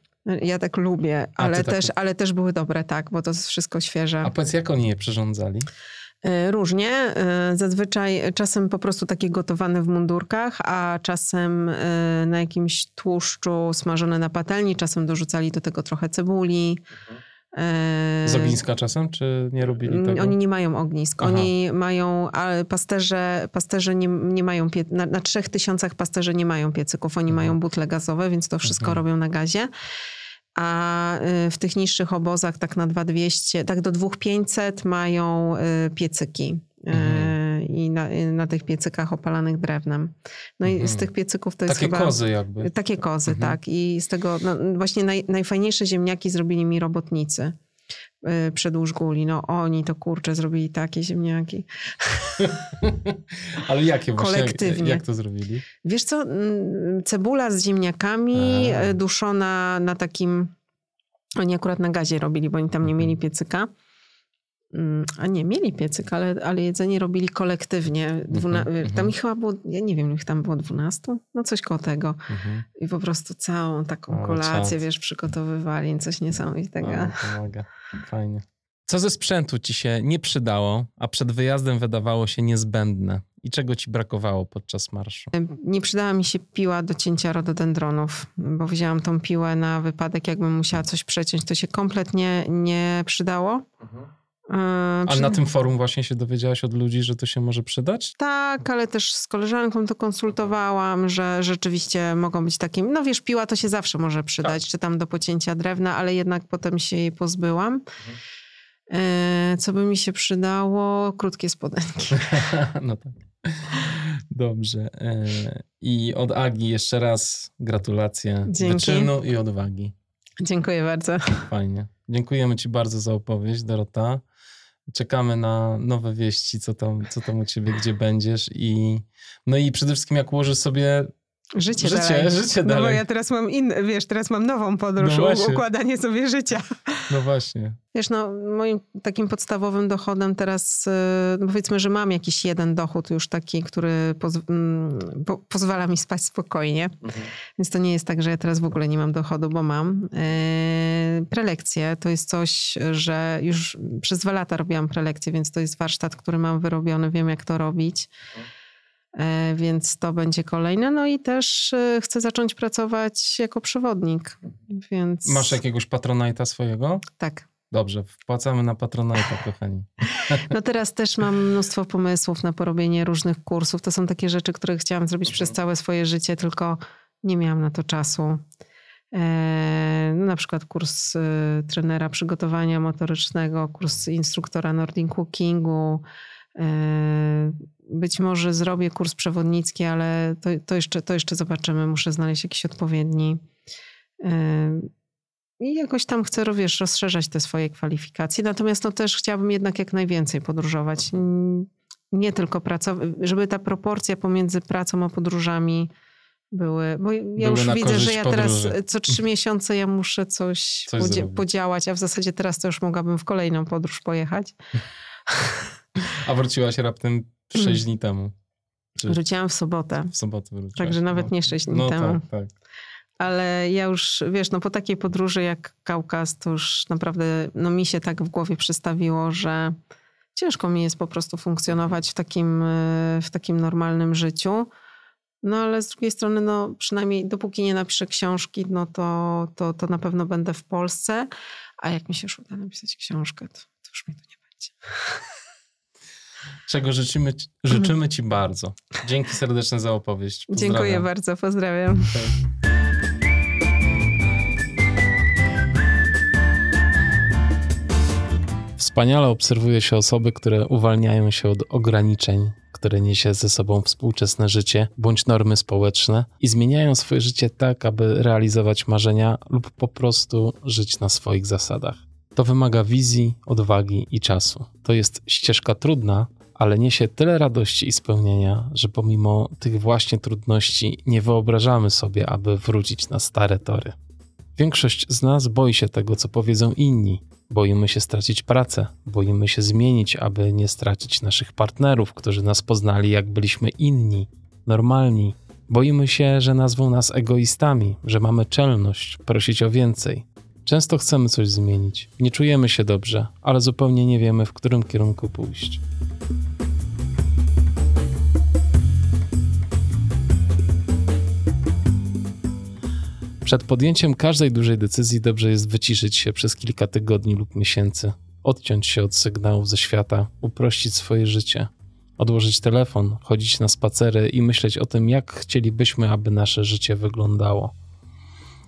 Ja tak lubię, ale tak też, ale też były dobre, tak, bo to jest wszystko świeże. A powiedz, jak oni je przyrządzali? E, Różnie. E, Zazwyczaj czasem po prostu takie gotowane w mundurkach, a czasem e, na jakimś tłuszczu smażone na patelni. Czasem dorzucali do tego trochę cebuli. E, Z ogniska czasem, czy nie robili tego? Oni nie mają ognisk. Aha. Oni mają, ale pasterze, pasterze nie, nie mają, pie, na, na trzech tysiącach pasterze nie mają piecyków. Oni Mhm. mają butle gazowe, więc to wszystko Mhm. robią na gazie. A y, w tych niższych obozach tak na 2200, tak do 2500 mają y, piecyki. Y, Mhm. I na, na tych piecykach opalanych drewnem. No i z Mhm. tych piecyków to jest Takie chyba... kozy jakby. Takie kozy, Mhm. tak. I z tego no, właśnie naj, najfajniejsze ziemniaki zrobili mi robotnicy przedłuż guli. No oni to kurczę zrobili takie ziemniaki. Ale jakie właśnie? Kolektywnie. Jak to zrobili? Wiesz co, mm, cebula z ziemniakami A. e, duszona na takim... Oni akurat na gazie robili, bo oni tam nie mieli piecyka. Mm, A nie, mieli piecyk, ale, ale jedzenie robili kolektywnie. Dwuna... Mhm, Tam mhm. ich chyba było, ja nie wiem, ich tam było 12? No coś koło tego. Mhm. I po prostu całą taką kolację, wiesz, przygotowywali. Coś niesamowitego. Pomaga. Fajnie. Co ze sprzętu ci się nie przydało, a przed wyjazdem wydawało się niezbędne? I czego ci brakowało podczas marszu? Nie przydała mi się piła do cięcia rododendronów, bo wzięłam tą piłę na wypadek, jakbym musiała coś przeciąć. To się kompletnie nie przydało. Yy, A na tym forum właśnie się dowiedziałaś od ludzi, że to się może przydać? Tak, ale też z koleżanką to konsultowałam, że rzeczywiście mogą być takie. No wiesz, piła to się zawsze może przydać, czy tam do pocięcia drewna, ale jednak potem się jej pozbyłam. E, Co by mi się przydało? Krótkie spodenki. no tak. Dobrze. E, I od Agi jeszcze raz gratulacje Dzięki. wyczynu i odwagi. Dziękuję bardzo. Fajnie. Dziękujemy ci bardzo za opowieść, Dorota. Czekamy na nowe wieści, co tam, co tam u ciebie, gdzie będziesz i no i przede wszystkim jak ułożysz sobie Życie, Życie, dalej. życie No bo dalej. ja teraz mam inne, wiesz, teraz mam nową podróż, No układanie sobie życia. no właśnie. Wiesz, no moim takim podstawowym dochodem teraz, e, no powiedzmy, że mam jakiś jeden dochód już taki, który poz, mm, po, pozwala mi spać spokojnie. Więc to nie jest tak, że ja teraz w ogóle nie mam dochodu, bo mam. E, Prelekcje to jest coś, że już przez dwa lata robiłam prelekcje, więc to jest warsztat, który mam wyrobiony, wiem jak to robić. E, Więc to będzie kolejne. No i też e, chcę zacząć pracować jako przewodnik. Więc Masz jakiegoś patronajta swojego? tak. Dobrze, wpłacamy na patronajta, kochani. No teraz też mam mnóstwo pomysłów na porobienie różnych kursów. To są takie rzeczy, które chciałam zrobić przez całe swoje życie, tylko nie miałam na to czasu. E, no na przykład kurs e, trenera przygotowania motorycznego, kurs instruktora Nordic Cookingu. E, być może zrobię kurs przewodnicki, ale to, to, jeszcze, to jeszcze zobaczymy. Muszę znaleźć jakiś odpowiedni. E, I jakoś tam chcę, wiesz, rozszerzać te swoje kwalifikacje. Natomiast no też chciałabym jednak jak najwięcej podróżować. Nie tylko pracować, żeby ta proporcja pomiędzy pracą a podróżami były. Bo ja Były już widzę, że ja teraz podróży. co trzy miesiące ja muszę coś, Coś podzie- podziałać, a w zasadzie teraz to już mogłabym w kolejną podróż pojechać. A wróciłaś raptem 6 dni temu. Czy Wróciłam w sobotę. w sobotę wróciłaś? Także nawet no. nie sześć dni No temu. tak, tak. Ale ja już, wiesz, no po takiej podróży jak Kaukaz, to już naprawdę no mi się tak w głowie przestawiło, że ciężko mi jest po prostu funkcjonować w takim, w takim normalnym życiu. No ale z drugiej strony, no przynajmniej dopóki nie napiszę książki, no to, to, to na pewno będę w Polsce. A jak mi się już uda napisać książkę, to, to już mi to nie będzie. Czego życzymy, ci- życzymy ci bardzo. Dzięki serdeczne za opowieść. Dziękuję Pozdrawiam. bardzo, pozdrawiam. Wspaniale obserwuje się osoby, które uwalniają się od ograniczeń, które niesie ze sobą współczesne życie bądź normy społeczne i zmieniają swoje życie tak, aby realizować marzenia lub po prostu żyć na swoich zasadach. To wymaga wizji, odwagi i czasu. To jest ścieżka trudna, ale niesie tyle radości i spełnienia, że pomimo tych właśnie trudności nie wyobrażamy sobie, aby wrócić na stare tory. Większość z nas boi się tego, co powiedzą inni. Boimy się stracić pracę, boimy się zmienić, aby nie stracić naszych partnerów, którzy nas poznali, jak byliśmy inni, normalni. Boimy się, że nazwą nas egoistami, że mamy czelność prosić o więcej. Często chcemy coś zmienić, nie czujemy się dobrze, ale zupełnie nie wiemy, w którym kierunku pójść. Przed podjęciem każdej dużej decyzji dobrze jest wyciszyć się przez kilka tygodni lub miesięcy, odciąć się od sygnałów ze świata, uprościć swoje życie, odłożyć telefon, chodzić na spacery i myśleć o tym, jak chcielibyśmy, aby nasze życie wyglądało.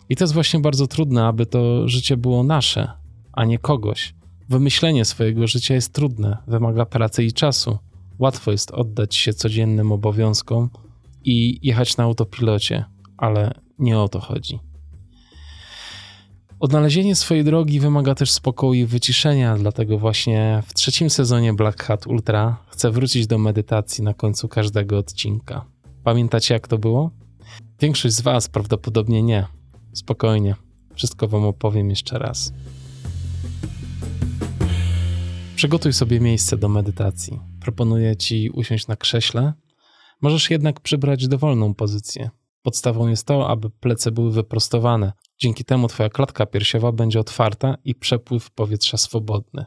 I to jest właśnie bardzo trudne, aby to życie było nasze, a nie kogoś. Wymyślenie swojego życia jest trudne, wymaga pracy i czasu. Łatwo jest oddać się codziennym obowiązkom i jechać na autopilocie, ale nie o to chodzi. Odnalezienie swojej drogi wymaga też spokoju i wyciszenia, dlatego właśnie w trzecim sezonie Black Hat Ultra chcę wrócić do medytacji na końcu każdego odcinka. Pamiętacie jak to było? Większość z Was prawdopodobnie nie. Spokojnie, wszystko Wam opowiem jeszcze raz. Przygotuj sobie miejsce do medytacji. Proponuję Ci usiąść na krześle. Możesz jednak przybrać dowolną pozycję. Podstawą jest to, aby plece były wyprostowane. Dzięki temu Twoja klatka piersiowa będzie otwarta i przepływ powietrza swobodny.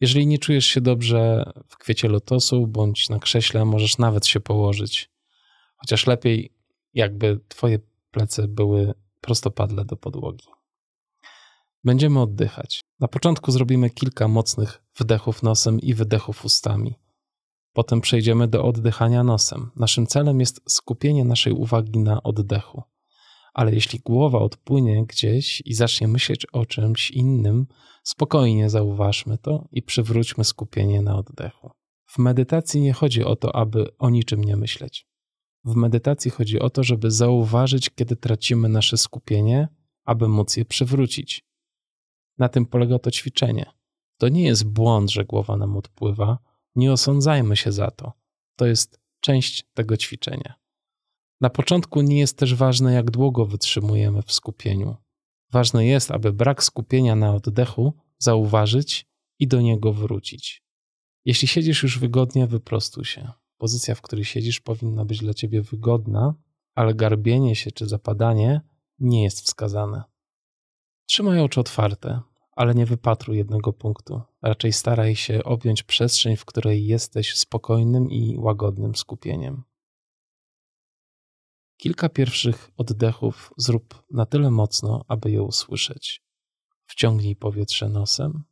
Jeżeli nie czujesz się dobrze w kwiecie lotosu bądź na krześle, możesz nawet się położyć. Chociaż lepiej, jakby Twoje plece były prostopadle do podłogi. Będziemy oddychać. Na początku zrobimy kilka mocnych wdechów nosem i wydechów ustami. Potem przejdziemy do oddychania nosem. Naszym celem jest skupienie naszej uwagi na oddechu. Ale jeśli głowa odpłynie gdzieś i zacznie myśleć o czymś innym, spokojnie zauważmy to i przywróćmy skupienie na oddechu. W medytacji nie chodzi o to, aby o niczym nie myśleć. W medytacji chodzi o to, żeby zauważyć, kiedy tracimy nasze skupienie, aby móc je przywrócić. Na tym polega to ćwiczenie. To nie jest błąd, że głowa nam odpływa, nie osądzajmy się za to. To jest część tego ćwiczenia. Na początku nie jest też ważne, jak długo wytrzymujemy w skupieniu. Ważne jest, aby brak skupienia na oddechu zauważyć i do niego wrócić. Jeśli siedzisz już wygodnie, wyprostuj się. Pozycja, w której siedzisz, powinna być dla ciebie wygodna, ale garbienie się czy zapadanie nie jest wskazane. Trzymaj oczy otwarte, ale nie wypatruj jednego punktu. Raczej staraj się objąć przestrzeń, w której jesteś spokojnym i łagodnym skupieniem. Kilka pierwszych oddechów zrób na tyle mocno, aby je usłyszeć. Wciągnij powietrze nosem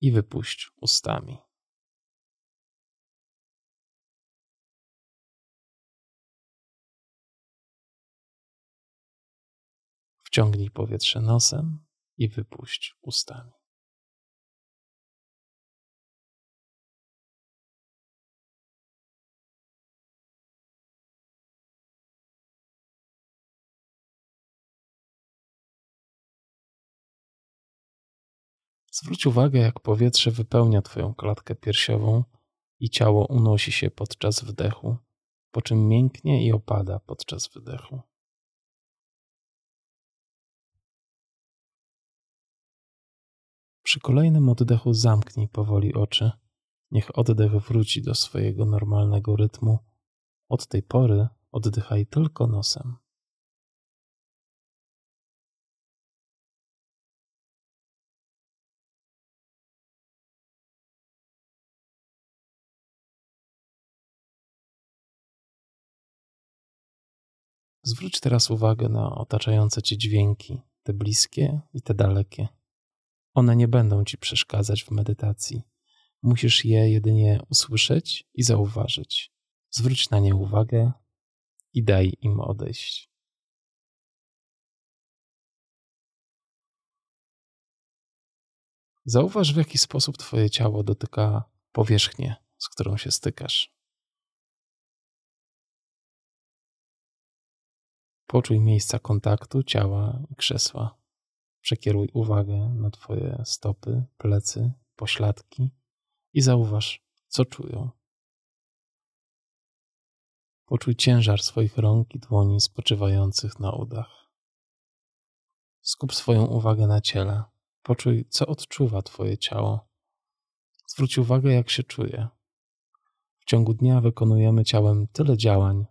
i wypuść ustami. Wciągnij powietrze nosem i wypuść ustami. Zwróć uwagę, jak powietrze wypełnia Twoją klatkę piersiową i ciało unosi się podczas wdechu, po czym mięknie i opada podczas wydechu. Przy kolejnym oddechu zamknij powoli oczy. Niech oddech wróci do swojego normalnego rytmu. Od tej pory oddychaj tylko nosem. Zwróć teraz uwagę na otaczające cię dźwięki, te bliskie i te dalekie. One nie będą ci przeszkadzać w medytacji. Musisz je jedynie usłyszeć i zauważyć. Zwróć na nie uwagę i daj im odejść. Zauważ, w jaki sposób Twoje ciało dotyka powierzchni, z którą się stykasz. Poczuj miejsca kontaktu ciała i krzesła. Przekieruj uwagę na Twoje stopy, plecy, pośladki i zauważ, co czują. Poczuj ciężar swoich rąk i dłoni spoczywających na udach. Skup swoją uwagę na ciele. Poczuj, co odczuwa Twoje ciało. Zwróć uwagę, jak się czuje. W ciągu dnia wykonujemy ciałem tyle działań,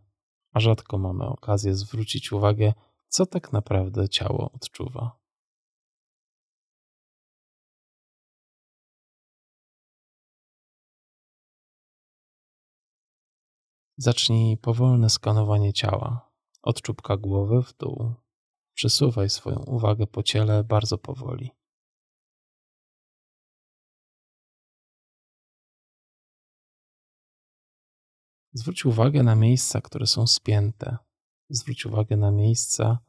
a rzadko mamy okazję zwrócić uwagę, co tak naprawdę ciało odczuwa. Zacznij powolne skanowanie ciała, od czubka głowy w dół. Przesuwaj swoją uwagę po ciele bardzo powoli. Zwróć uwagę na miejsca, które są spięte. Zwróć uwagę na miejsca,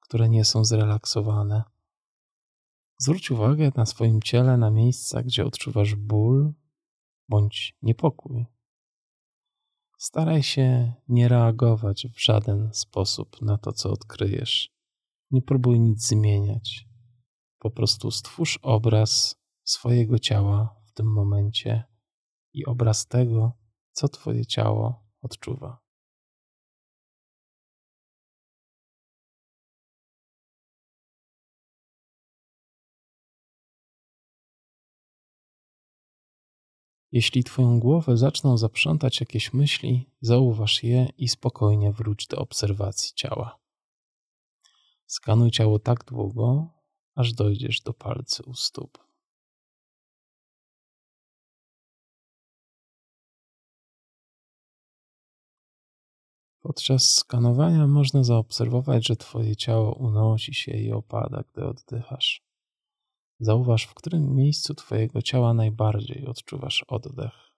które nie są zrelaksowane. Zwróć uwagę na swoim ciele na miejsca, gdzie odczuwasz ból bądź niepokój. Staraj się nie reagować w żaden sposób na to, co odkryjesz. Nie próbuj nic zmieniać. Po prostu stwórz obraz swojego ciała w tym momencie i obraz tego, co Twoje ciało odczuwa. Jeśli Twoją głowę zaczną zaprzątać jakieś myśli, zauważ je i spokojnie wróć do obserwacji ciała. Skanuj ciało tak długo, aż dojdziesz do palcy u stóp. Podczas skanowania można zaobserwować, że Twoje ciało unosi się i opada, gdy oddychasz. Zauważ, w którym miejscu Twojego ciała najbardziej odczuwasz oddech.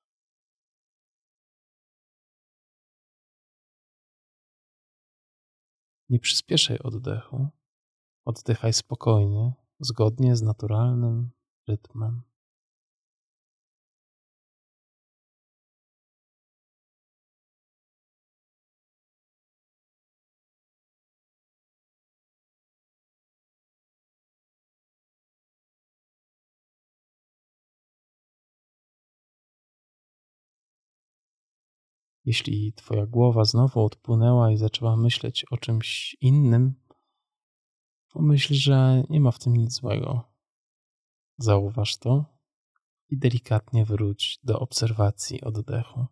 Nie przyspieszaj oddechu. Oddychaj spokojnie, zgodnie z naturalnym rytmem. Jeśli twoja głowa znowu odpłynęła i zaczęła myśleć o czymś innym, pomyśl, że nie ma w tym nic złego. Zauważ to i delikatnie wróć do obserwacji oddechu.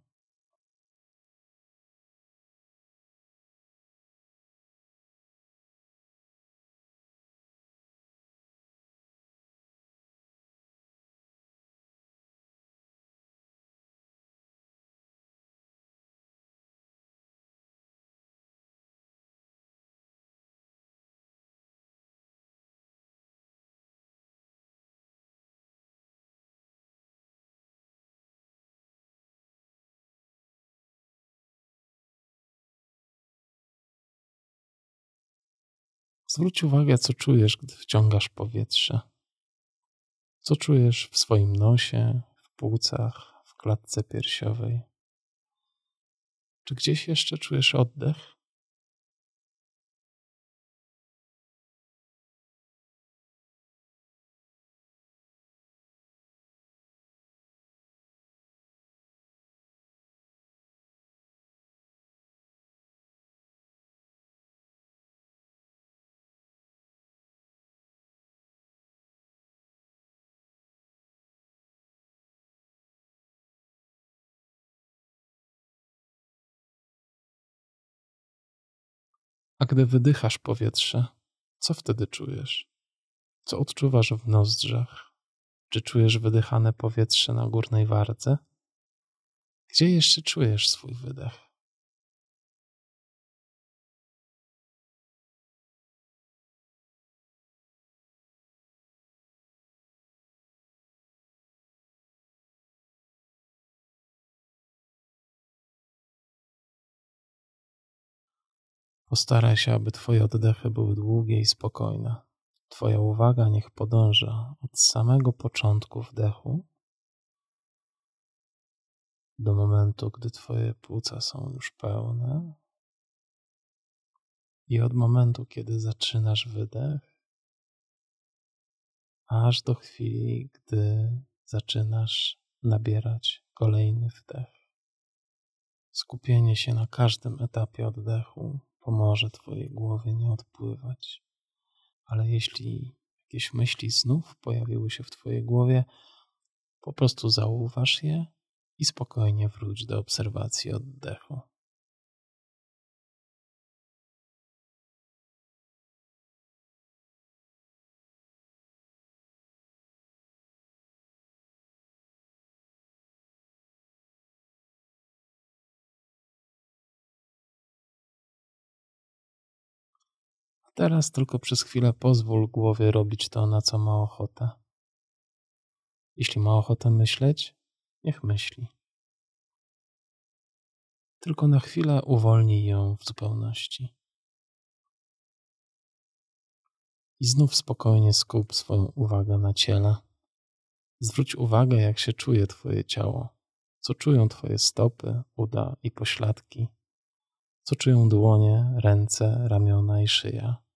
Zwróć uwagę, co czujesz, gdy wciągasz powietrze. Co czujesz w swoim nosie, w płucach, w klatce piersiowej? Czy gdzieś jeszcze czujesz oddech? A gdy wydychasz powietrze, co wtedy czujesz? Co odczuwasz w nozdrzach? Czy czujesz wydychane powietrze na górnej wardze? Gdzie jeszcze czujesz swój wydech? Postaraj się, aby Twoje oddechy były długie i spokojne. Twoja uwaga niech podąża od samego początku wdechu do momentu, gdy Twoje płuca są już pełne, i od momentu, kiedy zaczynasz wydech, aż do chwili, gdy zaczynasz nabierać kolejny wdech. Skupienie się na każdym etapie oddechu pomoże Twojej głowie nie odpływać. Ale jeśli jakieś myśli znów pojawiły się w Twojej głowie, po prostu zauważ je i spokojnie wróć do obserwacji oddechu. Teraz tylko przez chwilę pozwól głowie robić to, na co ma ochotę. Jeśli ma ochotę myśleć, niech myśli. Tylko na chwilę uwolnij ją w zupełności. I znów spokojnie skup swoją uwagę na ciele. Zwróć uwagę, jak się czuje Twoje ciało, co czują Twoje stopy, uda i pośladki, co czują dłonie, ręce, ramiona i szyja.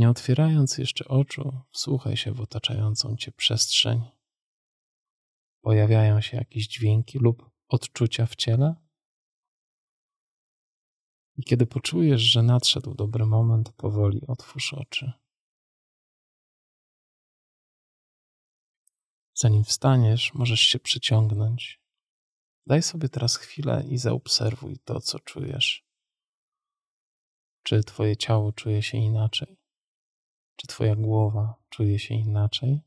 Nie otwierając jeszcze oczu, wsłuchaj się w otaczającą cię przestrzeń. Pojawiają się jakieś dźwięki lub odczucia w ciele? I kiedy poczujesz, że nadszedł dobry moment, powoli otwórz oczy. Zanim wstaniesz, możesz się przyciągnąć. Daj sobie teraz chwilę i zaobserwuj to, co czujesz. Czy Twoje ciało czuje się inaczej? Czy Twoja głowa czuje się inaczej?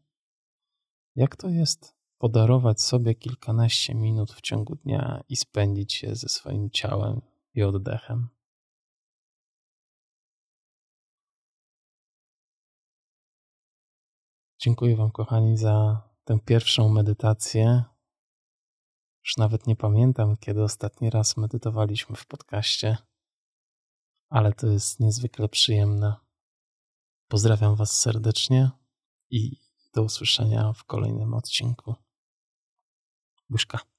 Jak to jest podarować sobie kilkanaście minut w ciągu dnia i spędzić się ze swoim ciałem i oddechem? Dziękuję Wam, kochani, za tę pierwszą medytację. Już nawet nie pamiętam, kiedy ostatni raz medytowaliśmy w podcaście, ale to jest niezwykle przyjemne Pozdrawiam Was serdecznie i do usłyszenia w kolejnym odcinku. Buźka.